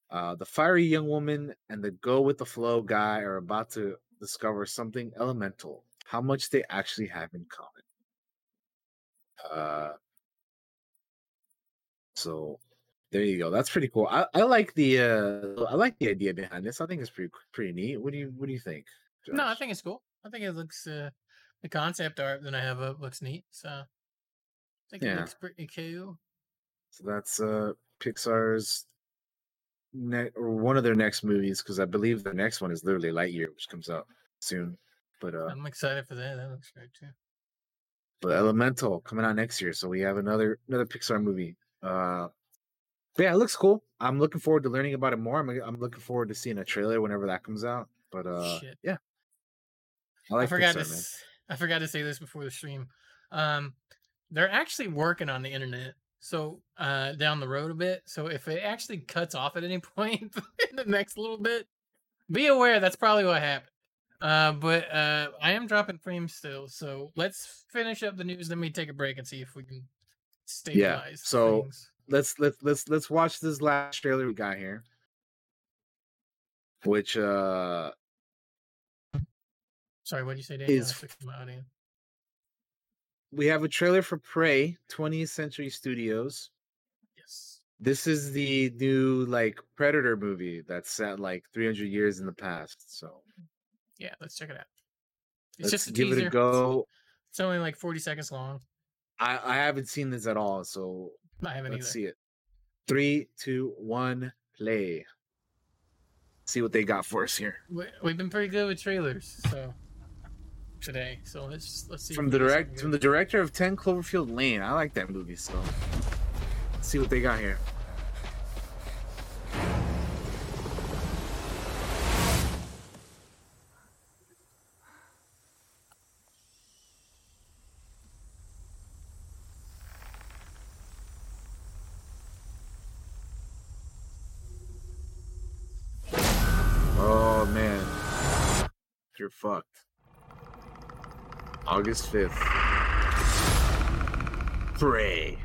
Uh, the fiery young woman and the go with the flow guy are about to discover something elemental. How much they actually have in common. Uh, so there you go. That's pretty cool. I, I like the uh I like the idea behind this. I think it's pretty pretty neat. What do you what do you think? no, I think it's cool. I think it looks uh, the concept art that I have up looks neat. So I think it Yeah. looks pretty cool. So that's uh Pixar's ne- or one of their next movies because I believe the next one is literally Lightyear, which comes out soon. But uh I'm excited for that. That looks great too. But Elemental coming out next year, so we have another another Pixar movie. Uh, yeah, it looks cool. I'm looking forward to learning about it more. I'm I'm looking forward to seeing a trailer whenever that comes out. But uh, Shit. yeah, I I forgot Pixar, to man. I forgot to say this before the stream. Um, they're actually working on the internet. So uh, down the road a bit. So if it actually cuts off at any point in the next little bit, be aware that's probably what happened. Uh, but uh, I am dropping frames still. So let's finish up the news. Then we take a break and see if we can stabilize. yeah. So things. let's let's let's let's watch this last trailer we got here, which uh Sorry, what did you say, Daniel? is- I fixed my audio. we have a trailer for Prey, 20th Century Studios. Yes. This is the new like Predator movie that's set like 300 years in the past. So Yeah, let's check it out. It's let's just a give teaser. it a go. It's only like 40 seconds long. I I haven't seen this at all, so I haven't let's either. see it. Three, two, one, play. See what they got for us here. We, we've been pretty good with trailers, so today. So let's let's see. From the direct from the director of 10 Cloverfield Lane. I like that movie, so let's see what they got here. Oh man. You're fucked. August 5th. Prey.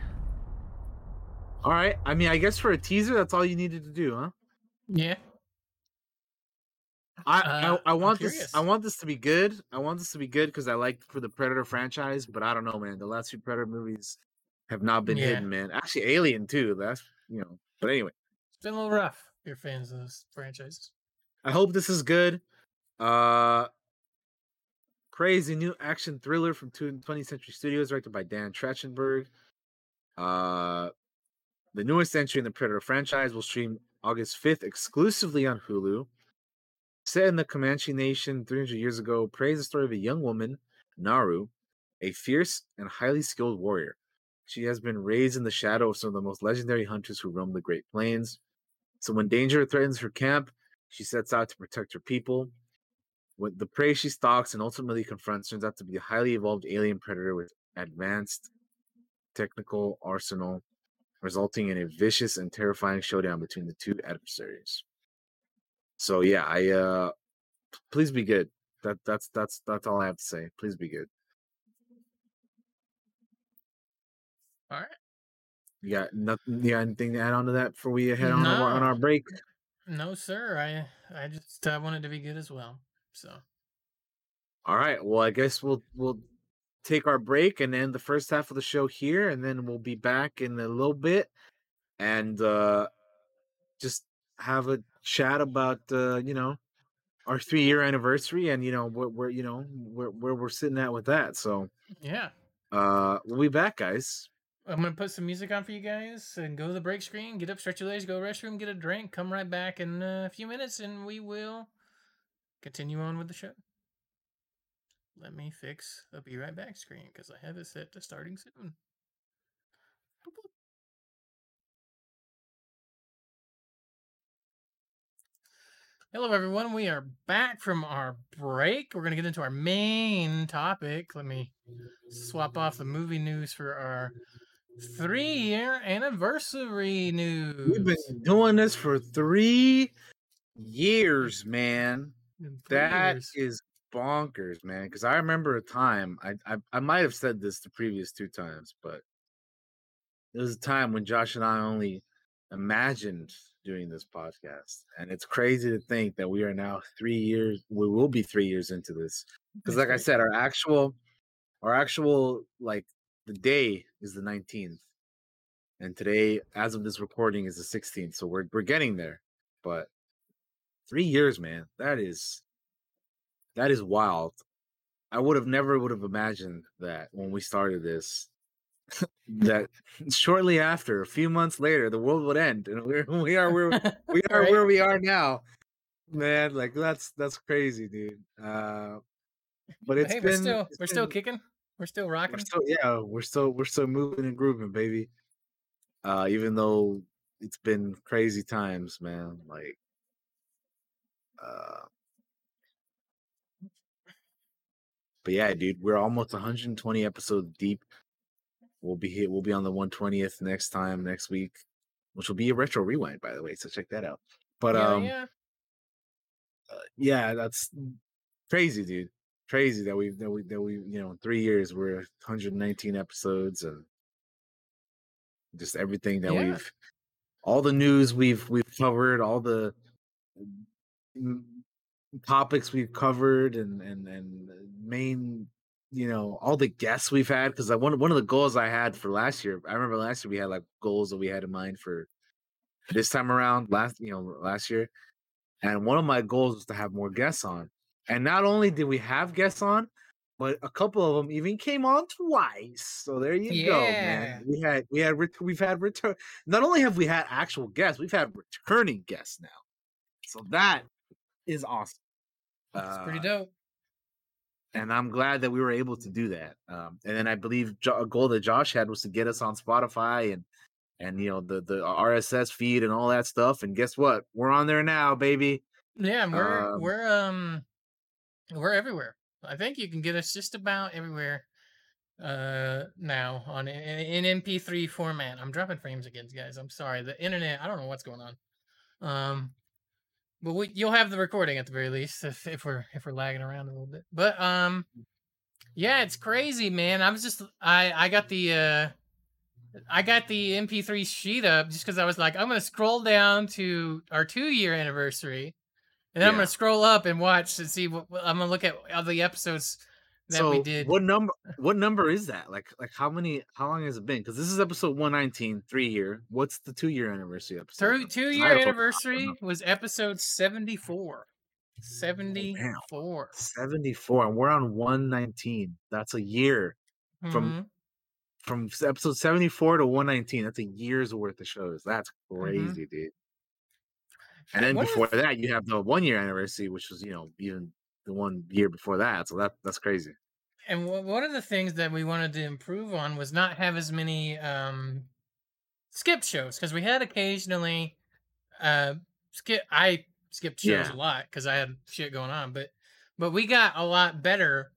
All right. I mean, I guess for a teaser, that's all you needed to do, huh? Yeah. I Uh, I, I I'm want this. I want this to be good. I want this to be good because I like for the Predator franchise. But I don't know, man. The last few Predator movies have not been Yeah. hidden, man. Actually, Alien too. That's you know. But anyway, It's been a little rough. if You're fans of those franchises. I hope this is good. Uh, crazy new action thriller from 20th Century Studios, directed by Dan Trachtenberg. Uh, the newest entry in the Predator franchise will stream August 5th exclusively on Hulu. Set in the Comanche Nation 300 years ago, praise the story of a young woman, Naru, a fierce and highly skilled warrior. She has been raised in the shadow of some of the most legendary hunters who roam the Great Plains. So when danger threatens her camp, she sets out to protect her people. What the prey she stalks and ultimately confronts turns out to be a highly evolved alien predator with advanced technical arsenal, resulting in a vicious and terrifying showdown between the two adversaries. So yeah, I uh please be good. That that's that's that's all I have to say. Please be good. All right. You got nothing you got anything to add on to that before we head on our, on our break? No, sir. I I just uh, wanted to be good as well. So All right. Well, I guess we'll we'll take our break and end the first half of the show here, and then we'll be back in a little bit and uh just have a chat about uh, you know our three year anniversary and you know where, where you know where where we're sitting at with that. So yeah, uh we'll be back, guys. I'm gonna put some music on for you guys and go to the break screen. Get up, stretch your legs, go to the restroom, get a drink. Come right back in a few minutes, and we will continue on with the show. Let me fix a be right back screen because I have it set to starting soon. Hello, everyone. We are back from our break. We're going to get into our main topic. Let me swap off the movie news for our three year anniversary news. We've been doing this for three years, man. That years. is bonkers, man. Because I remember a time I, I I might have said this the previous two times, but there was a time when Josh and I only imagined doing this podcast, and it's crazy to think that we are now three years. We will be three years into this because, like I said, our actual, our actual like the day is the nineteenth, and today, as of this recording, is the sixteenth. So we're we're getting there, but three years, man, that is that is wild. I would have never would have imagined that when we started this, that shortly after, a few months later, the world would end, and we're we are where we are Right. where we are now. Man, like that's that's crazy, dude. Uh, but it's hey, been we're still we're still kicking. We're still we're rocking. still yeah, we're still we're still moving and grooving, baby. Uh, even though it's been crazy times, man. Like, uh, but yeah, dude, we're almost 120 episodes deep. We'll be here. We'll be on the 120th next time next week, which will be a retro rewind, by the way. So check that out. But yeah, um, yeah. yeah, that's crazy, dude. Crazy that we've that we that we you know in three years we're 119 episodes and Just everything that Yeah. we've, all the news we've we've covered, all the topics we've covered, and and and uh, main, you know, all the guests we've had. Because I one one of the goals I had for last year, I remember last year we had like goals that we had in mind for this time around. Last you know last year, and one of my goals was to have more guests on. And not only did we have guests on, but a couple of them even came on twice. So there you go, man. We had we had we've had return. Not only have we had actual guests, we've had returning guests now. So that is awesome. It's pretty Uh, dope. and I'm glad that we were able to do that. Um, and then I believe jo- a goal that Josh had was to get us on Spotify and and you know the the RSS feed and all that stuff. And guess what? We're on there now, baby. Yeah, we're Um, we're um we're everywhere. I think you can get us just about everywhere uh now on in, in MP3 format. I'm dropping frames again, guys. I'm sorry. The internet, I don't know what's going on. Um but we, you'll have the recording at the very least if, if we're if we're lagging around a little bit. But um yeah, it's crazy, man. I was just I I got the uh I got the MP3 sheet up just because I was like, I'm gonna scroll down to our two year anniversary, and then I'm gonna scroll up and watch and see what what- I'm gonna look at all the episodes that so we did. what number? What number is that? Like like how many? How long has it been? Because this is episode 119, three year. What's the two year anniversary episode? Two two year anniversary was episode 74. Oh, 74. 74 and we're on 119 that's a year from Mhm. from episode 74 to 119 that's a year's worth of shows that's Mm-hmm. crazy dude and then What before that you have the one year anniversary which was you know even the one year before that so that that's crazy And wha- one of the things that we wanted to improve on was not have as many um, skipped shows because we had occasionally uh, skip. I skipped shows Yeah. a lot because I had shit going on, but but we got a lot better.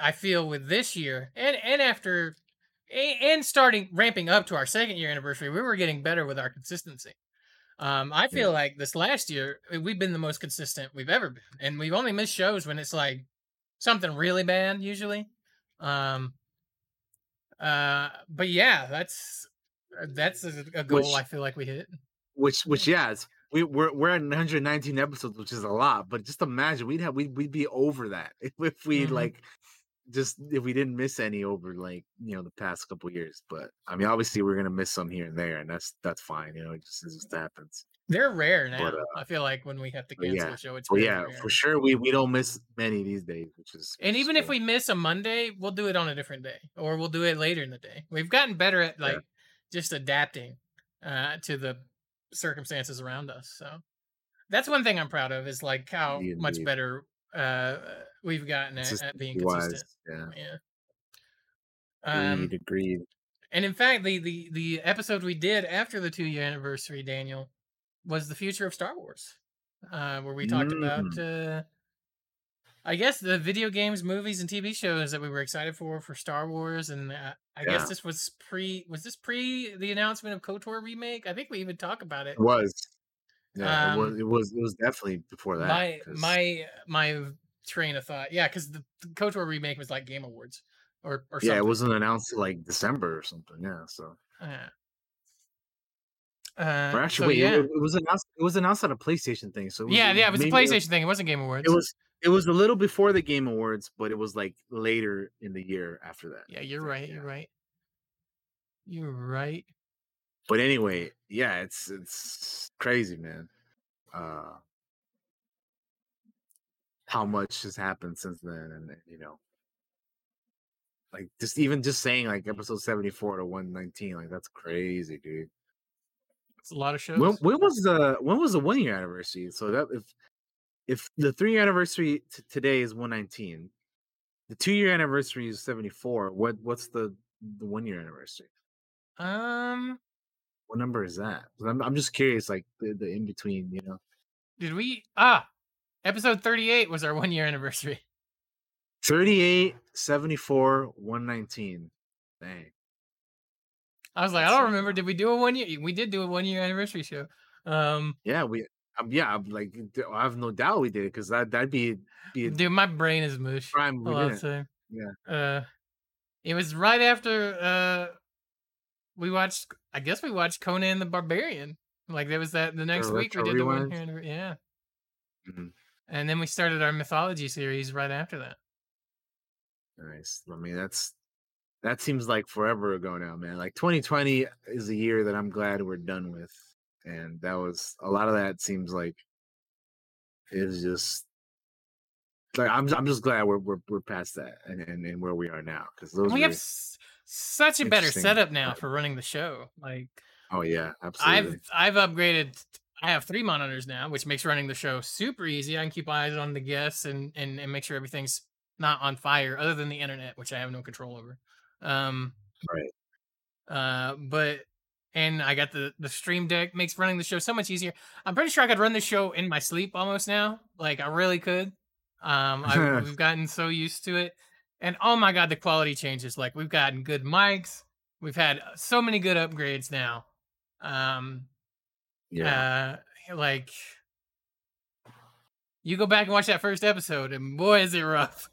I feel with this year and and after and starting ramping up to our second year anniversary, we were getting better with our consistency. Um, I feel like this last year uh, we've been the most consistent we've ever been, and we've only missed shows when it's like something really bad usually. Um, uh, but yeah, that's that's a, a goal Which- I feel like we hit. which which yeah it's, we, we're we're at 119 episodes which is a lot but just imagine we'd have we'd, we'd be over that if, if we Mhm. like just if we didn't miss any over like you know the past couple years but i mean obviously we're gonna miss some here and there and that's that's fine you know it just, it just happens They're rare now. But, uh, I feel like when we have to cancel yeah a show, it's well yeah rare. for sure we we don't miss many these days which is And even if we miss a Monday, we'll do it on a different day, or we'll do it later in the day. We've gotten better at like just adapting uh, to the circumstances around us. So that's one thing I'm proud of is like how Indeed, much indeed. better uh, we've gotten at, at being consistent. yeah Yeah. Um, agreed and in fact, the the the episode we did after the two year anniversary, Daniel, was the future of Star Wars, uh, where we talked about, uh, I guess, the video games, movies, and TV shows that we were excited for for Star Wars, and uh, I Yeah. guess this was pre was this pre the announcement of Kotor remake? I think we even talked about it. it was yeah it was Um, it was it was definitely before that my 'cause- my my train of thought, yeah, because the, the Kotor remake was like Game Awards or or yeah it wasn't announced like december or something yeah so Yeah. Uh, Or so actually, wait, yeah. it, it was announced. It was announced at a PlayStation thing. So it was, yeah, yeah, it was a PlayStation thing. It wasn't Game Awards. It was. It was a little before the Game Awards, but it was like later in the year after that. Yeah, you're right. You're right. You're right. But anyway, yeah, it's it's crazy, man. Uh, how much has happened since then, and and, you know, like just even just saying like episode seventy four to one nineteen, like that's crazy, dude. It's a lot of shows. When, when was the when was the one year anniversary? So that if if the three year anniversary t- today is one nineteen, the two year anniversary is seventy four. What what's the the one year anniversary? Um, What number is that? I'm I'm just curious, like the, the in between, you know. did we? Ah, episode 38 was our one year anniversary. 38, 74, 119. Dang. I was like, I don't remember. Did we do a one year? We did do a one year anniversary show. Um, Yeah, we um, yeah, I'm like I have no doubt we did it because that that'd be be dude, my brain is mush. crime a we didn't. Yeah. Uh, it was right after uh we watched. I guess we watched Conan the Barbarian. Like there was that the next week we did the one here. Yeah, Mhm. and then we started our mythology series right after that. Nice. I mean, that's that seems like forever ago now, man. Like 2020 is a year that I'm glad we're done with, and that was a lot of that seems like is just like I'm I'm just glad we're we're we're past that and and, and where we are now because those we have s- such a better setup now for running the show. Like oh yeah absolutely I've I've upgraded. I have three monitors now, which makes running the show super easy. I can keep eyes on the guests and and, and make sure everything's not on fire, other than the internet, which I have no control over. Um, right. Uh, but and I got the the stream deck makes running the show so much easier. I'm pretty sure I could run the show in my sleep almost now. Like I really could. Um, I, we've gotten so used to it, and oh my god, the quality changes. Like we've gotten good mics. We've had so many good upgrades now. Um, yeah uh, like you go back and watch that first episode, and boy, is it rough.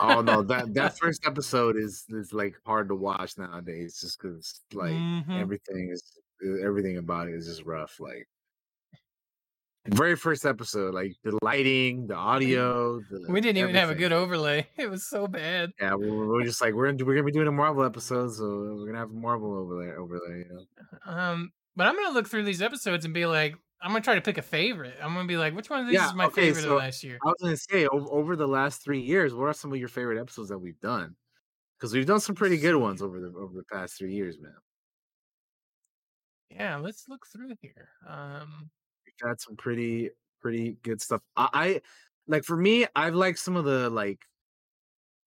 Oh no that that first episode is is like hard to watch nowadays just because like Mhm. everything is everything about it is just rough like very first episode like the lighting the audio the we didn't even have a good overlay. It was so bad. yeah we're, we're just like we're we're gonna be doing a marvel episode so we're gonna have a marvel over there over there you know Um, but I'm gonna look through these episodes and be like, I'm gonna try to pick a favorite. I'm gonna be like, which one of these yeah is my okay favorite so of last year? i was gonna say over, over the last three years what are some of your favorite episodes that we've done because we've done some pretty good ones over the over the past three years man Yeah, let's look through here. Um, we've had some pretty pretty good stuff. I, I like for me, I've liked some of the like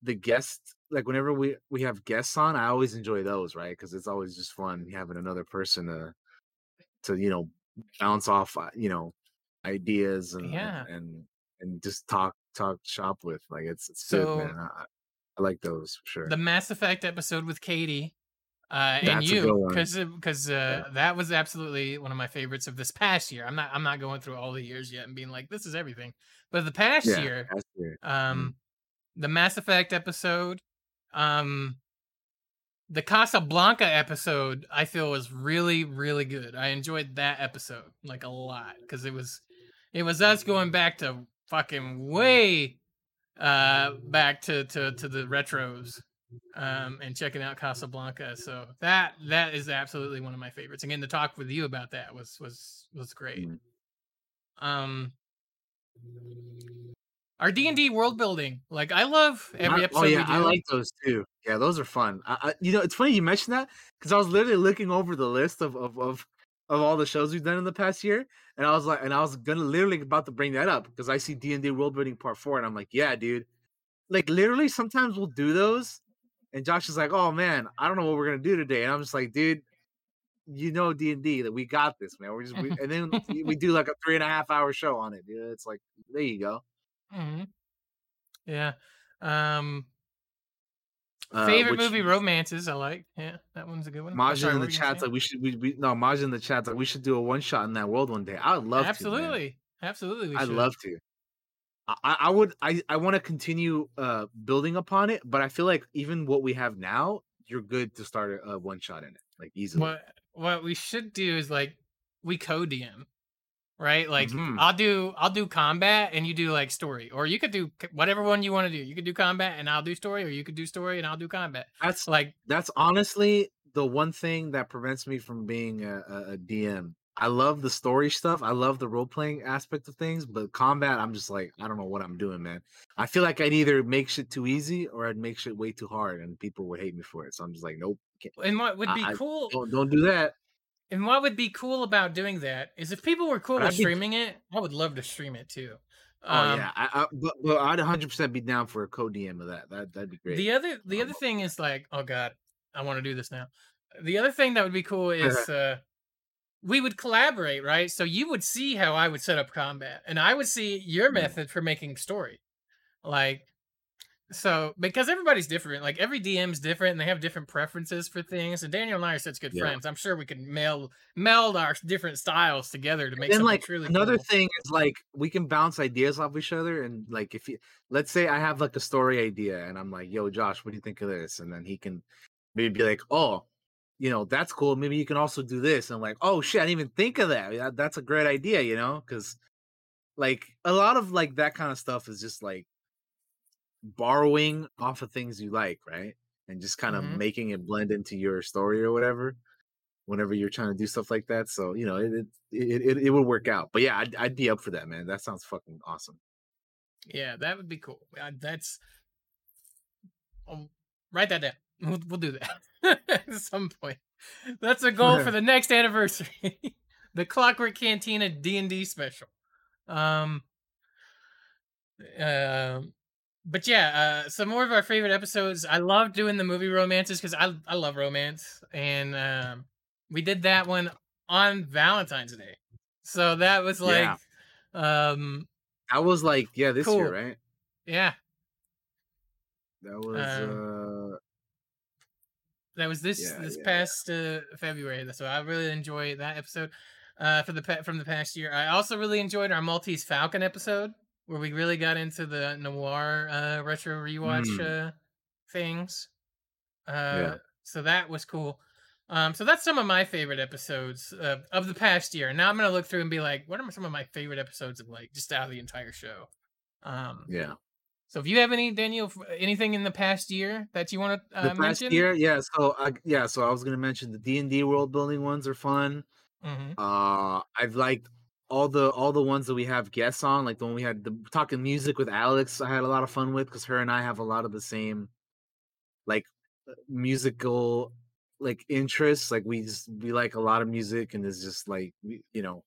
the guests. Like whenever we we have guests on, I always enjoy those, right? Because it's always just fun having another person to to you know bounce off, uh, you know, ideas and Yeah. and, and just talk talk shop with. Like it's it's So- good, man. I, I like those for sure. the Mass Effect episode with Katie, uh, and That's you, because because uh, that was absolutely one of my favorites of this past year. I'm not I'm not going through all the years yet and being like this is everything, but the past yeah, year, that's good. um, the Mass Effect episode, um, the Casablanca episode, I feel was really really good. I enjoyed that episode like a lot because it was it was us going back to fucking way uh back to to to the retros um and checking out Casablanca. So that that is absolutely one of my favorites. Again, to talk with you about that was was was great. Um our D and D world building, like I love every oh, I- episode. oh yeah, we do. I like those too. Yeah, those are fun. I, I, you know, it's funny you mentioned that because I was literally looking over the list of, of of of all the shows we've done in the past year, and I was like, and I was gonna literally about to bring that up because I see D and D World Building Part Four, and I'm like, yeah, dude. Like literally, sometimes we'll do those, and Josh is like, oh man, I don't know what we're gonna do today, and I'm just like, dude. You know D and D that we got this man. We're just we, and then we do like a three and a half hour show on it, dude. It's like there you go. Hmm Yeah. Um Uh, favorite which- movie romances I like. Yeah, that one's a good one. Oh, Majin in the chat's like we should we, we no Majin in the chat's like we should do a one shot in that world one day. I would love to. Absolutely. Absolutely. I'd should. love to. I, I I would I, I want to continue uh building upon it, but I feel like even what we have now, you're good to start a, a one shot in it, like easily. what what we should do is like we co DM, right? Like Mhm. I'll do I'll do combat and you do like story, or you could do whatever one you want to do. You could do combat and I'll do story, or you could do story and I'll do combat. That's like that's honestly the one thing that prevents me from being a, a, DM. I love the story stuff. I love the role playing aspect of things, but combat, I'm just like, I don't know what I'm doing, man. I feel like I'd either make shit too easy or I'd make shit way too hard, and people would hate me for it. So I'm just like, nope. can't- And what would be I- I- cool Don't, don't do that. And what would be cool about doing that is if people were cool But with be- streaming it, I would love to stream it too. Oh Um, yeah, I, I, but, but I'd 100 percent be down for a co DM of that. That that'd be great. The other the other thing is like, oh god, I want to do this now. The other thing that would be cool is uh we would collaborate, right? So you would see how I would set up combat, and I would see your method for making story. Like so because everybody's different, like every DM's different and they have different preferences for things. And Daniel and I are such good Yeah. friends. I'm sure we could meld meld our different styles together to make something like truly another cool. thing is like we can bounce ideas off each other and like if you let's say I have like a story idea and I'm like, yo, Josh, what do you think of this? And then he can maybe be like, oh, you know, that's cool. Maybe you can also do this. And I'm like, oh shit, I didn't even think of that. That's a great idea, you know, because like a lot of like that kind of stuff is just like borrowing off of things you like, right? And just kind of Mhm. making it blend into your story or whatever. Whenever you're trying to do stuff like that, so you know it it it, it, would work out. But yeah, I'd, I'd be up for that, man. That sounds fucking awesome. Yeah, that would be cool. That's um, write that down. We'll, we'll do that at some point. That's a goal for the next anniversary. the Clockwork Cantina D and D special. Um. Um. But yeah, uh, some more of our favorite episodes. I love doing the movie romances because I I love romance, and um, we did that one on Valentine's Day. So that was like, Yeah. um, That was like yeah, this Cool. year, right? yeah, That was Um, uh that was this Yeah, this yeah, past uh, February. So I really enjoy that episode uh, for the pa- from the past year. I also really enjoyed our Maltese Falcon episode where we really got into the noir uh, retro rewatch Mm. uh, things. Uh, Yeah. So that was cool. Um, so that's some of my favorite episodes uh, of the past year. Now I'm gonna look through and be like, what are some of my favorite episodes of like just out of the entire show? Um, yeah. So if you have any Daniel, anything in the past year that you want to uh, the past mention? year, yeah. So I yeah, so I was gonna mention the D and D world building ones are fun. Mhm. Uh, I've liked all the all the ones that we have guests on, like the one we had the talking music with Alex. I had a lot of fun with because her and I have a lot of the same like uh, musical like interests. Like we just we like a lot of music, and it's just like you know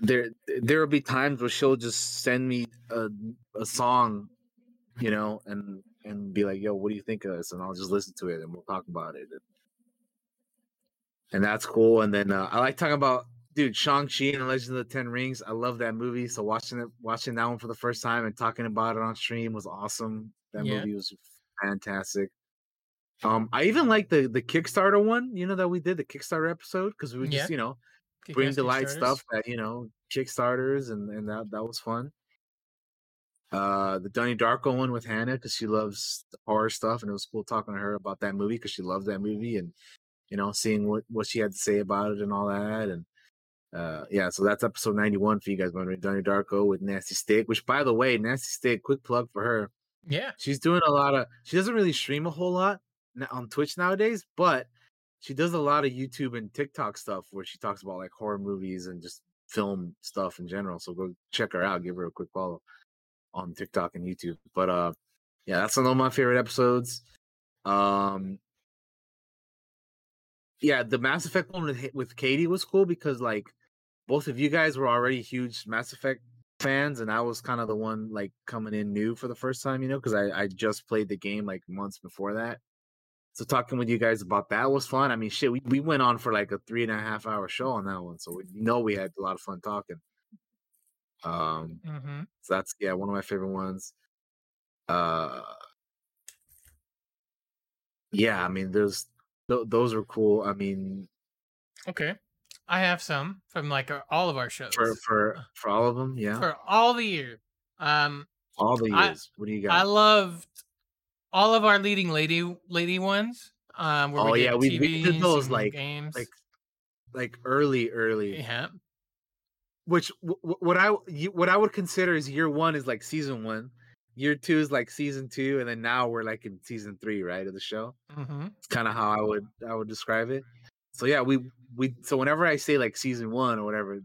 there there will be times where she'll just send me a a song, you know, and and be like, "Yo, what do you think of this?" And I'll just listen to it and we'll talk about it. And that's cool. And then uh, I like talking about dude Shang Chi and the Legend of the Ten Rings. I love that movie. So watching it, watching that one for the first time and talking about it on stream was awesome. That Yeah. movie was fantastic. Um, I even like the the Kickstarter one, you know, that we did the Kickstarter episode because we would just Yeah. you know Kick-ass bring to light stuff that you know Kickstarters and and that that was fun. Uh, the Donnie Darko one with Hannah because she loves the horror stuff, and it was cool talking to her about that movie because she loved that movie and you know seeing what what she had to say about it and all that and. Uh, yeah, so that's episode 91 for you guys wondering. Donnie Darko with Nasty Stick, which by the way, Nasty Stick, quick plug for her. Yeah. She's doing a lot of. She doesn't really stream a whole lot on Twitch nowadays, but she does a lot of YouTube and TikTok stuff where she talks about like horror movies and just film stuff in general. So go check her out. Give her a quick follow on TikTok and YouTube. But uh, yeah, that's one of my favorite episodes. Um, yeah, the Mass Effect one with with Katie was cool because like both of you guys were already huge Mass Effect fans, and I was kind of the one like coming in new for the first time, you know, because I I just played the game like months before that. So talking with you guys about that was fun. I mean, shit, we, we went on for like a three and a half hour show on that one, so we know we had a lot of fun talking. Um, Mm-hmm. so that's yeah, one of my favorite ones. Uh, yeah, I mean, there's th- those are cool. I mean, Okay. I have some from like our, all of our shows for for for all of them, yeah, for all the year. Um, all the I- years. what do you got? I loved all of our leading lady lady ones. Um, where oh we did yeah, we, we did those like games. like like early, early. yeah, Which w- what I what I would consider is year one is like season one, year two is like season two, and then now we're like in season three, right, of the show. mm-hmm. It's kind of how I would I would describe it. So yeah, we we so whenever I say like season one or whatever,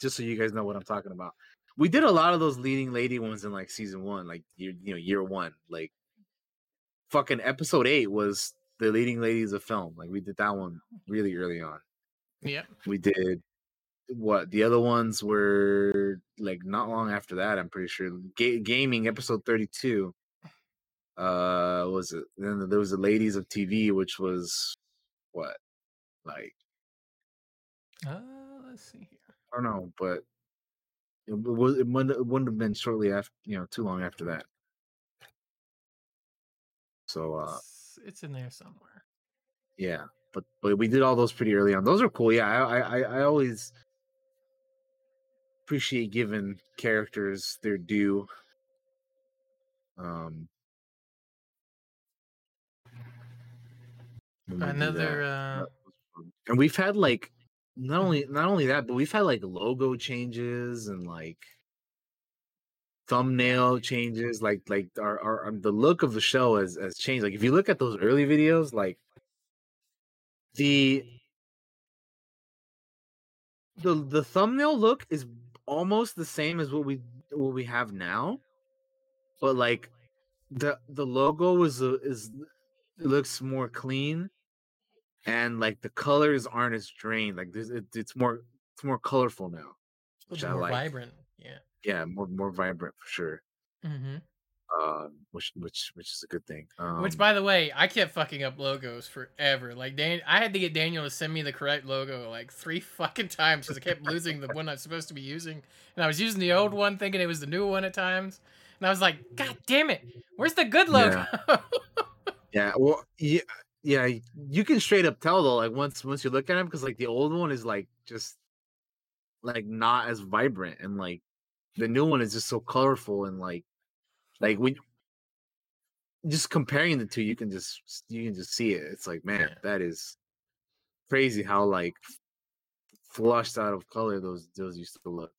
just so you guys know what I'm talking about, we did a lot of those leading lady ones in like season one, like year you know year one, like fucking episode eight was the leading ladies of film. Like we did that one really early on. Yep. We did what the other ones were like not long after that. I'm pretty sure Ga- gaming episode 32. Uh, was it? Then there was the ladies of TV, which was what, like Uh, let's see here. I don't know, but it was it wouldn't, it wouldn't have been shortly after you know too long after that. So uh It's, it's in there somewhere. yeah, but but we did all those pretty early on. Those are cool. Yeah, I I I- always appreciate giving characters their due. Um, when we do Another uh, and we've had like not only not only that, but we've had like logo changes and like thumbnail changes. Like like our, our um, the look of the show has has changed. Like if you look at those early videos, like the the the thumbnail look is almost the same as what we what we have now, but like the the logo is a, is looks more clean, and like the colors aren't as drained. Like there's it, it's more it's more colorful now, which little I like. vibrant. Yeah. Yeah, more more vibrant for sure. hmm Um, which which which is a good thing. Um, Which, by the way, I kept fucking up logos forever. Like, Dan, I had to get Daniel to send me the correct logo like three fucking times because I kept losing the one I'm supposed to be using, and I was using the old one thinking it was the new one at times, and I was like, God damn it, where's the good logo? Yeah, well, yeah, yeah. You can straight up tell though, like once once you look at him, because like the old one is like just like not as vibrant, and like the new one is just so colorful and like like when just comparing the two, you can just you can just see it. It's like man, that is crazy how like flushed out of color those those used to look.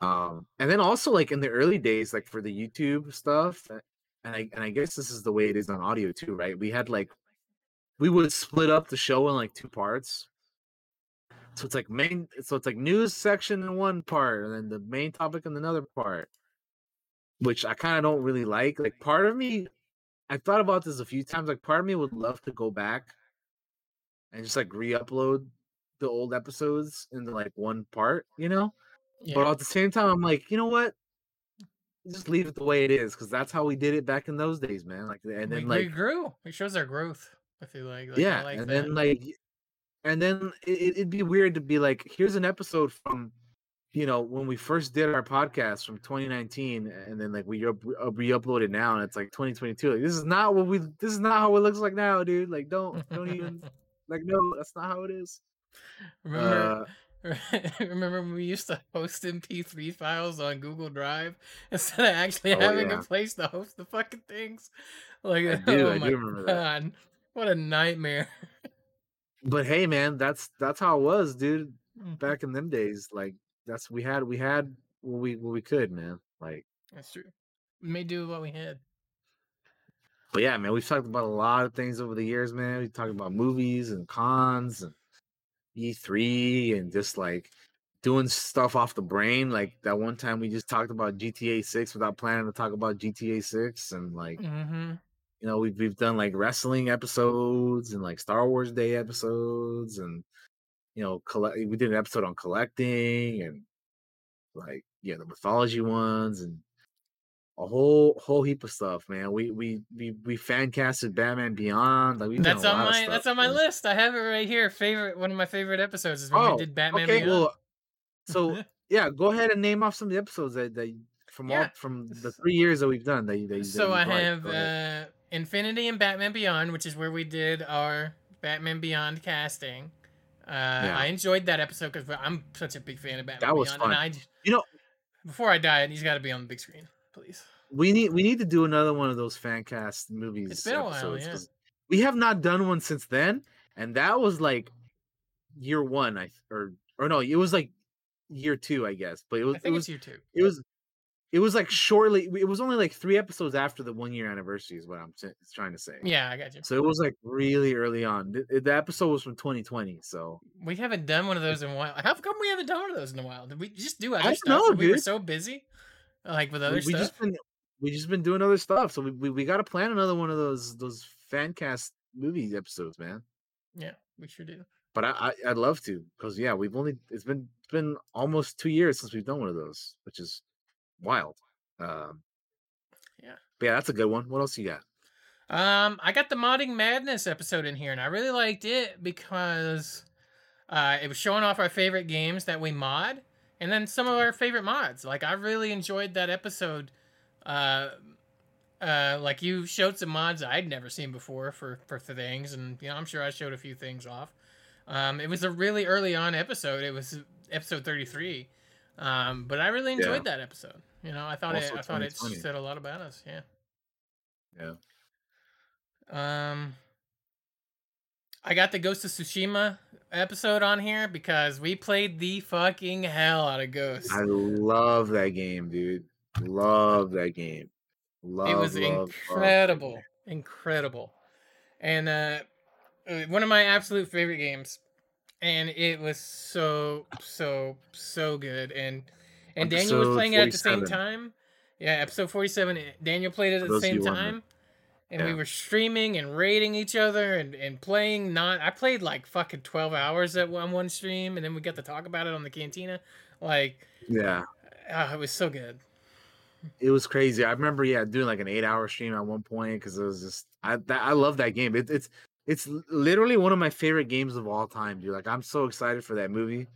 Um, and then also like in the early days, like for the YouTube stuff, uh, and I and I guess this is the way it is on audio too, right? We had like we would split up the show in like two parts. So it's like main, so it's like news section in one part, and then the main topic in another part, which I kind of don't really like. Like part of me, I thought about this a few times. Like part of me would love to go back and just like re-upload the old episodes into like one part, you know. But at the same time, I'm like, you know what? Just leave it the way it is, because that's how we did it back in those days, man. Like, and then we like, grew. It shows our growth. I feel like. like yeah, like and that. then like, and then it, it'd be weird to be like, here's an episode from, you know, when we first did our podcast from 2019, and then like we up, uh, re-upload it now, and it's like 2022. Like, this is not what we. This is not how it looks like now, dude. Like, don't don't even like no, that's not how it is. Remember, Uh, remember when we used to host MP3 files on Google Drive instead of actually Oh, having yeah. a place to host the fucking things? Like, I do, oh I my do remember that. What a nightmare! but hey man that's that's how it was dude Mm-hmm. back in them days like that's we had we had what we what we could man like That's true. We may do what we had. but yeah man we've talked about a lot of things over the years man we talked about movies and cons and e3 and just like doing stuff off the brain like that one time we just talked about gta 6 without planning to talk about gta 6 and like Mm-hmm. You know we've, we've done like wrestling episodes and like star wars day episodes and you know collect we did an episode on collecting and like yeah the mythology ones and a whole whole heap of stuff man we we we, we fan casted batman beyond like we've That's on my stuff, that's on my man. list. I have it right here. Favorite one of my favorite episodes is when oh we did Batman okay Beyond. well so yeah go ahead and name off some of the episodes that, that from all from the three years that we've done that, you- that, So I have uh, Infinity and Batman Beyond, which is where we did our Batman Beyond casting. Uh, I enjoyed that episode because I'm such a big fan of Batman That was Beyond. fun. And I, you know before I die, he's got to be on the big screen, please. we need we need to do another one of those fan cast movies It's been a while, yeah. we have not done one since then and that was like year one i or or no it was like year two i guess but it was I think it was year two. it was it was like shortly it was only like three episodes after the one year anniversary is what i'm t- trying to say Yeah, I got you. so it was like really early on the, the episode was from 2020 so We haven't done one of those in a while. How come we haven't done one of those in a while? Did we just do other don't stuff? know, we were so busy, like with other we, we stuff. just been we just been doing other stuff so we, we, we got to plan another one of those those fan cast movie episodes man Yeah, we sure do. but I, I I'd love to because yeah, we've only it's been it's been almost two years since we've done one of those, which is wild. Um, Yeah. but yeah, that's a good one. What else you got? Um, I got the modding madness episode in here, and I really liked it because uh, it was showing off our favorite games that we mod, and then some of our favorite mods. Like I really enjoyed that episode. Uh, uh, like you showed some mods I'd never seen before for for things, and you know I'm sure I showed a few things off. Um, it was a really early on episode. It was episode 33. Um, but I really enjoyed Yeah. that episode. You know, I thought it I thought it 2020. said a lot about us. Yeah. Yeah. Um, I got the Ghost of Tsushima episode on here because we played the fucking hell out of Ghost. I love that game, dude. Love that game. Love it was love, love incredible, incredible, and uh, uh, one of my absolute favorite games. And it was so so so good, and and Daniel was Episode playing it at the same time. Yeah, episode forty-seven. eh, Daniel played it at the same time, and we were streaming and rating each other and and playing. Not I played like fucking twelve hours at one one stream, and then we got to talk about it on the cantina. Like, Yeah. ah, it was so good. It was crazy. I remember, yeah, doing like an eight-hour stream at one point because it was just I that, I love that game. It, it's it's literally one of my favorite games of all time, dude. Like I'm so excited for that movie.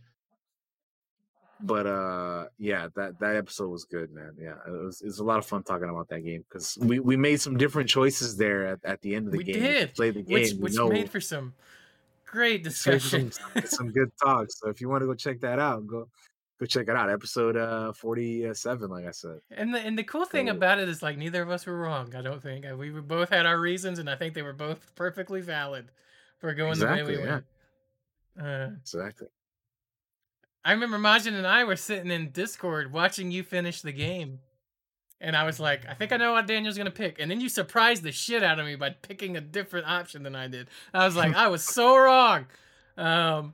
But uh, yeah, that that episode was good, man. Yeah, it was it was a lot of fun talking about that game because we we made some different choices there at, at the end of the we game. Did, play the game, which which made for some great it's made for discussion. some, some good talks. So if you want to go check that out, go go check it out. Episode uh 47, like I said. And the and the cool thing So- about it is like neither of us were wrong. I don't think we both had our reasons, and I think they were both perfectly valid for going the way we yeah. went. Uh, Exactly. I remember Majin and I were sitting in Discord watching you finish the game, and I was like, I think I know what Daniel's gonna pick, and then you surprised the shit out of me by picking a different option than I did. I was like, I was so wrong. Um,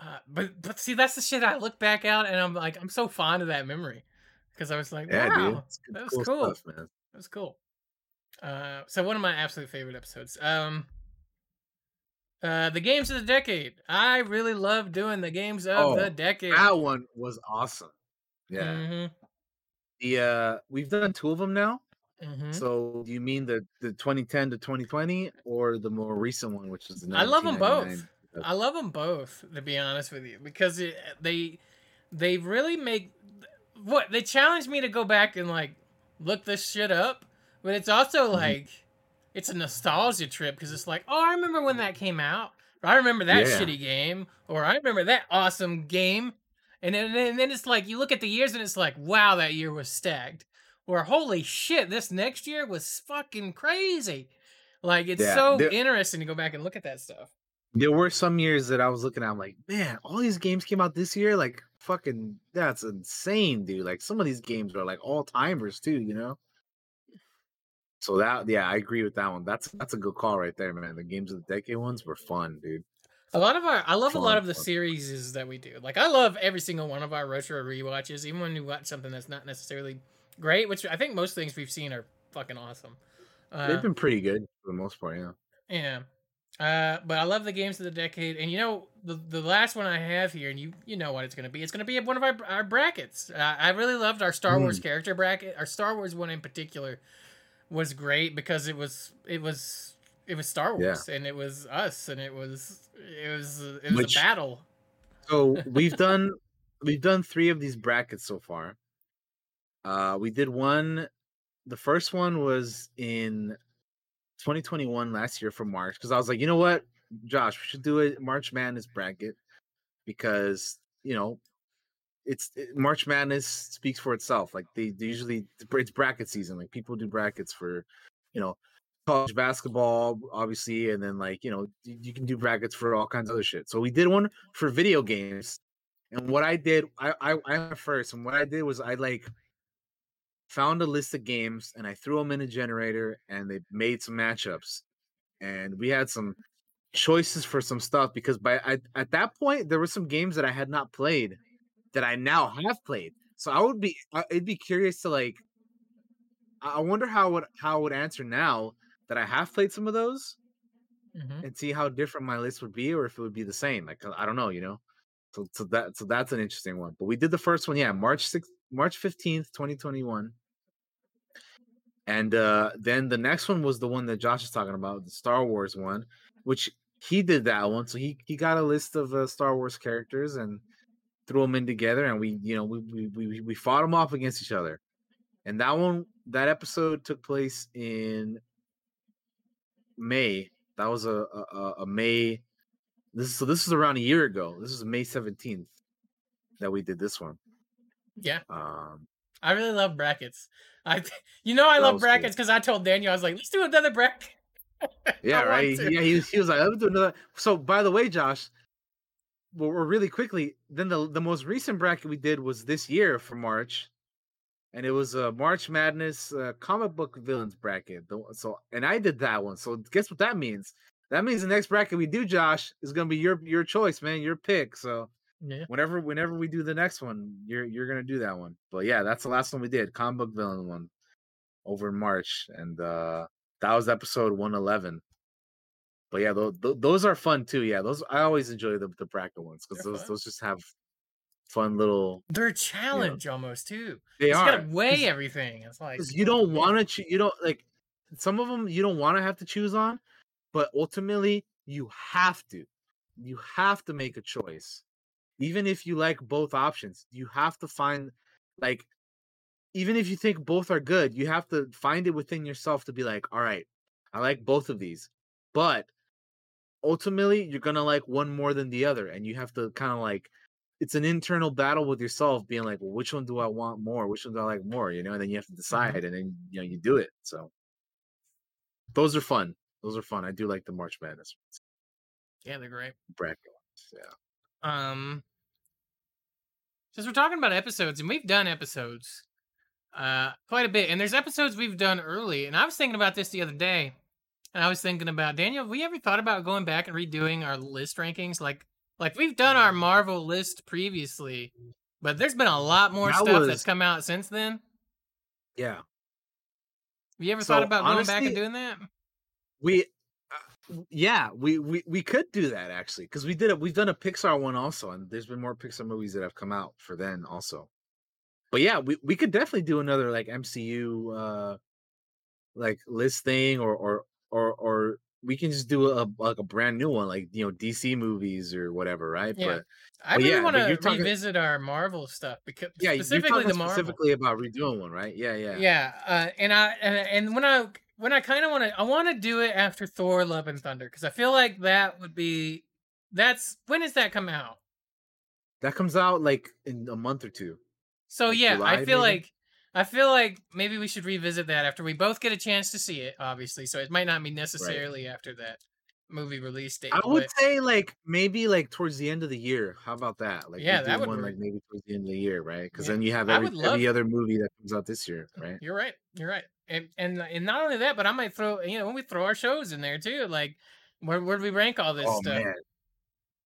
uh, but but see, that's the shit I look back out, and I'm like, I'm so fond of that memory because I was like, Yeah, wow, good- that was cool cool. stuff, man. That was cool. Uh, so one of my absolute favorite episodes. Um, uh, the games of the decade. I really love doing the games of Oh, the decade. That one was awesome. Yeah. Mhm. The uh we've done two of them now. Mhm. So do you mean the the 2010 to 2020 or the more recent one which is the I love them both. 1999? I love them both, to be honest with you, because it, they they really make what they challenge me to go back and like look this shit up, but it's also mm-hmm. like it's a nostalgia trip because it's like, oh, I remember when that came out. Or I remember that Yeah. shitty game, or I remember that awesome game, and then and then it's like you look at the years and it's like, wow, that year was stacked. Or holy shit, this next year was fucking crazy. Like it's Yeah, so interesting to go back and look at that stuff. There were some years that I was looking at I'm like, man, all these games came out this year like fucking that's insane, dude. Like some of these games are like all-timers too, you know? So that yeah, I agree with that one. That's that's a good call right there, man. The games of the decade ones were fun, dude. A lot of our, I love a lot of the fun. series that we do. Like I love every single one of our retro rewatches, even when we watch something that's not necessarily great. Which I think most things we've seen are fucking awesome. Uh, They've been pretty good for the most part, yeah. yeah. Uh, but I love the games of the decade, and you know the the last one I have here, and you you know what it's gonna be. It's gonna be one of our our brackets. Uh, I really loved our Star Wars Mm. character bracket. Our Star Wars one in particular was great because it was it was it was Star Yeah. Wars, and it was us, and it was it was it was Which- a battle. So we've done we've done three of these brackets so far. Uh we did one the first one was in 2021 last year for March because I was like, you know what, Josh, we should do a March Madness bracket because you know it's it, March Madness speaks for itself. Like they, they usually it's bracket season. Like people do brackets for you know college basketball, obviously, and then like you know you, you can do brackets for all kinds of other shit. So we did one for video games, and what I did, I I, I went first, and what I did was I like found a list of games and I threw them in a generator, and they made some matchups, and we had some choices for some stuff because by I, at that point there were some games that I had not played that I now have played. So I would be I- it'd be curious to like I wonder how would how I would answer now that I have played some of those Mhm. and see how different my list would be or if it would be the same. Like I don't know, you know. So so that so that's an interesting one. But we did the first one, yeah, March 6th, March 15th, 2021. And uh then the next one was the one that Josh is talking about, the Star Wars one, which he did that one. So he he got a list of uh, Star Wars characters and threw them in together and we you know we we we, we fought them off against each other. And that one that episode took place in May. That was a a, a- May. This so this is around a year ago. This is May seventeenth that we did this one. Yeah, Um, I really love brackets. I, you know, I love brackets because I told Daniel I was like, let's do another bracket. Yeah, right. Yeah, he, he was like, "Let me do another." So, by the way, Josh, well, we're really quickly. Then the the most recent bracket we did was this year for March, and it was a March Madness uh, comic book villains bracket. So, and I did that one. So, guess what that means? That means the next bracket we do, Josh, is gonna be your your choice, man, your pick. So, Yeah. whenever whenever we do the next one, you're you're gonna do that one. But yeah, that's the last one we did, comic book villain one, over in March, and uh that was episode one eleven. But yeah, those, those are fun too. Yeah, those I always enjoy the the bracket ones because those fun. those just have fun little. They're a challenge almost too. They you are, gotta weigh everything. It's like you don't want to. Cho- you don't like some of them. You don't want to have to choose on, but ultimately you have to. You have to make a choice, even if you like both options. You have to find like, even if you think both are good, you have to find it within yourself to be like, all right, I like both of these, but ultimately you're gonna like one more than the other, and you have to kind of like. It's an internal battle with yourself, being like, "Well, which one do I want more? Which one do I like more?" You know, and then you have to decide, and then you know you do it. So those are fun. Those are fun. I do like the March Madness yeah, they're great. bracket. Yeah. Um, since we're talking about episodes, and we've done episodes, uh, quite a bit, and there's episodes we've done early, and I was thinking about this the other day, and I was thinking about Daniel. Have we ever thought about going back and redoing our list rankings? Like, like we've done our Marvel list previously, but there's been a lot more That stuff was- that's come out since then. Yeah. Have you ever So, thought about going back and doing that? We, yeah, we we we could do that actually because we did it. We've done a Pixar one also, and there's been more Pixar movies that have come out for then also. But yeah, we we could definitely do another like MCU uh like list thing, or or or or we can just do a like a brand new one, like you know DC movies or whatever, right? Yeah. But I but really yeah, want to talking- revisit our Marvel stuff because yeah, specifically the Marvel. specifically about redoing one, right? Yeah, yeah, Yeah, uh, and I and, and when I when I kind of want to I want to do it after Thor: Love and Thunder because I feel like that would be that's when does that come out? That comes out like in a month or two. So Like yeah, July, I feel maybe? like I feel like maybe we should revisit that after we both get a chance to see it. Obviously, so it might not be necessarily after that movie release date. I would but- say like maybe like towards the end of the year. How about that? Like Yeah, that would one like maybe towards the end of the year, right? Because Yeah. then you have every, every other movie that comes out this year, right? You're right. You're right. And and and not only that, but I might throw you know when we throw our shows in there too. Like where where do we rank all this Oh stuff? man.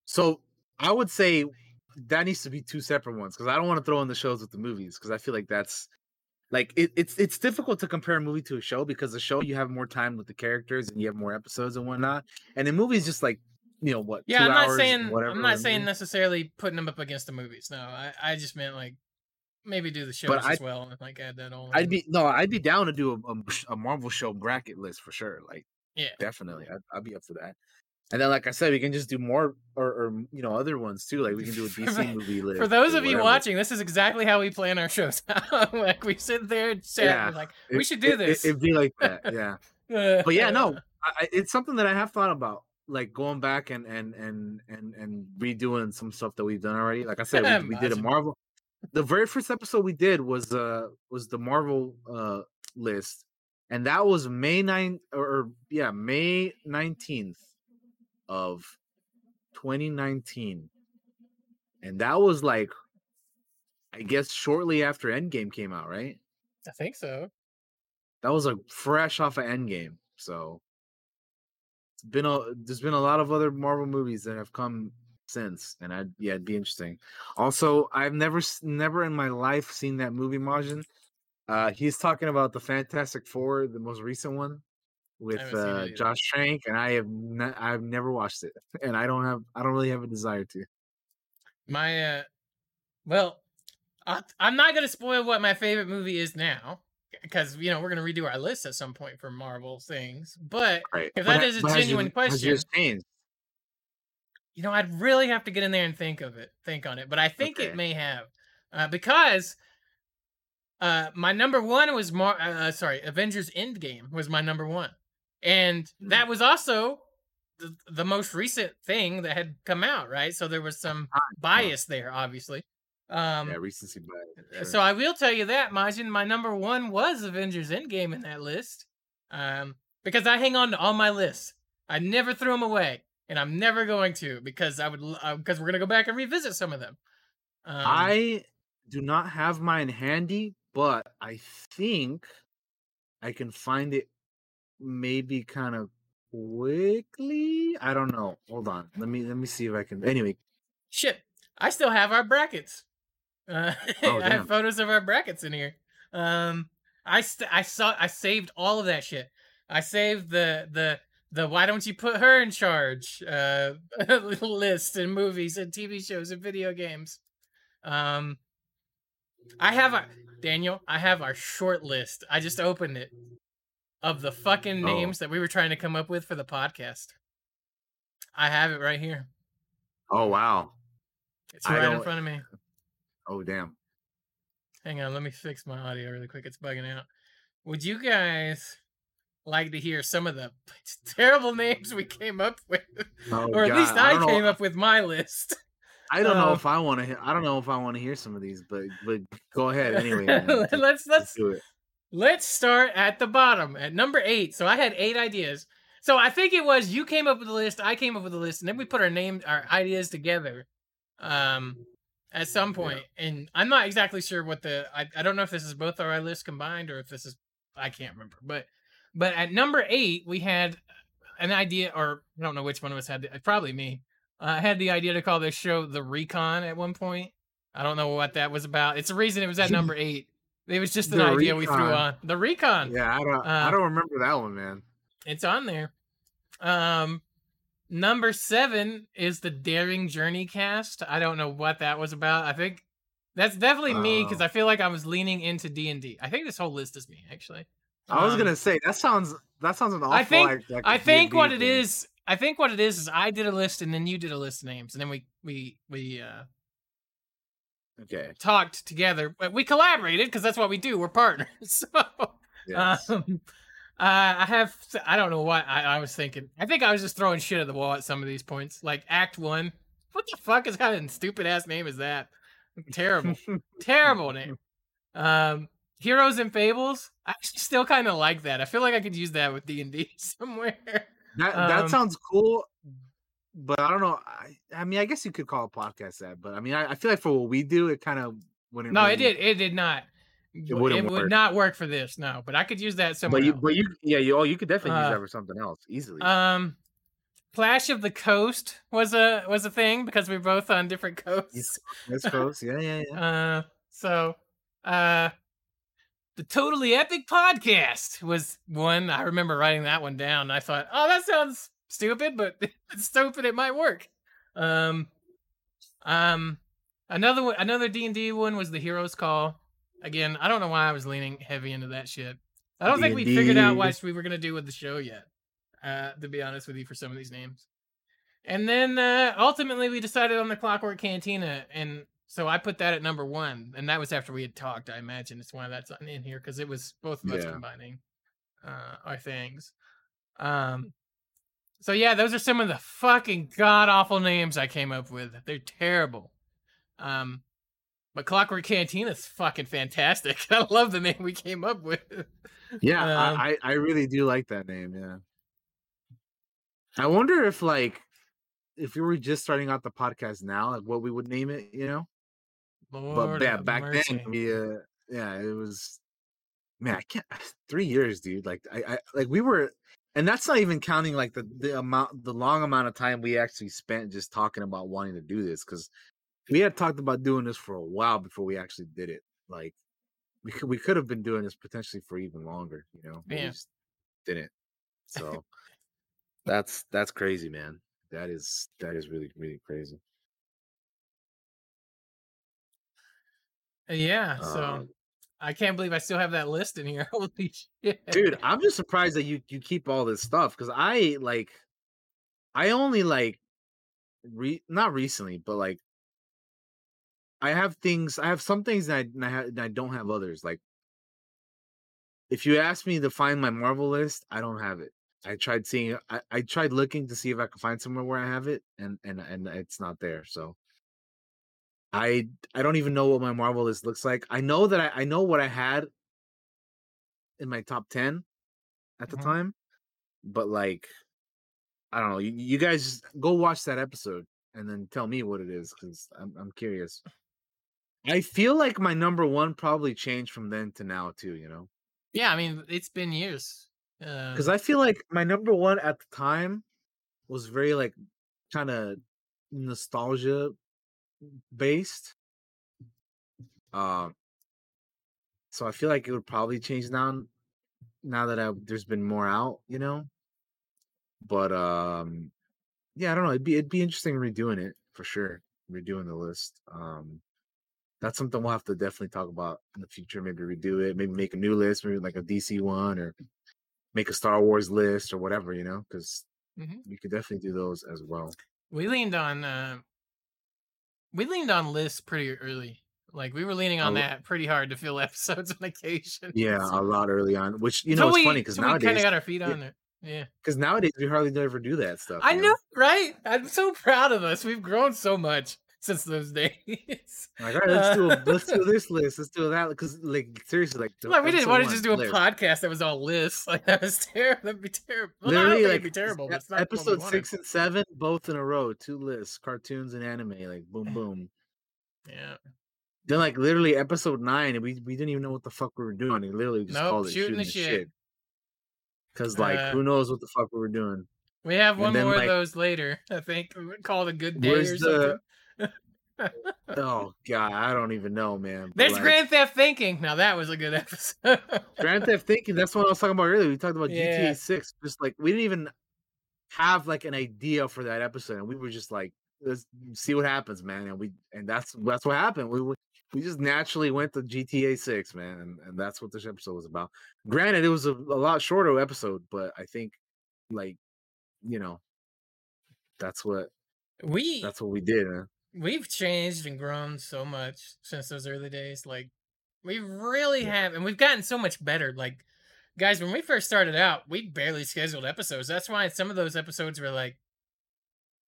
So I would say that needs to be two separate ones because I don't want to throw in the shows with the movies because I feel like that's like it, it's it's difficult to compare a movie to a show because the show you have more time with the characters and you have more episodes and whatnot, and the movies just like you know what? Yeah, I'm not saying whatever. I'm not saying necessarily putting them up against the movies. No, I, I just meant like maybe do the shows But as I- well and like add that on. I'd be no, I'd be down to do a, a, a Marvel show bracket list for sure. Like, Yeah. definitely, I'd, I'd be up for that. And then, like I said, we can just do more or, or you know other ones too. Like we can do a DC movie list. For those of you watching, this is exactly how we plan our shows like we sit there and chat. yeah, and like we should do it- this. It, would be like that, yeah. Uh, but yeah, no, I, I- it's something that I have thought about, like going back and and and and and redoing some stuff that we've done already. Like I said, we, we did a Marvel. The very first episode we did was uh was the Marvel uh list, and that was May 9 or, or yeah May nineteenth of 2019, and that was like, I guess shortly after Endgame came out, right? I think so. That was like fresh off of Endgame. So it's been a there's been a lot of other Marvel movies that have come since, and I'd yeah, it'd be interesting. Also, I've never never in my life seen that movie Majin. Uh, he's talking about the Fantastic Four, the most recent one with haven't seen it uh. Josh Trank, and I have I've never watched it, and I don't have I don't really have a desire to. My uh, well, I, I'm not gonna spoil what my favorite movie is now because you know we're gonna redo our list at some point for Marvel things. But Right. if that ha- is a your- genuine has question? You know, I'd really have to get in there and think of it, think on it. But I think Okay. it may have, uh, because uh, my number one was Mar. Uh, uh, sorry, Avengers Endgame was my number one, and Hmm. that was also the, the most recent thing that had come out, right? So there was some bias there, obviously. Um, yeah, recency bias. so I will tell you that, Majin, my number one was Avengers Endgame in that list. Um, because I hang on to all my lists. I never threw them away, and I'm never going to because I would because we're gonna go back and revisit some of them. Um, I do not have mine handy, but I think I can find it maybe kind of quickly. I don't know. Hold on. Let me let me see if I can. Anyway, shit, I still have our brackets. Uh, Oh, I have photos of our brackets in here. Um, I st- I saw I saved all of that shit. I saved the the the why don't you put her in charge uh list and movies and TV shows and video games. Um, I have a Daniel. I have our short list. I just opened it of the fucking Oh. names that we were trying to come up with for the podcast. I have it right here. oh wow. It's right in front of me. Oh damn. Hang on, let me fix my audio really quick. It's bugging out. Would you guys like to hear some of the terrible names we came up with? Oh, or at least I I, don't know. came up with my list. I don't know Um, if I want to. hear I don't know if I want to hear some of these, but but go ahead anyway. let's let's do it. let's start at the bottom at number eight. So I had eight ideas. So I think it was you came up with the list, I came up with the list, and then we put our name, our ideas together, um, at some point. And I'm not exactly sure what the I, I don't know if this is both our lists combined or if this is I can't remember. But but at number eight we had an idea, or I don't know which one of us had the, probably me. uh, had the idea to call this show the Recon at one point. I don't know what that was about. It's the reason it was at number eight. It was just an The idea we threw on the Recon. Yeah, I don't. I Uh, don't remember that one, man. It's on there. Um, number seven is the Daring Journey cast. I don't know what that was about. I think that's definitely me because Oh. I feel like I was leaning into D and D. I think this whole list is me actually. I was Um, gonna say that sounds. That sounds an awful. I think I think what it thing. is. I think what it is is I did a list and then you did a list of names and then we we we uh Okay. talked together. But we collaborated because that's what we do. We're partners. So, Yes. um, uh, I have. I don't know what I, I was thinking. I think I was just throwing shit at the wall at some of these points. Like Act One. What the fuck is kind of stupid ass name is that? Terrible, terrible name. Um, Heroes and Fables. I actually still kind of like that. I feel like I could use that with D and D somewhere. That that Um, sounds cool, but I don't know. I, I mean, I guess you could call a podcast that, but I mean, I, I feel like for what we do, it kind of wouldn't. No, really, it did. It did not. It, wouldn't would work. not work for this. No, but I could use that somewhere. But you, else. but you, yeah, you, oh, you could definitely use Uh, that for something else easily. Um, Clash of the Coast was a was a thing because we are both on different coasts. West Coast, yeah, yeah, yeah. Uh, so, uh, the Totally Epic Podcast was one. I remember writing that one down. I thought, oh, that sounds stupid, but it's stupid. It might work. Um, um, another one, another D and D one was the Heroes Call. Again, I don't know why I was leaning heavy into that shit. I don't think we figured out what we were gonna do with the show yet. Uh, to be honest with you, for some of these names. And then uh, ultimately we decided on the Clockwork Cantina, and so I put that at number one, and that was after we had talked. I imagine it's why that's in here because it was both of us Yeah. combining uh, our things. Um, so yeah, those are some of the fucking god awful names I came up with. They're terrible. Um, but Clockwork Cantina is fucking fantastic. I love the name we came up with. Yeah, Um, I, I I really do like that name. Yeah. I wonder if like if we were just starting out the podcast now, like what we would name it, you know? Lord but yeah, back mercy. then we uh yeah, it was man, I can't three years, dude. Like I, I like we were and that's not even counting like the, the amount the long amount of time we actually spent just talking about wanting to do this because we had talked about doing this for a while before we actually did it. Like we could we could have been doing this potentially for even longer, you know. but we just didn't. So that's that's crazy, man. That is that is really really crazy. Yeah, so Um, I can't believe I still have that list in here. Holy shit, dude i'm just surprised that you you keep all this stuff because i like i only like re not recently but like i have things i have some things that i, and I, ha- and I don't have others like if you ask me to find my marvel list i don't have it i tried seeing I, I tried looking to see if i could find somewhere where i have it and and and it's not there so i i don't even know what my marvel list looks like i know that i, I know what i had in my top 10 at the Mhm. time but like, I don't know. You, you guys go watch that episode and then tell me what it is because I'm I'm curious. I feel like my number one probably changed from then to now too. You know, Yeah, I mean, it's been years. Uh, because I feel like my number one at the time was very like kind of nostalgia based. Um, so I feel like it would probably change now. Now that I, there's been more out, you know. But um, yeah, I don't know. It'd be it'd be interesting redoing it for sure. Redoing the list. Um, that's something we'll have to definitely talk about in the future. Maybe redo it. Maybe make a new list. Maybe like a DC one or make a Star Wars list or whatever. You know, because Mhm. we could definitely do those as well. we leaned on uh, we leaned on lists pretty early. Like we were leaning on A that pretty hard to fill episodes on occasion. Yeah, a lot early on. Which you know, So it's funny because so we kind of got our feet on there. Yeah. because nowadays we hardly ever do that stuff. I you know, right? I'm so proud of us. We've grown so much since those days. Like, all right, let's do a, Uh, let's do this list. Let's do that because, like, seriously, like, Like we didn't want to just do a list. podcast that was all lists. Like that was terrible. That'd be terrible. Well, Literally, like it'd be terrible, but episode six and seven, both in a row, two lists, cartoons and anime, like boom, boom. Yeah. Then, like, literally, episode nine, we we didn't even know what the fuck we were doing. We literally just Nope, called it shooting shooting, the shit. shit. Because, like, Uh, who knows what the fuck we were doing? We have one then, more like, of those later. I think called a good day or the? Oh god, I don't even know, man. There's like, Grand Theft Thinking. Now that was a good episode. Grand Theft Thinking. That's what I was talking about earlier. We talked about Yeah. GTA Six. Just like we didn't even have like an idea for that episode, and we were just like, let's see what happens, man. And we and that's that's what happened. We we we just naturally went to GTA Six, man, and, and that's what this episode was about. Granted, it was a, a lot shorter episode, but I think like you know that's what we that's what we did. Man. We've changed and grown so much since those early days. Like we really have, and we've gotten so much better. Like guys, when we first started out, we barely scheduled episodes. That's why some of those episodes were like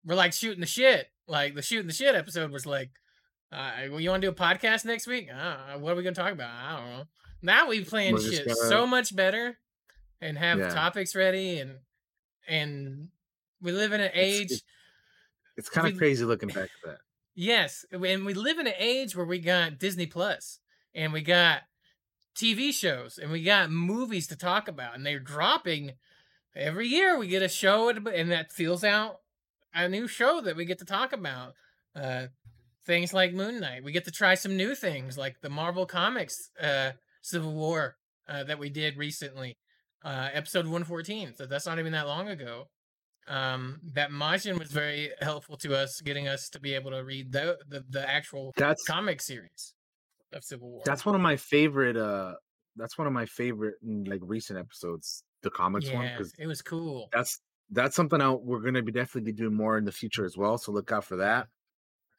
we're like shooting the shit. Like the shooting the shit episode was like, uh, well, you want to do a podcast next week? Uh, what are we gonna talk about? I don't know. Now we plan shit gonna- so much better and have Yeah. topics ready and and we live in an age. It's, it's kind of crazy looking back at that. Yes, and we live in an age where we got Disney Plus and we got TV shows and we got movies to talk about, and they're dropping every year. We get a show, and that feels out a new show that we get to talk about. Uh, things like Moon Knight. We get to try some new things like the Marvel Comics uh, Civil War uh, that we did recently, uh, episode one fourteen. So that's not even that long ago um that Majin was very helpful to us getting us to be able to read the the, the actual That's- comic series of Civil War. That's one of my favorite. uh That's one of my favorite like recent episodes, the comics one, because it was cool. that's that's something out we're gonna be definitely be doing more in the future as well. So look out for that.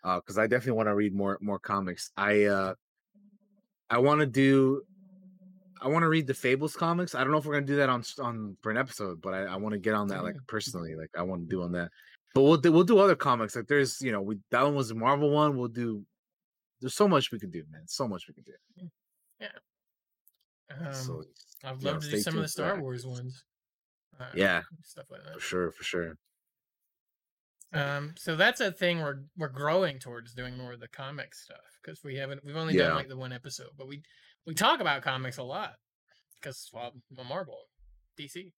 Uh, because I definitely want to read more more comics. I uh I want to do. I want to read the Fables comics. I don't know if we're gonna do that on on for an episode, but I, I want to get on that like personally. Like I want to do on that. But we'll do, we'll do other comics. Like there's you know we that one was a Marvel one. We'll do. There's so much we could do, man. So much we could do. Yeah. Um, So, I'd you know, love to do some of the Star. Wars ones. Uh, Yeah, stuff like that. for sure, for sure. Um, so that's a thing we're we're growing towards doing more of the comic stuff because we haven't we've only Yeah. done like the one episode, but we we talk about comics a lot because well, I'm Marvel, DC.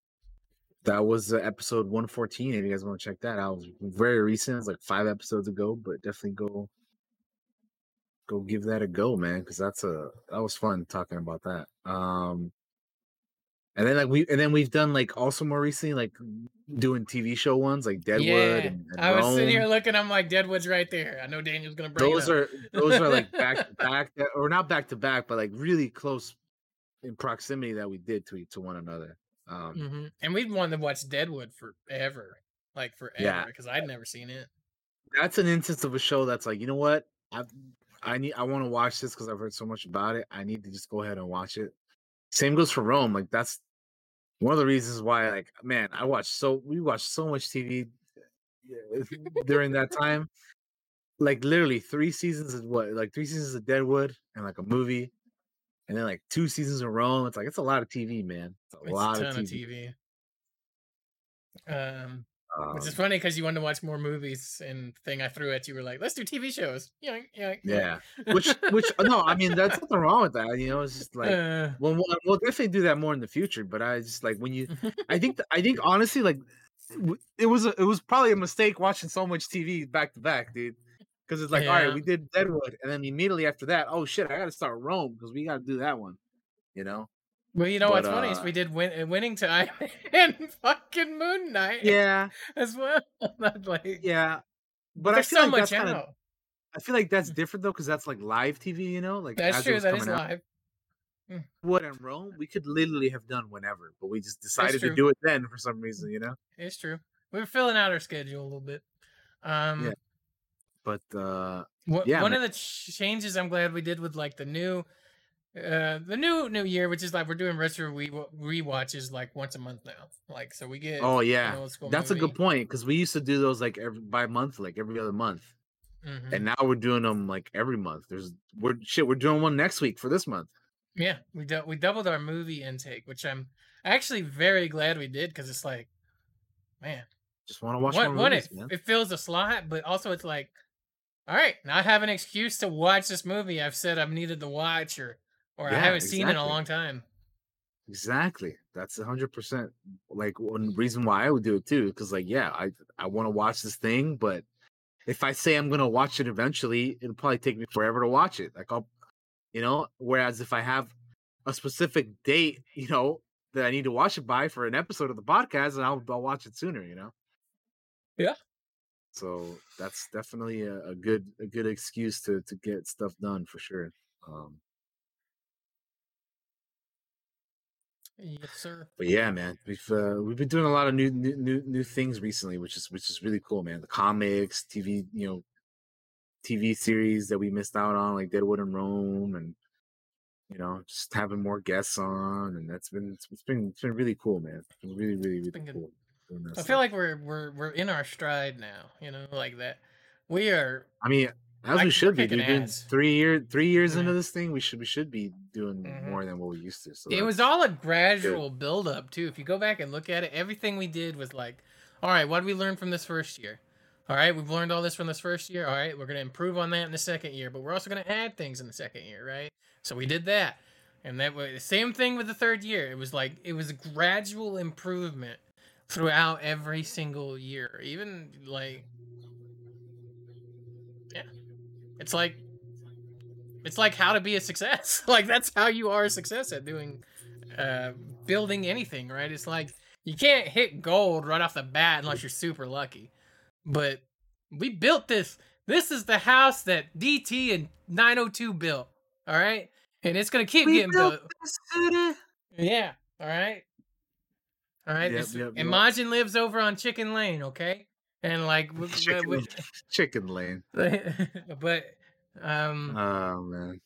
That was uh, episode 114. If you guys want to check that out, very recent. It's like five episodes ago, but definitely go go give that a go, man, because that's a that was fun talking about that. Um, and then like we and then we've done like also more recently like doing TV show ones like Deadwood yeah, and, and I was sitting here looking. I'm like, Deadwood's right there. I know Daniel's gonna bring it Those are those are like back to back, or not back to back, but like really close in proximity that we did to to one another. Um, hmm And we've wanted to watch Deadwood forever, like forever, Yeah. because I'd never seen it. that's an instance of a show that's like, you know what? I I need I want to watch this because I've heard so much about it. I need to just go ahead and watch it. Same goes for Rome. Like that's one of the reasons why, like, man, I watched so we watched so much TV during that time. Like literally three seasons of what? Like three seasons of Deadwood and like a movie, and then like two seasons of Rome. It's like it's a lot of TV, man. It's a It's lot a of TV. of TV. Um, which is Um, funny because you wanted to watch more movies, and the thing I threw at you were like, "Let's do TV shows." Yeah, yeah, Yeah, which which no, I mean that's nothing wrong with that. You know, it's just like Uh. well, we'll, we'll definitely do that more in the future. But I just like when you, I think I think honestly, like it was a, it was probably a mistake watching so much TV back to back, dude. Because it's like, all Yeah. right, we did Deadwood, and then immediately after that, oh shit, I got to start Rome because we got to do that one. You know? Well, you know But, what's funny is uh, we did win- uh, winning time and fucking Moon Knight. Yeah. as well. Like Yeah, but I feel so like much that's kind of. I feel like that's different though, because that's like live TV. You know, like That's true. That is out. live. Mm. What in Rome, we could literally have done whenever, but we just decided to do it then for some reason, you know. It's true. We were filling out our schedule a little bit. Um, Yeah. But uh, Wha- yeah, one man. of the ch- changes I'm glad we did with like the new, uh, the new new year, which is like we're doing retro re rewatches like once a month now. Like so we get oh yeah, that's a good point because we used to do those like every by month, like every other month, Mhm. and now we're doing them like every month. There's we're shit, we're doing one next week for this month. Yeah, we dou- we doubled our movie intake, which I'm actually very glad we did because it's like, man, Just want to watch one, more one movies, it, man. it fills a slot, but also it's like, all right, now I have an excuse to watch this movie I've said I've needed to watch or or I haven't seen in a long time. Exactly. That's a hundred percent like one reason why I would do it too. Because like, yeah, I I want to watch this thing, but if I say I'm gonna watch it eventually, it'll probably take me forever to watch it. Like I'll, you know. Whereas if I have a specific date, you know, that I need to watch it by for an episode of the podcast, and I'll I'll watch it sooner. You know. Yeah. So that's definitely a, a good a good excuse to to get stuff done for sure. Um, Yes, sir. But yeah, man, we've uh, we've been doing a lot of new, new new new things recently, which is which is really cool, man. The comics, TV, you know, TV series that we missed out on, like Deadwood and Rome, and you know, just having more guests on, and that's been it's been it's been really cool, man. It's been really really really cool. I stuff. feel like we're we're we're in our stride now. You know, like that. We are. I mean, as we should be, dude. Doing three year three years into this thing, we should we should be doing Mhm. more than what we used to. So it was all a gradual build up too. If you go back and look at it, everything we did was like, all right, what did we learn from this first year? All right, we've learned all this from this first year. All right, we're gonna improve on that in the second year, but we're also gonna add things in the second year, right? So we did that, and that was the same thing with the third year. It was like it was a gradual improvement throughout every single year, even like, yeah, it's like it's like how to be a success. like that's how you are a success at doing uh building anything, right? It's like you can't hit gold right off the bat unless you're super lucky. But we built this. This is the house that DT and 902 built. All right? And it's going to keep We getting built built. Yeah. All right. All right. Yep, this- yep, and yep. Majin lives over on Chicken Lane, okay? And like, chicken, w- chicken lane. but um Oh man.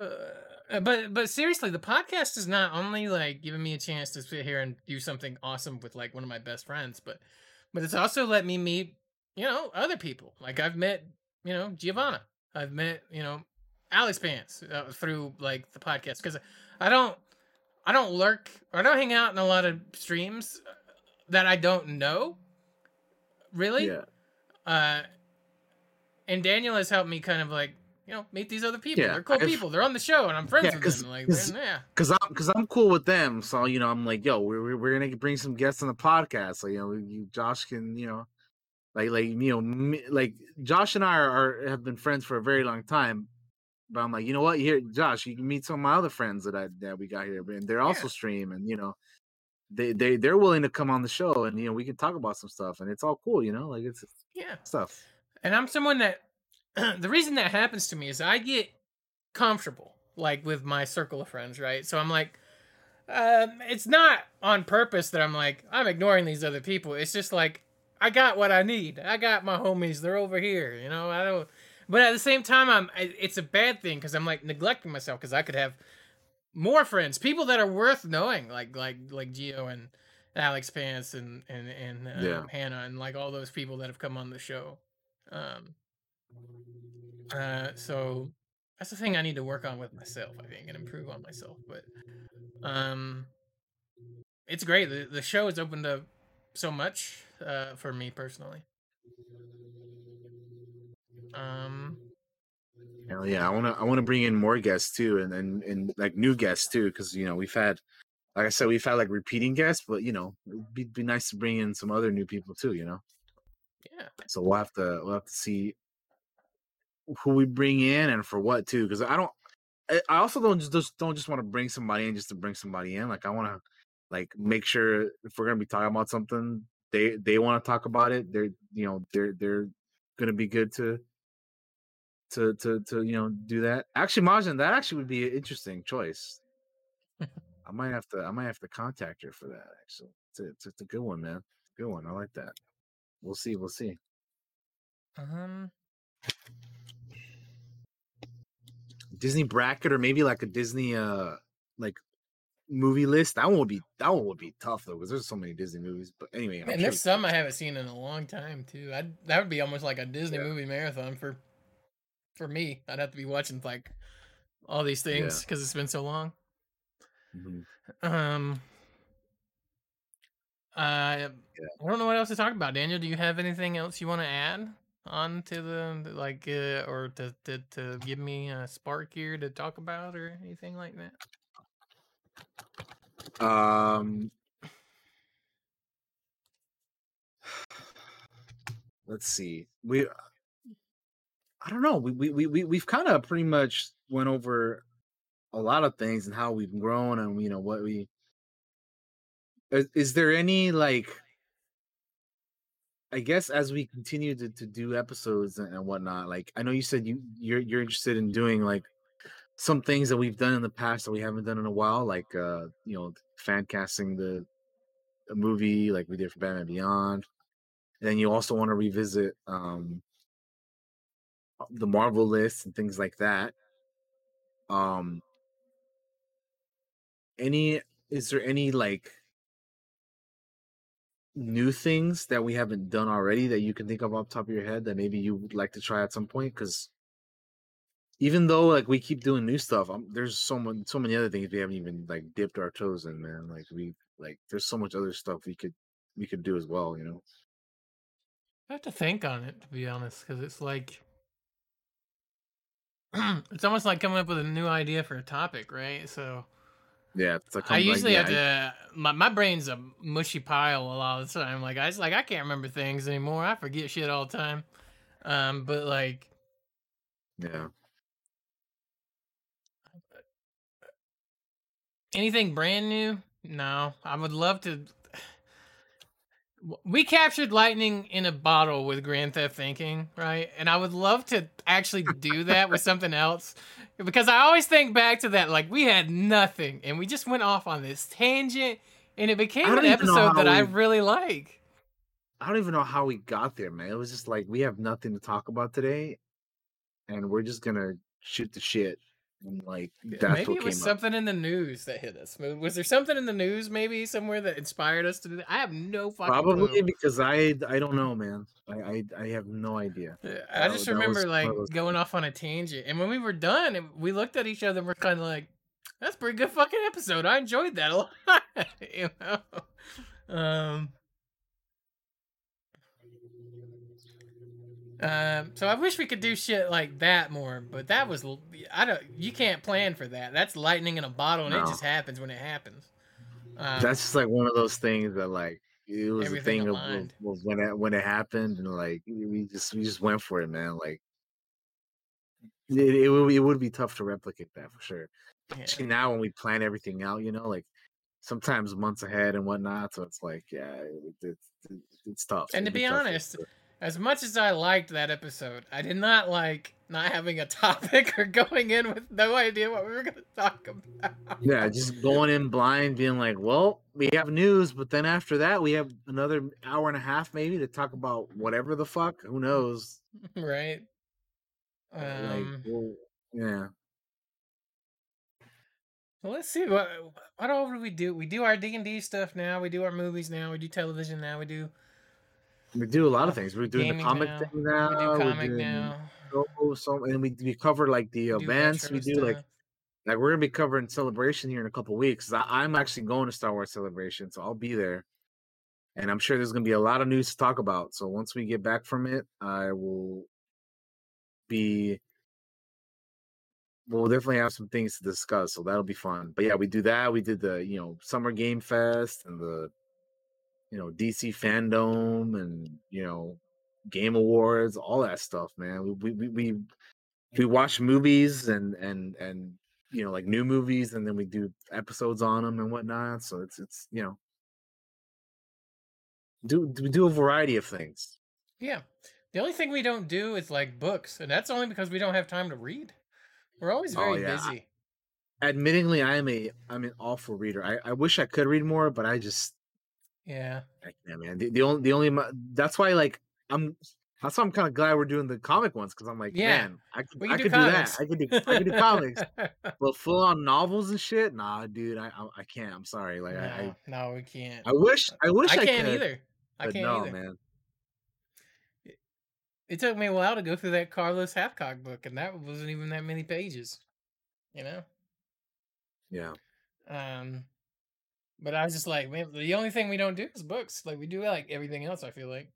uh, but but seriously, the podcast is not only like giving me a chance to sit here and do something awesome with like one of my best friends, but but it's also let me meet you know other people. Like I've met you know Giovanna, I've met you know Alex Pants uh, through like the podcast because I don't I don't lurk or I don't hang out in a lot of streams that I don't know. Really, Yeah. uh, and Daniel has helped me kind of like you know meet these other people. Yeah, They're cool I've- people. They're on the show, and I'm friends Yeah, with them. Like, yeah, Cause I'm, cause I'm cool with them. So you know, I'm like, yo, we're we're- gonna bring some guests on the podcast. So you know, you, Josh can, you know, like like you know, me, like Josh and I are, are have been friends for a very long time. But I'm like, you know what? Here, Josh, you can meet some of my other friends that I that we got here, and they're also stream, and you know, they they they're willing to come on the show, and you know, we can talk about some stuff, and it's all cool, you know, like it's yeah. stuff. And I'm someone that the reason that happens to me is I get comfortable like with my circle of friends, right? So I'm like, um, it's not on purpose that I'm like I'm ignoring these other people. It's just like I got what I need. I got my homies. They're over here. You know, I don't. But at the same time, I'm. It's a bad thing because I'm like neglecting myself because I could have more friends, people that are worth knowing, like like like Geo and Alex Pants and and and um, Yeah. Hannah and like all those people that have come on the show. Um. Uh. So that's the thing I need to work on with myself. I think and improve on myself. But um, it's great. The the show has opened up so much uh, for me personally. Um, Hell yeah, I want to I want to bring in more guests too, and and, and like new guests too, because you know we've had, like I said, we've had like repeating guests, but you know it'd be, be nice to bring in some other new people too, you know. Yeah. So we'll have to we'll have to see who we bring in and for what too, because I don't. I also don't just just- don't just want to bring somebody in just to bring somebody in. Like I want to like make sure if we're gonna be talking about something, they they want to talk about it. They're you know they're they're gonna be good to to to to you know do that. Actually, Majin, that actually would be an interesting choice. I might have to I might have to contact her for that. Actually, it's a, it's, it's a good one, man. Good one. I like that. We'll see. We'll see. um, Disney bracket or maybe like a Disney uh like movie list. That one would be that one would be tough though because there's so many Disney movies. But anyway, and sure there's some I haven't seen in a long time too. I that would be almost like a Disney movie marathon for for me. I'd have to be watching like all these things Yeah. because it's been so long. Mhm. Um, I I don't know what else to talk about. Daniel, do you have anything else you want to add on to the the, like uh, or to, to to give me a spark here to talk about or anything like that? Um, let's see. We, I don't know. We we we we- we've kind of pretty much went over a lot of things and how we've grown and you know what we. Is, is there any like? I guess as we continue to, to do episodes and, and whatnot, like I know you said you you're you're interested in doing like some things that we've done in the past that we haven't done in a while, like uh, you know, fan casting the a movie like we did for Batman Beyond. And then you also want to revisit um the Marvel list and things like that. Um any is there any like new things that we haven't done already that you can think of off top of your head that maybe you would like to try at some point? Because even though like we keep doing new stuff, um, there's so much, so many other things we haven't even like dipped our toes in, man. Like we like there's so much other stuff we could we could do as well, you know. I have to think on it to be honest, because it's like it's almost like coming up with a new idea for a topic, right? So Yeah, it's like I like, usually yeah, have to. My my brain's a mushy pile a lot of the time. Like I just like I can't remember things anymore. I forget shit all the time. Um, but like yeah. anything brand new, no. I would love to. We captured lightning in a bottle with Grand Theft Thinking, right? And I would love to actually do that with something else because I always think back to that. Like we had nothing, and we just went off on this tangent, and it became an episode that how I really like. I don't even know how we got there, man. It was just like we have nothing to talk about today, and we're just gonna shoot the shit. Like maybe it was up. something in the news that hit us. Was there something in the news, maybe somewhere that inspired us to do that? I have no fucking Probably clue. because I I don't know, man. I I, I have no idea. I That just remember was like those- going off on a tangent, and when we were done, we looked at each other, and we're kind of like, "That's a pretty good fucking episode. I enjoyed that a lot." you know. Um. Um, so I wish we could do shit like that more, but that was I don't. You can't plan for that. That's lightning in a bottle, and it just happens when it happens. Um, that's just like one of those things that like it was a thing of, of, of when it when it happened and like we just we just went for it, man. Like it, it would it would be tough to replicate that for sure. Especially now when we plan everything out, you know, like sometimes months ahead and whatnot. So it's like, yeah, it, it, it, it's tough. And to be for honest. As much as I liked that episode, I did not like not having a topic or going in with no idea what we were going to talk about. yeah, just going in blind, being like, well, we have news, but then after that, we have another hour and a half maybe to talk about whatever the fuck. Who knows? right? like, Um, well, yeah. well, let's see what what all do we do? We do our D and D stuff now. We do our movies now. We do television now. We do We do a lot of things. We're doing the comic now. thing We do now. we're comic doing now. So, so, and we we cover like the do events. We do like stuff. like we're gonna be covering celebration here in a couple weeks. I, I'm actually going to Star Wars celebration, so I'll be there. and I'm sure there's gonna be a lot of news to talk about. So once we get back from it, I will be we'll definitely have some things to discuss, so that'll be fun. But yeah, we do that. We did the you know Summer Game Fest and the you know DC fandom and you know Game Awards, all that stuff, man. We we we we watch movies and and and you know like new movies, and then we do episodes on them and whatnot. So it's it's you know do we do a variety of things. Yeah. The only thing we don't do is like books, and that's only because we don't have time to read. We're always oh, very Oh, yeah. busy. Admittingly, I am a I'm an awful reader. I, I wish I could read more, but I just Yeah. I can't, man. The, the only the only that's why like I'm that's why I'm kind of glad we're doing the comic ones because I'm like, Yeah. man, I could, I do could do that. I could do I could do comics, but full on novels and shit. Nah, dude, I I, I can't. I'm sorry. Like I, I No, no, we can't. I wish I wish I, I can't could, either. I can't no, either. man. It took me a while to go through that Carlos Hathcock book, and that wasn't even that many pages. You know? Yeah. Um but I was just like, man, the only thing we don't do is books. Like we do like everything else, I feel like.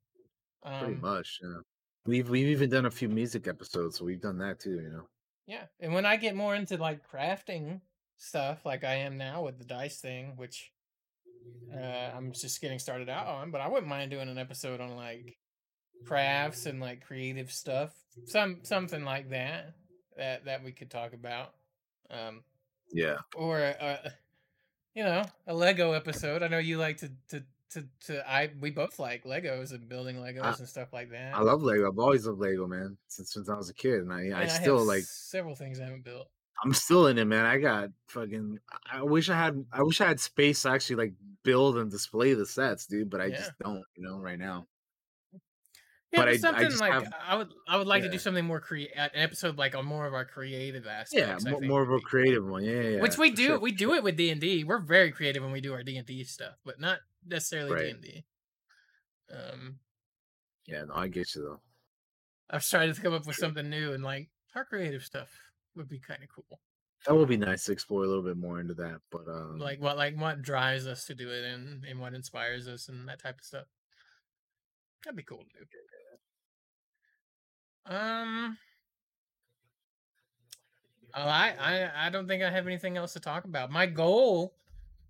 Pretty Um much. Yeah. We've we've even done a few music episodes, so we've done that too. You know. Yeah, and when I get more into like crafting stuff, like I am now with the dice thing, which uh, I'm just getting started out on, but I wouldn't mind doing an episode on like crafts and like creative stuff, some something like that that that we could talk about, um, Yeah. or uh, you know, a Lego episode. I know you like to to to to. I we both like Legos and building Legos I- and stuff like that. I love Lego. I've always loved Lego, man. Since since I was a kid, and I I And I still have like several things I haven't built. I'm still in it, man. I got fucking. I wish I had. I wish I had space to actually like build and display the sets, dude. But I Yeah. just don't, you know, right now. Yeah, But but, I- I something just like have- I would I would like to do something more creative, an episode like on more of our creative Yeah, aspects. I mo- more of a creative one. Yeah, yeah, yeah. Which we do. sure, we do sure. it with D and D. We're very creative when we do our D and D stuff, but not necessarily D and D. Um, Yeah, no, I get you though. I was trying to come up with something new, and like our creative stuff would be kind of cool. That would be nice to explore a little bit more into that. But um, Like what like what drives us to do it, and and what inspires us, and that type of stuff. That'd be cool to do. Um. Oh, I, I I don't think I have anything else to talk about. My goal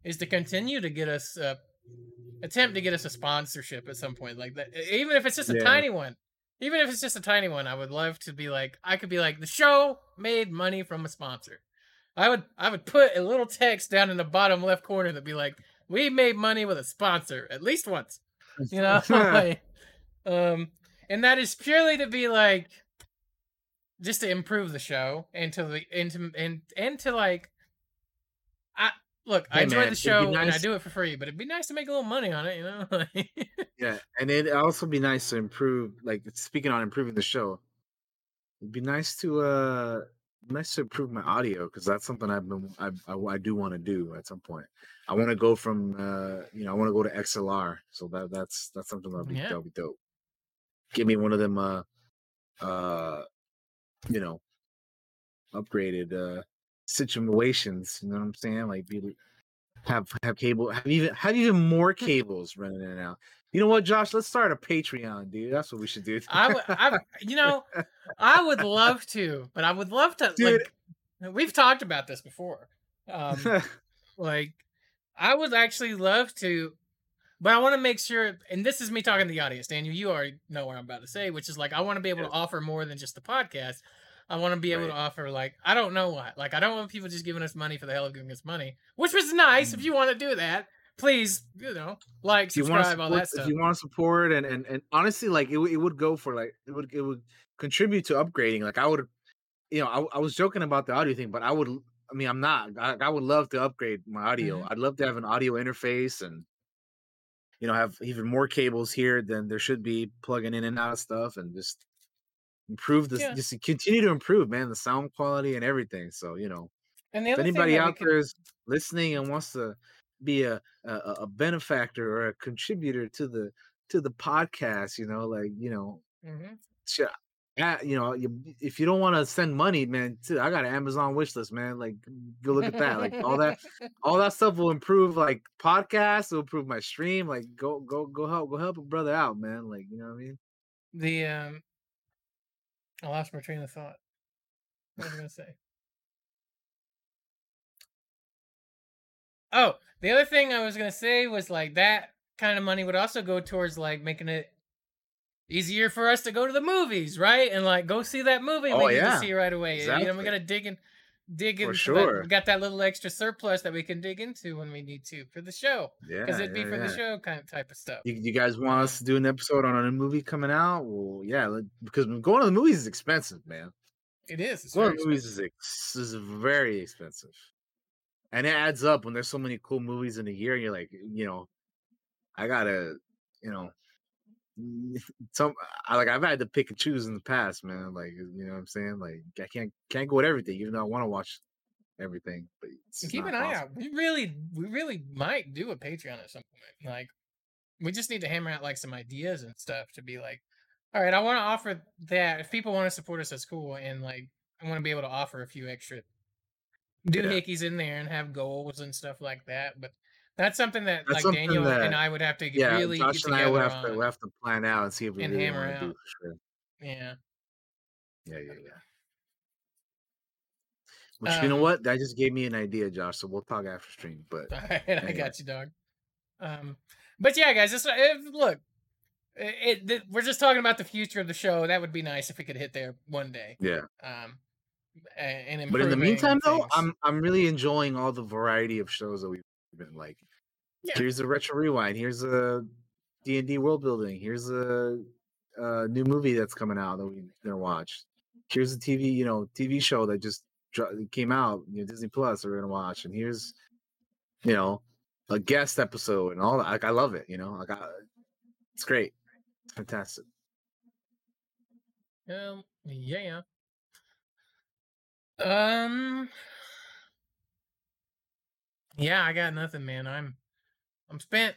is to continue to get us uh, attempt to get us a sponsorship at some point, like that. Even if it's just a Yeah. tiny one, even if it's just a tiny one, I would love to be like I could be like the show made money from a sponsor. I would I would put a little text down in the bottom left corner that'd be like we made money with a sponsor at least once, you know. Like, um, and that is purely to be like just to improve the show and to the and to and and to like I look, I enjoy man, the show and I do it for free, but it'd be nice to make a little money on it, you know? Yeah, and it'd also be nice to improve. Like speaking on improving the show, it'd be nice to uh, nice to improve my audio because that's something I've been I I, I do want to do at some point. I want to go from uh, you know, I want to go to XLR. So that that's that's something that'll be Yeah. that'll be dope. Give me one of them uh, uh, you know, upgraded uh situations. You know what I'm saying? Like be have have cable have even have even more cables running in and out. You know what, Josh? Let's start a Patreon, dude. That's what we should do. I would I you know, I would love to, but I would love to Dude. like we've talked about this before. Um like I would actually love to but I want to make sure and this is me talking to the audience, Daniel, you already know what I'm about to say, which is like I want to be able to offer more than just the podcast. I want to be able to offer like I don't know what. Like I don't want people just giving us money for the hell of giving us money, which was nice. If you want to do that, please, you know, like, if you want subscribe, all that stuff. if you want to support and, and and honestly like it, would- it would go for like it would it would contribute to upgrading like i would you know i, I was joking about the audio thing but i would i mean i'm not i, I would love to upgrade my audio Mhm. i'd love to have an audio interface and you know have even more cables here than there should be plugging in and out of stuff and just improve this Yeah. just continue to improve man the sound quality and everything so you know And if anybody out could- there is listening and wants to be a, a a benefactor or a contributor to the to the podcast, you know, like you know, Mhm. Yeah, you know, you, if you don't want to send money, man, too, I got an Amazon wish list, man. Like, go look at that. Like all that, all that stuff will improve. Like podcasts will improve my stream. Like, go, go, go help, go help a brother out, man. Like, you know what I mean? The um, I lost my train of thought. What was I gonna say? Oh, the other thing I was gonna say was like that kind of money would also go towards like making it easier for us to go to the movies, right? And like go see that movie Oh, we need yeah. to see right away. You know, we Exactly. gotta dig in, dig For sure. We got that little extra surplus that we can dig into when we need to for the show. Yeah. because it'd be yeah, for the show kind of type of stuff. You, you guys want us to do an episode on a new movie coming out? Well, yeah, because going to the movies is expensive, man. It is. It's Going very to movies is, ex- is very expensive, and it adds up when there's so many cool movies in a year. And you're like, you know, I gotta, you know, some I like I've had to pick and choose in the past, man. Like, you know what I'm saying? Like, I can't can't go with everything, even though I want to watch everything. But keep an eye possible. out. We really, we really might do a Patreon at some point. Like, we just need to hammer out like some ideas and stuff to be like, all right, I want to offer that. If people want to support us, that's cool. And like, I want to be able to offer a few extra doohickeys in there and have goals and stuff like that. But that's something that That's like something Daniel that- and I would have to Yeah, really Josh get and I will have to we'll have to plan out and see if we and really hammer to do sure. Yeah. Yeah, yeah, yeah. Which you know Um, what? That just gave me an idea, Josh. So we'll talk after stream. But right, I got you, dog. Um, but yeah, guys, this look, it, it, we're just talking about the future of the show. That would be nice if we could hit there one day. Yeah. Um, a- and But in the meantime, though. I'm I'm really enjoying all the variety of shows that we've been like. Here's a retro rewind. Here's a D and D world building. Here's a, a new movie that's coming out that we're gonna watch. Here's a TV, you know, TV show that just came out, you know, Disney Plus. We're gonna watch, and here's, you know, a guest episode and all that. Like I love it. You know, like I, it's great. It's fantastic. Um, yeah. Um, yeah, I got nothing, man. I'm, I'm spent.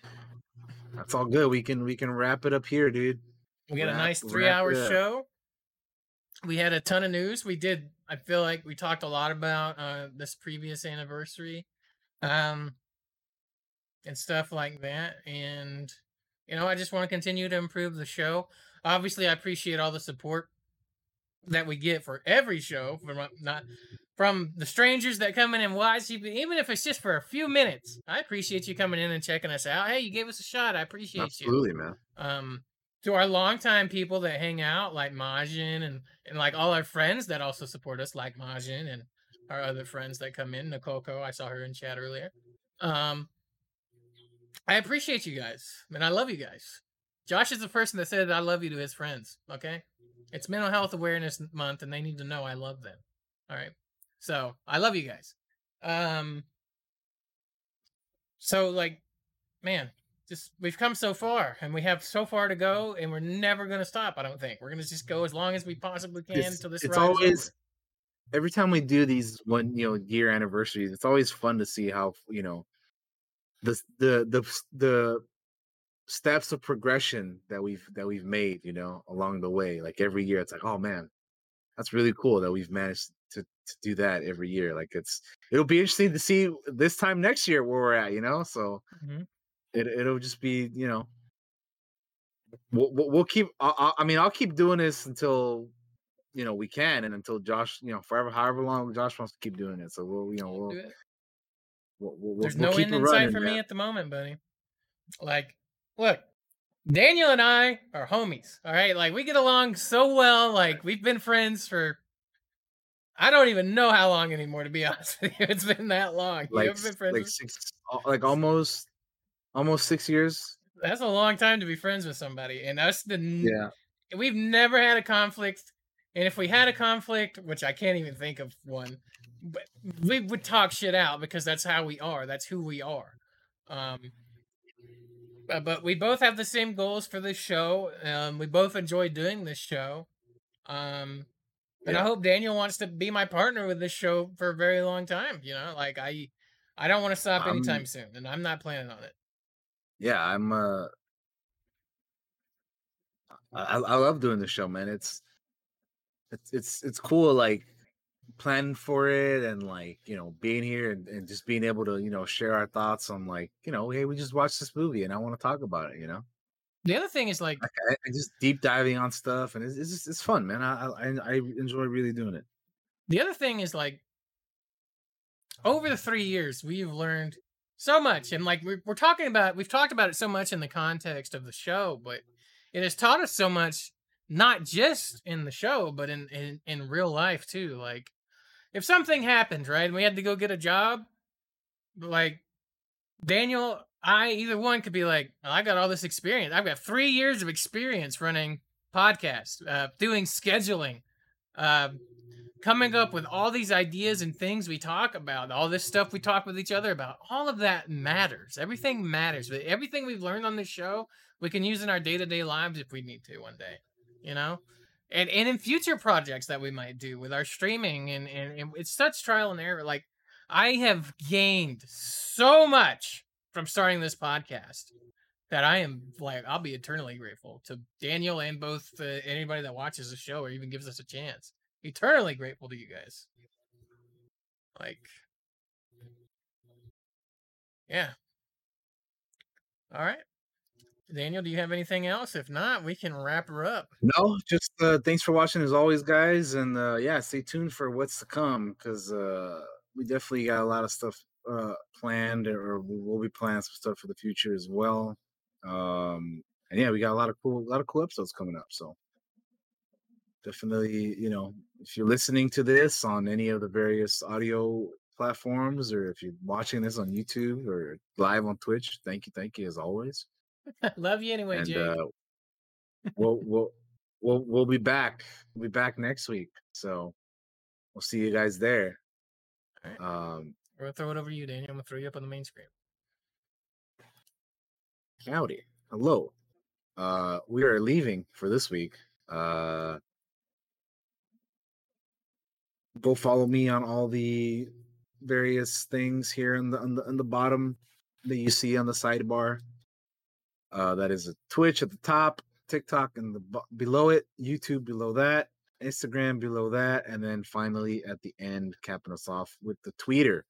That's all good. We can we can wrap it up here, dude. We got a nice three-hour show. We had a ton of news. We did. I feel like we talked a lot about uh, this previous anniversary, um, and stuff like that. And you know, I just want to continue to improve the show. Obviously, I appreciate all the support that we get for every show from not from the strangers that come in and watch you, even if it's just for a few minutes. I appreciate you coming in and checking us out. Hey, you gave us a shot. I appreciate you Absolutely, man. um to our longtime people that hang out like Majin and and like all our friends that also support us like Majin and our other friends that come in Nakoko I saw her in chat earlier um I appreciate you guys and I love you guys Josh is the person that said I love you to his friends okay it's mental health awareness month and they need to know I love them all right so I love you guys. Um so like man just we've come so far and we have so far to go and we're never going to stop i don't think. We're going to just go as long as we possibly can it's, this it's always every time we do these one you know year anniversaries it's always fun to see how you know the the the the steps of progression that we've that we've made you know along the way. Like every year it's like oh man that's really cool that we've managed to to do that every year like it's it'll be interesting to see this time next year where we're at you know so Mhm. it, it'll just be you know we'll, we'll keep I, I mean i'll keep doing this until you know we can and until josh you know forever however long josh wants to keep doing it so we'll you know we'll, we'll, we'll there's we'll no keep end in sight for me at the moment buddy. Like look daniel and i are homies all right? Like we get along so well like we've been friends for i don't even know how long anymore to be honest with you. It's been that long. Like ever been friends like six like almost almost six years? That's a long time to be friends with somebody and us the yeah. we've never had a conflict and if we had a conflict which i can't even think of one but we would talk shit out because that's how we are that's who we are um but, but we both have the same goals for this show um we both enjoy doing this show um and i hope daniel wants to be my partner with this show for a very long time you know like i i don't want to stop I'm- anytime soon and i'm not planning on it. Yeah i'm uh I, I love doing the show man. It's it's it's it's cool like planning for it and like you know being here and, and just being able to you know share our thoughts on like you know hey we just watched this movie and I want to talk about it you know The other thing is like I, I just deep diving on stuff and it's it's just it's fun man I I I enjoy really doing it. The other thing is like over the three years we've learned so much and like we're, we're talking about we've talked about it so much in the context of the show but it has taught us so much not just in the show but in in, in real life too like if something happened right and we had to go get a job like daniel i either one could be like "Well, i got all this experience i've got three years of experience running podcasts uh, doing scheduling uh, coming up with all these ideas and things we talk about, all this stuff we talk with each other about, all of that matters. Everything matters. But everything we've learned on this show, we can use in our day to day lives if we need to one day, you know? And, and in future projects that we might do with our streaming and, and, and it's such trial and error. Like I have gained so much from starting this podcast that I am like I'll be eternally grateful to Daniel and both uh, anybody that watches the show or even gives us a chance eternally grateful to you guys. Like, yeah. All right. Daniel, do you have anything else? If not, we can wrap her up. no just uh thanks for watching as always guys and uh yeah stay tuned for what's to come because uh we definitely got a lot of stuff uh planned or we will be planning some stuff for the future as well. Um and yeah we got a lot of cool a lot of cool episodes coming up so. Definitely you know if you're listening to this on any of the various audio platforms or if you're watching this on youtube or live on twitch thank you thank you as always. Love you anyway, and Jake. uh we'll we'll we'll we'll be back we'll be back next week so we'll see you guys there. Um We're gonna throw it over to you, Daniel. I'm gonna throw you up on the main screen. howdy. Hello. Uh we are leaving for this week. Uh go follow me on all the various things here in the on the, on the bottom that you see on the sidebar. Uh that is a twitch at the top tiktok and the below it youtube below that instagram below that and then finally at the end capping us off with the tweeter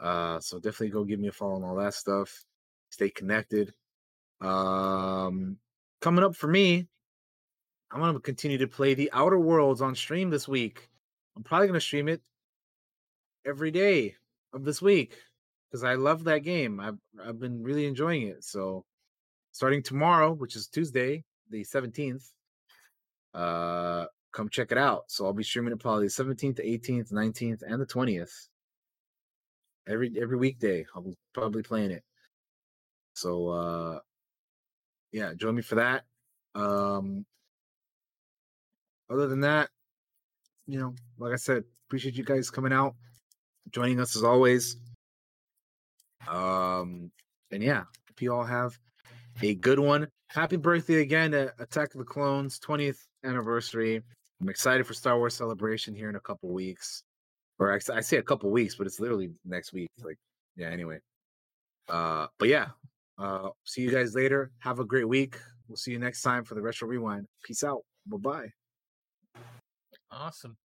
uh so definitely go give me a follow on all that stuff. Stay connected. Um coming up for me i'm gonna continue to play the outer worlds on stream this week. I'm probably gonna stream it every day of this week because i love that game. I've, I've been really enjoying it. So starting tomorrow which is tuesday the 17th uh come check it out. So i'll be streaming it probably the 17th the 18th 19th and the 20th every every weekday i'll probably playing it so uh yeah join me for that. Um other than that you know like i said appreciate you guys coming out joining us as always. Um and yeah hope you all have a good one. Happy birthday again to attack of the clones 20th anniversary. I'm excited for star wars celebration here in a couple weeks or I, I say a couple weeks but it's literally next week like yeah anyway uh but yeah uh see you guys later have a great week we'll see you next time for the retro rewind peace out bye-bye Awesome.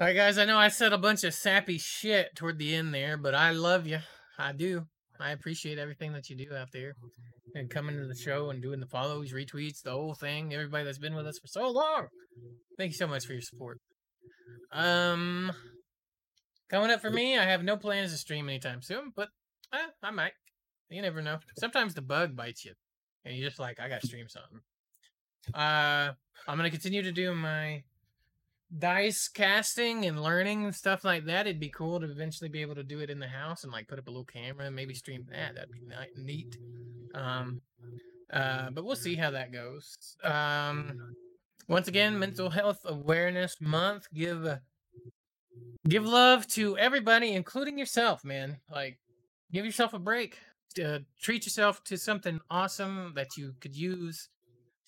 All right, guys. I know I said a bunch of sappy shit toward the end there, but I love you. I do. I appreciate everything that you do out there and coming to the show and doing the follows, retweets, the whole thing. Everybody that's been with us for so long. Thank you so much for your support. Um, coming up for me, I have no plans to stream anytime soon, but eh, I might. You never know. Sometimes the bug bites you, and you're just like, I gotta stream something. Uh, I'm gonna continue to do my dice casting and learning and stuff like that. It'd be cool to eventually be able to do it in the house and like put up a little camera and maybe stream that. That'd be neat. Um, uh, but we'll see how that goes. Um, once again, Mental Health Awareness Month. Give uh, give love to everybody, including yourself, man. Like, give yourself a break. Uh, treat yourself to something awesome that you could use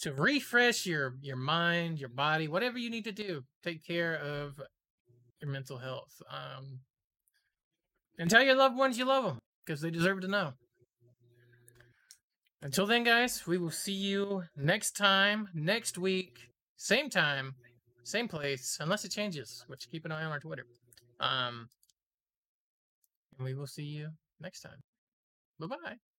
to refresh your your mind, your body, whatever you need to do. Take care of your mental health. Um, and tell your loved ones you love them because they deserve to know. Until then, guys, we will see you next time, next week, same time, same place, unless it changes, which keep an eye on our Twitter. Um, and we will see you next time. Bye bye.